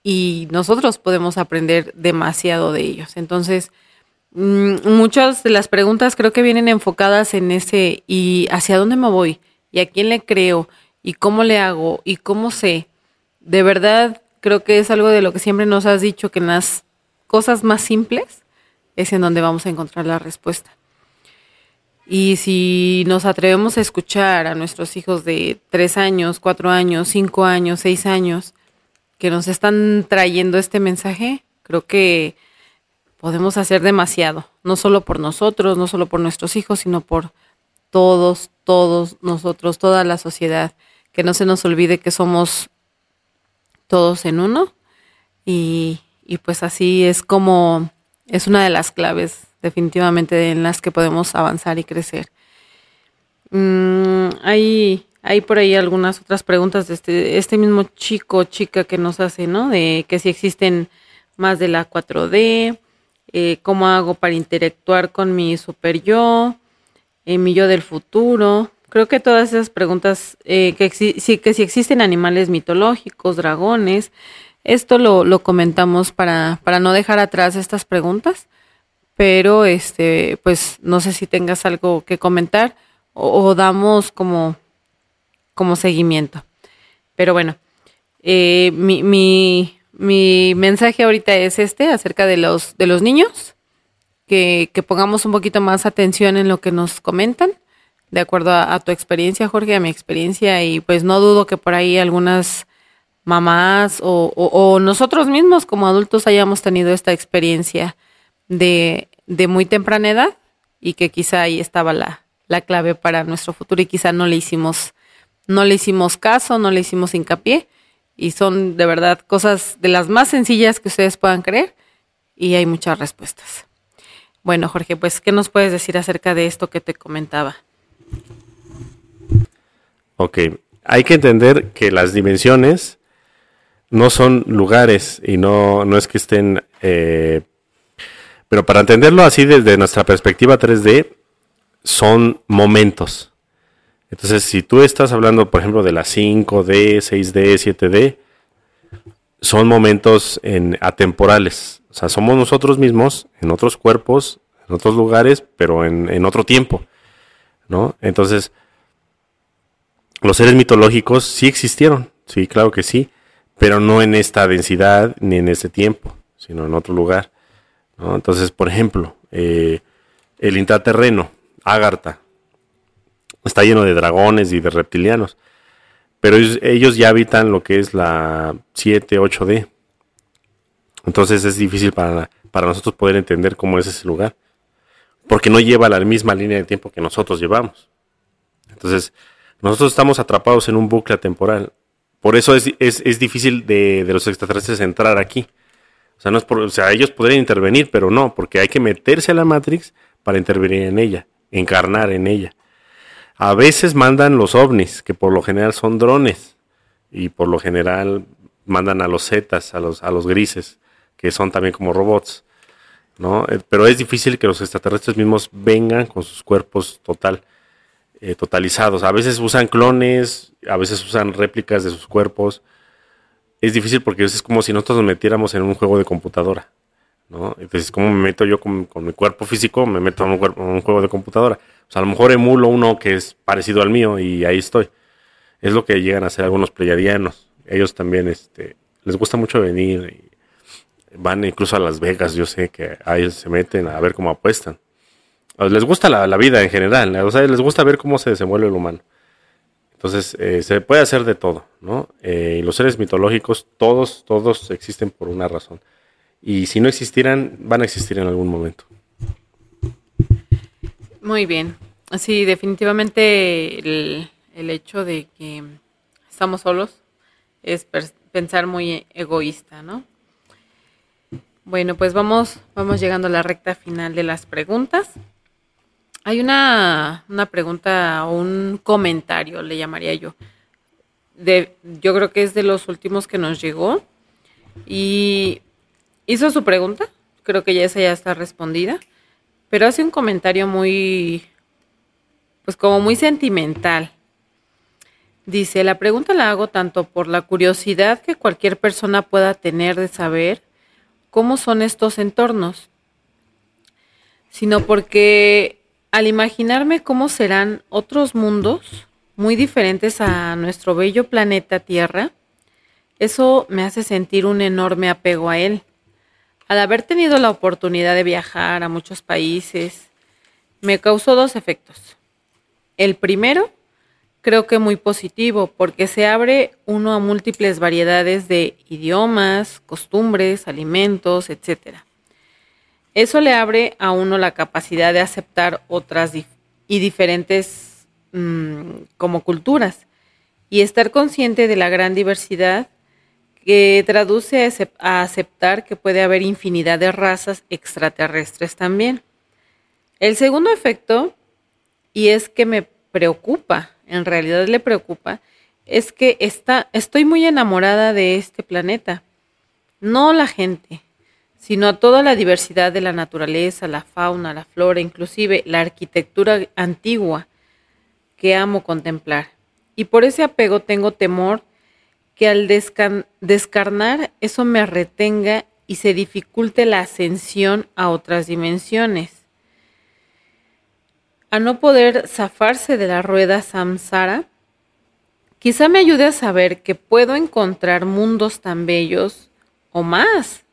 y nosotros podemos aprender demasiado de ellos. Entonces, mm, muchas de las preguntas creo que vienen enfocadas en ese y hacia dónde me voy y a quién le creo y cómo le hago y cómo sé. De verdad, creo que es algo de lo que siempre nos has dicho, que en las cosas más simples es en donde vamos a encontrar la respuesta. Y si nos atrevemos a escuchar a nuestros hijos de tres años, cuatro años, cinco años, seis años, que nos están trayendo este mensaje, creo que podemos hacer demasiado, no solo por nosotros, no solo por nuestros hijos, sino por todos, todos nosotros, toda la sociedad, que no se nos olvide que somos todos en uno y, pues así es como es una de las claves definitivamente en las que podemos avanzar y crecer. Mm, hay hay por ahí algunas otras preguntas de este, este mismo chico chica que nos hace, ¿no? De que si existen más de la 4D, eh, cómo hago para interactuar con mi super yo, eh, del futuro. Creo que todas esas preguntas, eh, que, sí, que si existen animales mitológicos, dragones, esto lo, lo comentamos para, para no dejar atrás estas preguntas, pero este, pues no sé si tengas algo que comentar o damos como como seguimiento. Pero bueno, eh, mi, mi, mi, mensaje ahorita es este acerca de los, de los niños, que, pongamos un poquito más atención en lo que nos comentan, de acuerdo a, tu experiencia, Jorge, a mi experiencia, y pues no dudo que por ahí algunas mamás o, nosotros mismos como adultos hayamos tenido esta experiencia de, de muy temprana edad y que quizá ahí estaba la, la clave para nuestro futuro y quizá no le hicimos no le hicimos caso, no le hicimos hincapié y son de verdad cosas de las más sencillas que ustedes puedan creer y hay muchas respuestas. Bueno, Jorge, pues, ¿qué nos puedes decir acerca de esto que te comentaba? Ok, hay que entender que las dimensiones no son lugares y no, no es que estén... Eh, pero para entenderlo así desde nuestra perspectiva 3D, son momentos. Entonces, si tú estás hablando, por ejemplo, de la 5D, 6D, 7D, son momentos en, atemporales. O sea, somos nosotros mismos en otros cuerpos, en otros lugares, pero en, en otro tiempo. ¿no? Entonces, los seres mitológicos sí existieron, sí, claro que sí, pero no en esta densidad ni en este tiempo, sino en otro lugar. ¿no? Entonces, por ejemplo, eh, el intraterreno, Agartha, está lleno de dragones y de reptilianos, pero ellos, ya habitan lo que es la 7, 8D. Entonces es difícil para, para nosotros poder entender cómo es ese lugar, porque no lleva la misma línea de tiempo que nosotros llevamos. Entonces, nosotros estamos atrapados en un bucle temporal. Por eso es, es, difícil de, de, los extraterrestres entrar aquí. O sea, no es por, o sea, ellos podrían intervenir, pero no, porque hay que meterse a la Matrix para intervenir en ella, encarnar en ella. A veces mandan los ovnis, que por lo general son drones, y por lo general mandan a los zetas, a los, a los grises, que son también como robots. ¿no? Eh, pero es difícil que los extraterrestres mismos vengan con sus cuerpos total. Eh, totalizados. A veces usan clones, a veces usan réplicas de sus cuerpos. Es difícil porque es como si nosotros nos metiéramos en un juego de computadora. ¿no? Entonces, ¿cómo me meto yo con, mi cuerpo físico? Me meto en un, un, juego de computadora. O sea, a lo mejor emulo uno que es parecido al mío y ahí estoy. Es lo que llegan a hacer algunos pleyadianos. Ellos también este, les gusta mucho venir. Van incluso a Las Vegas, yo sé que ahí se meten a ver cómo apuestan les gusta la, vida en general, o sea, les gusta ver cómo se desenvuelve el humano. Entonces, eh, se puede hacer de todo, ¿no? Eh, los seres mitológicos, todos, todos existen por una razón. Y si no existieran, van a existir en algún momento. Muy bien. Sí, definitivamente el, el hecho de que estamos solos es pensar muy egoísta, ¿no? Bueno, pues vamos, vamos llegando a la recta final de las preguntas. Hay una, una pregunta o un comentario, le llamaría yo. De, yo creo que es de los últimos que nos llegó. Y hizo su pregunta. Creo que ya esa ya está respondida. Pero hace un comentario muy, pues como muy sentimental. Dice, la pregunta la hago tanto por la curiosidad que cualquier persona pueda tener de saber cómo son estos entornos, sino porque al imaginarme cómo serán otros mundos muy diferentes a nuestro bello planeta Tierra, eso me hace sentir un enorme apego a él. Al haber tenido la oportunidad de viajar a muchos países, me causó dos efectos. El primero, creo que muy positivo, porque se abre uno a múltiples variedades de idiomas, costumbres, alimentos, etcétera. Eso le abre a uno la capacidad de aceptar otras y diferentes mm, como culturas y estar consciente de la gran diversidad que traduce a aceptar que puede haber infinidad de razas extraterrestres también. El segundo efecto, y es que me preocupa, en realidad le preocupa, es que está, estoy muy enamorada de este planeta, no la gente, sino a toda la diversidad de la naturaleza, la fauna, la flora, inclusive la arquitectura antigua que amo contemplar. Y por ese apego tengo temor que al descarnar eso me retenga y se dificulte la ascensión a otras dimensiones. A no poder zafarse de la rueda samsara, quizá me ayude a saber que puedo encontrar mundos tan bellos o más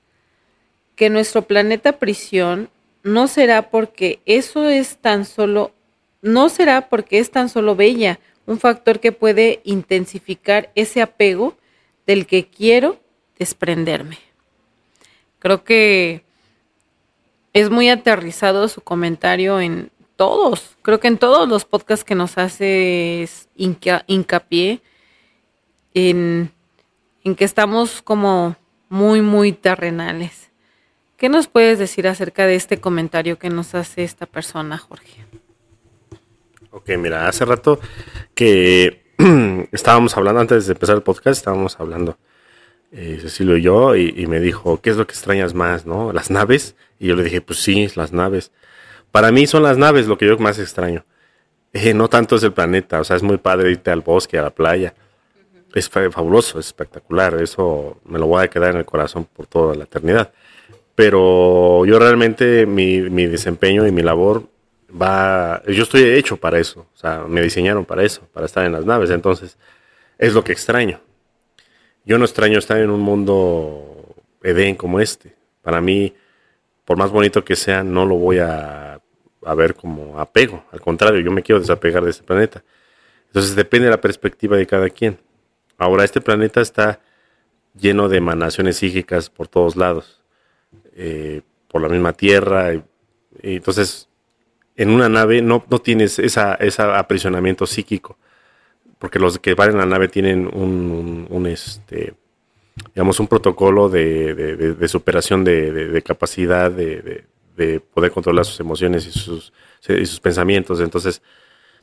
que nuestro planeta prisión no será porque eso es tan solo, no será porque es tan solo bella, un factor que puede intensificar ese apego del que quiero desprenderme. Creo que es muy aterrizado su comentario en todos, creo que en todos los podcasts que nos hace hincapié en, en que estamos como muy, muy terrenales ¿Qué nos puedes decir acerca de este comentario que nos hace esta persona, Jorge? Ok, mira, hace rato que estábamos hablando, antes de empezar el podcast, estábamos hablando, eh, Cecilio y yo, y, me dijo, ¿qué es lo que extrañas más, no? ¿Las naves? Y yo le dije, pues sí, las naves. Para mí son las naves lo que yo más extraño. Eh, no tanto es el planeta, o sea, es muy padre irte al bosque, a la playa. Es fabuloso, es espectacular, eso me lo voy a quedar en el corazón por toda la eternidad. Pero yo realmente mi, mi desempeño y mi labor va, yo estoy hecho para eso, o sea, me diseñaron para eso, para estar en las naves, entonces es lo que extraño. Yo no extraño estar en un mundo Edén como este. Para mí, por más bonito que sea, no lo voy a, a ver como apego, al contrario, yo me quiero desapegar de este planeta. Entonces depende de la perspectiva de cada quien. Ahora, este planeta está lleno de emanaciones psíquicas por todos lados, eh, por la misma Tierra, y entonces en una nave no, no tienes esa, ese aprisionamiento psíquico, porque los que van en la nave tienen un, este, digamos, un protocolo de, superación de, capacidad de, poder controlar sus emociones y sus, y sus pensamientos. Entonces,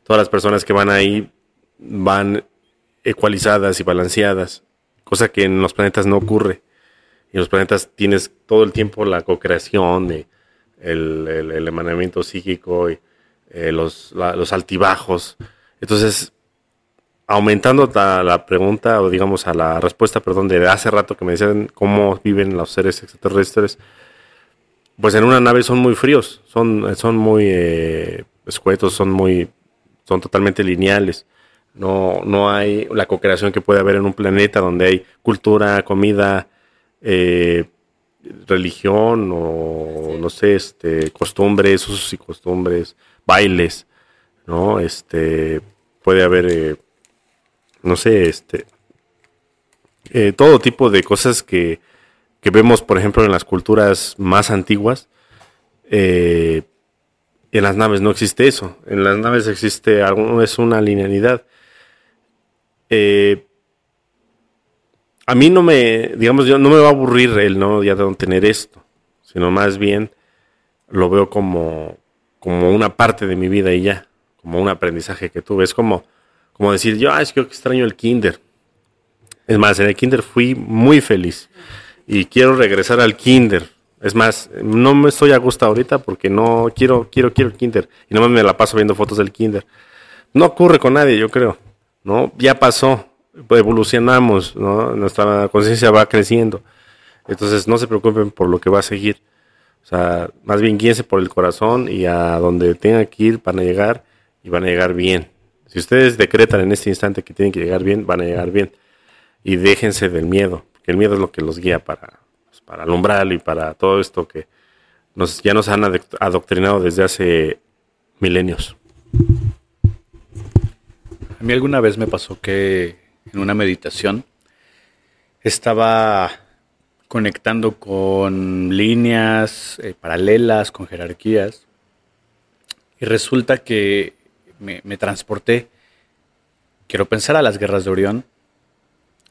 todas las personas que van ahí van ecualizadas y balanceadas, cosa que en los planetas no ocurre. Y en los planetas tienes todo el tiempo la co-creación de el, el, emanamiento psíquico y eh, los, los altibajos. Entonces, aumentando la pregunta, o digamos a la respuesta, perdón, de hace rato que me decían cómo viven los seres extraterrestres, pues en una nave son muy fríos, son, son muy eh, escuetos, son muy, son totalmente lineales. No, no hay la co-creación que puede haber en un planeta donde hay cultura, comida, eh, religión o no sé, este, costumbres, usos y costumbres, bailes, ¿no? Este, puede haber, eh, no sé, este, eh, todo tipo de cosas que, que, vemos, por ejemplo, en las culturas más antiguas. Eh, en las naves no existe eso. En las naves existe algo, es una linealidad. Eh, a mí no me, digamos, yo no me va a aburrir el no ya de tener esto, sino más bien lo veo como, como una parte de mi vida y ya, como un aprendizaje que tuve. Es como, como decir, yo, es que extraño el kinder. Es más, en el kinder fui muy feliz y quiero regresar al kinder. Es más, no me estoy a gusto ahorita porque no quiero, quiero, quiero el kinder. Y no me la paso viendo fotos del kinder. No ocurre con nadie, yo creo. ¿no? Ya pasó evolucionamos, ¿no? Nuestra conciencia va creciendo. Entonces no se preocupen por lo que va a seguir. O sea, más bien guíense por el corazón y a donde tengan que ir van a llegar y van a llegar bien. Si ustedes decretan en este instante que tienen que llegar bien, van a llegar bien. Y déjense del miedo, porque el miedo es lo que los guía para, pues, para alumbrarlo y para todo esto que nos, ya nos han adoctrinado desde hace milenios. A mí alguna vez me pasó que en una meditación, estaba conectando con líneas eh, paralelas, con jerarquías, y resulta que me, transporté, quiero pensar a las guerras de Orión,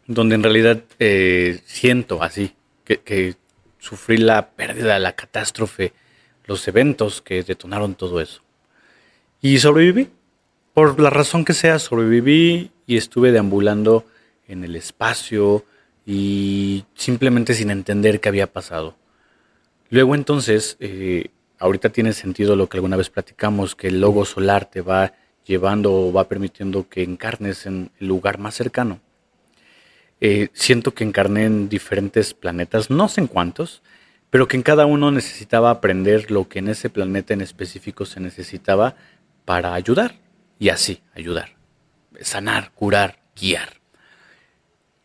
donde en realidad eh, siento así, que, sufrí la pérdida, la catástrofe, los eventos que detonaron todo eso. Y sobreviví. Por la razón que sea, sobreviví y estuve deambulando en el espacio y simplemente sin entender qué había pasado. Luego entonces, eh, ahorita tiene sentido lo que alguna vez platicamos, que el logo solar te va llevando o va permitiendo que encarnes en el lugar más cercano. Eh, siento que encarné en diferentes planetas, no sé en cuántos, pero que en cada uno necesitaba aprender lo que en ese planeta en específico se necesitaba para ayudar y así ayudar sanar, curar, guiar.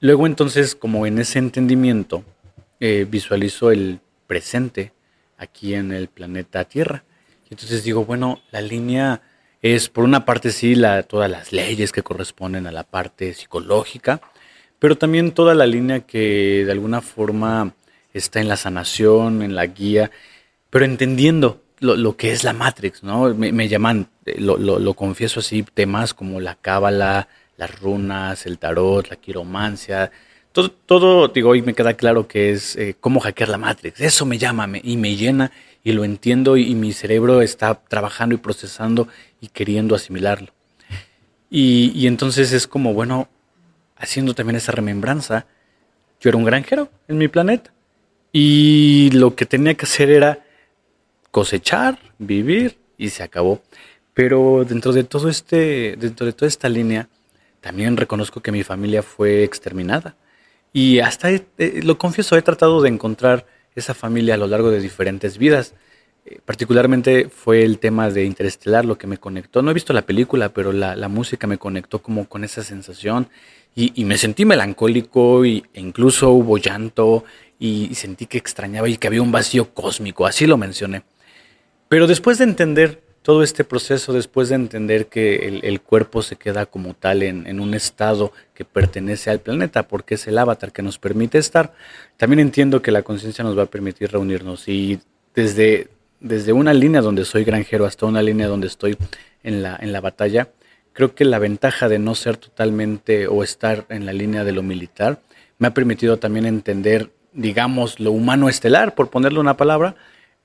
Luego entonces, como en ese entendimiento, eh, visualizo el presente aquí en el planeta Tierra. Y entonces digo, bueno, la línea es por una parte sí la, todas las leyes que corresponden a la parte psicológica, pero también toda la línea que de alguna forma está en la sanación, en la guía, pero entendiendo lo, que es la Matrix, ¿no? Me, llaman, eh, lo, lo, confieso así, temas como la cábala, las runas, el tarot, la quiromancia, todo, todo, digo, hoy me queda claro que es eh, cómo hackear la Matrix. Eso me llama me, y me llena y lo entiendo y, y, mi cerebro está trabajando y procesando y queriendo asimilarlo. Y, y entonces es como, bueno, haciendo también esa remembranza, yo era un granjero en mi planeta y lo que tenía que hacer era cosechar, vivir y se acabó. Pero dentro de todo este, dentro de toda esta línea, también reconozco que mi familia fue exterminada. Y hasta, lo confieso, he tratado de encontrar esa familia a lo largo de diferentes vidas. Eh, particularmente fue el tema de Interestelar lo que me conectó. No he visto la película, pero la, la música me conectó como con esa sensación. Y, y me sentí melancólico y, e incluso hubo llanto y, y sentí que extrañaba y que había un vacío cósmico, así lo mencioné. Pero después de entender todo este proceso, después de entender que el, el cuerpo se queda como tal en, en, un estado que pertenece al planeta, porque es el avatar que nos permite estar, también entiendo que la conciencia nos va a permitir reunirnos. Y desde, desde una línea donde soy granjero hasta una línea donde estoy en la, en la batalla, creo que la ventaja de no ser totalmente o estar en la línea de lo militar me ha permitido también entender, digamos, lo humano estelar, por ponerle una palabra,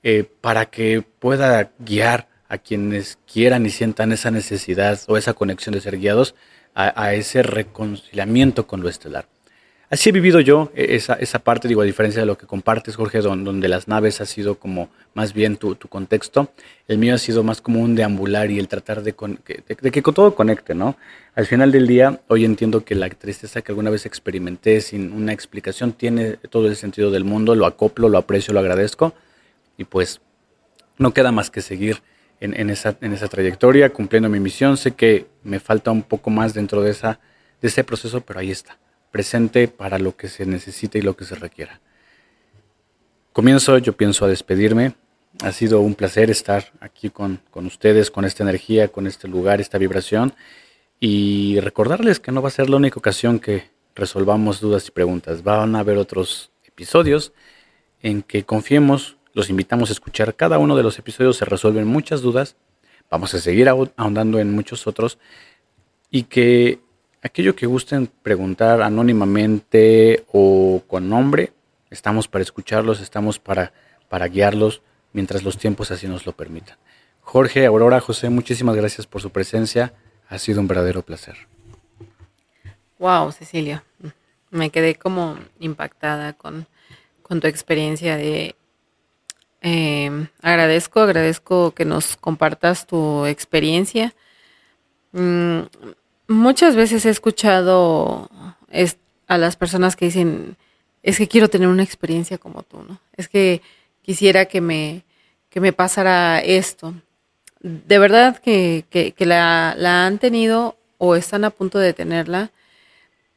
eh, para que pueda guiar a quienes quieran y sientan esa necesidad o esa conexión de ser guiados a, a ese reconciliamiento con lo estelar. Así he vivido yo e, esa, esa, parte, digo, a diferencia de lo que compartes, Jorge, don, donde las naves ha sido como más bien tu, tu, contexto, el mío ha sido más como un deambular y el tratar de, con, que todo conecte, ¿no? Al final del día, hoy entiendo que la tristeza que alguna vez experimenté sin una explicación tiene todo el sentido del mundo, lo acoplo, lo aprecio, lo agradezco, y pues no queda más que seguir en, en, esa, en esa trayectoria, cumpliendo mi misión. Sé que me falta un poco más dentro de, esa, de ese proceso, pero ahí está, presente para lo que se necesite y lo que se requiera. Comienzo, yo pienso a despedirme. Ha sido un placer estar aquí con, con ustedes, con esta energía, con este lugar, esta vibración. Y recordarles que no va a ser la única ocasión que resolvamos dudas y preguntas. Van a haber otros episodios en que confiemos los invitamos a escuchar cada uno de los episodios, se resuelven muchas dudas, vamos a seguir ahondando en muchos otros y que aquello que gusten preguntar anónimamente o con nombre, estamos para escucharlos, estamos para, para guiarlos mientras los tiempos así nos lo permitan. Jorge, Aurora, José, muchísimas gracias por su presencia, ha sido un verdadero placer. Wow, Cecilia, me quedé como impactada con, con tu experiencia de eh, agradezco, agradezco que nos compartas tu experiencia. Mm, muchas veces he escuchado es, a las personas que dicen, es que quiero tener una experiencia como tú, ¿no? Es que quisiera que me, que me pasara esto. De verdad que, que, la han tenido o están a punto de tenerla.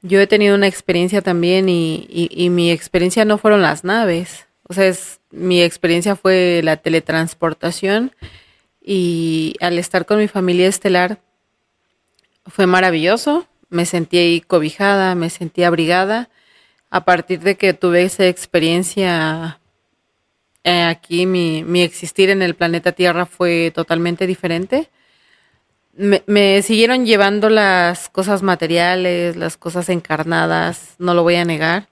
Yo he tenido una experiencia también y, y, y mi experiencia no fueron las naves. O sea, es, mi experiencia fue la teletransportación y al estar con mi familia estelar fue maravilloso. Me sentí cobijada, me sentí abrigada. A partir de que tuve esa experiencia eh, aquí, mi, mi, existir en el planeta Tierra fue totalmente diferente. Me, me siguieron llevando las cosas materiales, las cosas encarnadas, no lo voy a negar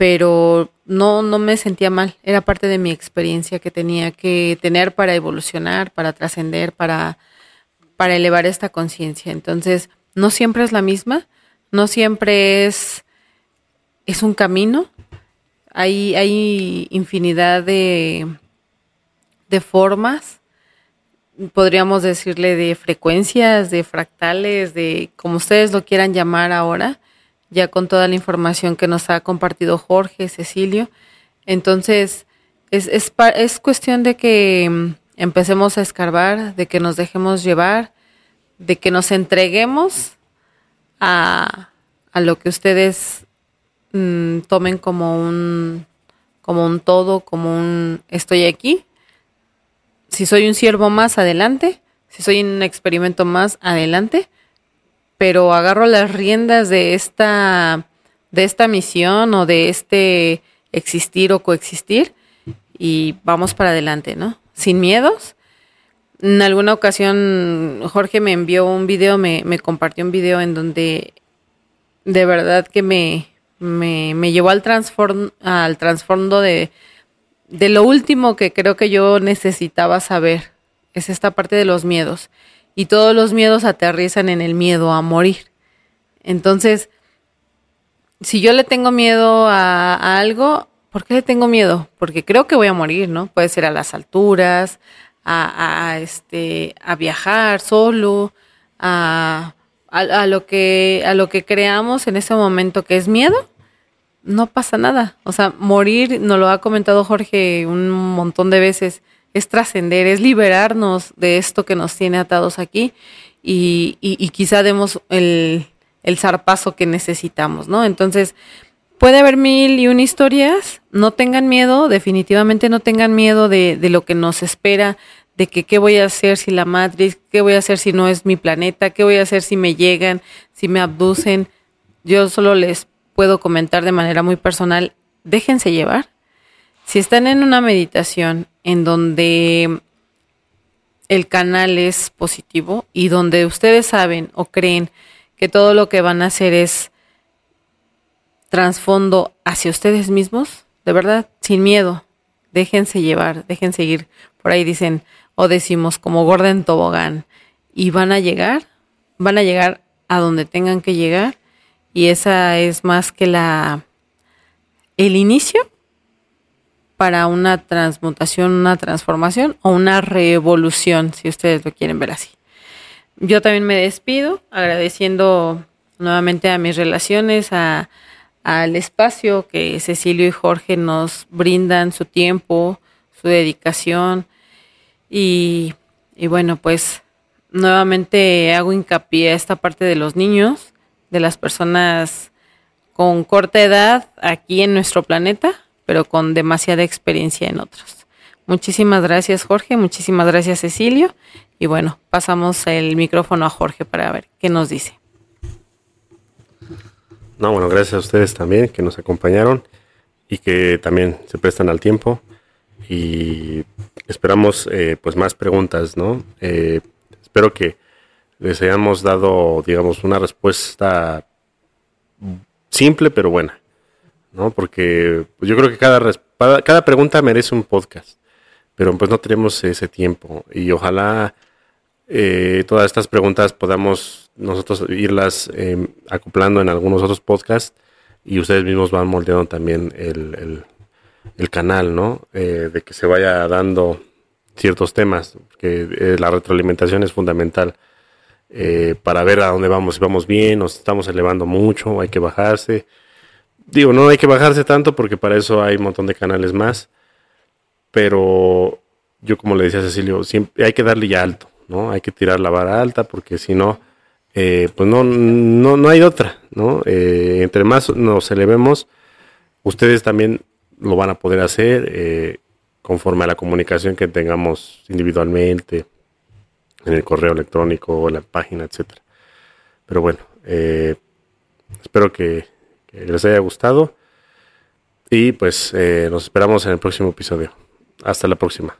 pero no, no me sentía mal, era parte de mi experiencia que tenía que tener para evolucionar, para trascender, para, para elevar esta conciencia. Entonces, no siempre es la misma, no siempre es, es un camino, hay, hay infinidad de, de formas, podríamos decirle de frecuencias, de fractales, de como ustedes lo quieran llamar ahora, ya con toda la información que nos ha compartido Jorge, Cecilio. Entonces, es, es, es cuestión de que empecemos a escarbar, de que nos dejemos llevar, de que nos entreguemos a, a lo que ustedes mmm, tomen como un, como un todo, como un estoy aquí. Si soy un siervo más, adelante. Si soy un experimento más, adelante pero agarro las riendas de esta, de esta misión o de este existir o coexistir y vamos para adelante, ¿no? Sin miedos. En alguna ocasión Jorge me envió un video, me, me compartió un video en donde de verdad que me, me, llevó al, transform, al trasfondo de, de lo último que creo que yo necesitaba saber. Es esta parte de los miedos. Y todos los miedos aterrizan en el miedo a morir. Entonces, si yo le tengo miedo a algo, ¿por qué le tengo miedo? Porque creo que voy a morir, ¿no? Puede ser a las alturas, a, a este, a viajar solo, a, a, lo que, a lo que creamos en ese momento que es miedo, no pasa nada. O sea, morir, nos lo ha comentado Jorge un montón de veces, es trascender, es liberarnos de esto que nos tiene atados aquí y, y, y quizá demos el, el zarpazo que necesitamos, ¿no? Entonces, puede haber mil y una historias, no tengan miedo, definitivamente no tengan miedo de, de lo que nos espera, de que qué voy a hacer si la matriz, qué voy a hacer si no es mi planeta, qué voy a hacer si me llegan, si me abducen. Yo solo les puedo comentar de manera muy personal, déjense llevar. Si están en una meditación en donde el canal es positivo y donde ustedes saben o creen que todo lo que van a hacer es trasfondo hacia ustedes mismos, de verdad, sin miedo, déjense llevar, déjense ir. Por ahí dicen, o decimos como Gordon Tobogán, y van a llegar, van a llegar a donde tengan que llegar, y esa es más que la el inicio para una transmutación, una transformación o una revolución, si ustedes lo quieren ver así. Yo también me despido agradeciendo nuevamente a mis relaciones, a, al espacio que Cecilio y Jorge nos brindan, su tiempo, su dedicación, y, y bueno, pues nuevamente hago hincapié a esta parte de los niños, de las personas con corta edad aquí en nuestro planeta, pero con demasiada experiencia en otros. Muchísimas gracias Jorge, muchísimas gracias Cecilio y bueno, pasamos el micrófono a Jorge para ver qué nos dice. No, bueno, gracias a ustedes también que nos acompañaron y que también se prestan al tiempo y esperamos eh, pues más preguntas, ¿no? Eh, espero que les hayamos dado, digamos, una respuesta simple pero buena, ¿no? Porque pues, yo creo que cada, cada pregunta merece un podcast, pero pues no tenemos ese tiempo y ojalá eh, todas estas preguntas podamos nosotros irlas eh, acoplando en algunos otros podcasts y ustedes mismos van moldeando también el, el canal, ¿no? Eh, de que se vaya dando ciertos temas, que eh, la retroalimentación es fundamental eh, para ver a dónde vamos, si vamos bien, nos estamos elevando mucho, hay que bajarse. Digo, no hay que bajarse tanto porque para eso hay un montón de canales más, pero yo como le decía a Cecilio, siempre hay que darle ya alto, ¿no? Hay que tirar la vara alta porque si no, pues no, no, no hay otra, ¿no? entre más nos elevemos, ustedes también lo van a poder hacer eh, conforme a la comunicación que tengamos individualmente, en el correo electrónico, en la página, etcétera. Pero bueno, eh, espero que, les haya gustado y pues eh, nos esperamos en el próximo episodio. Hasta la próxima.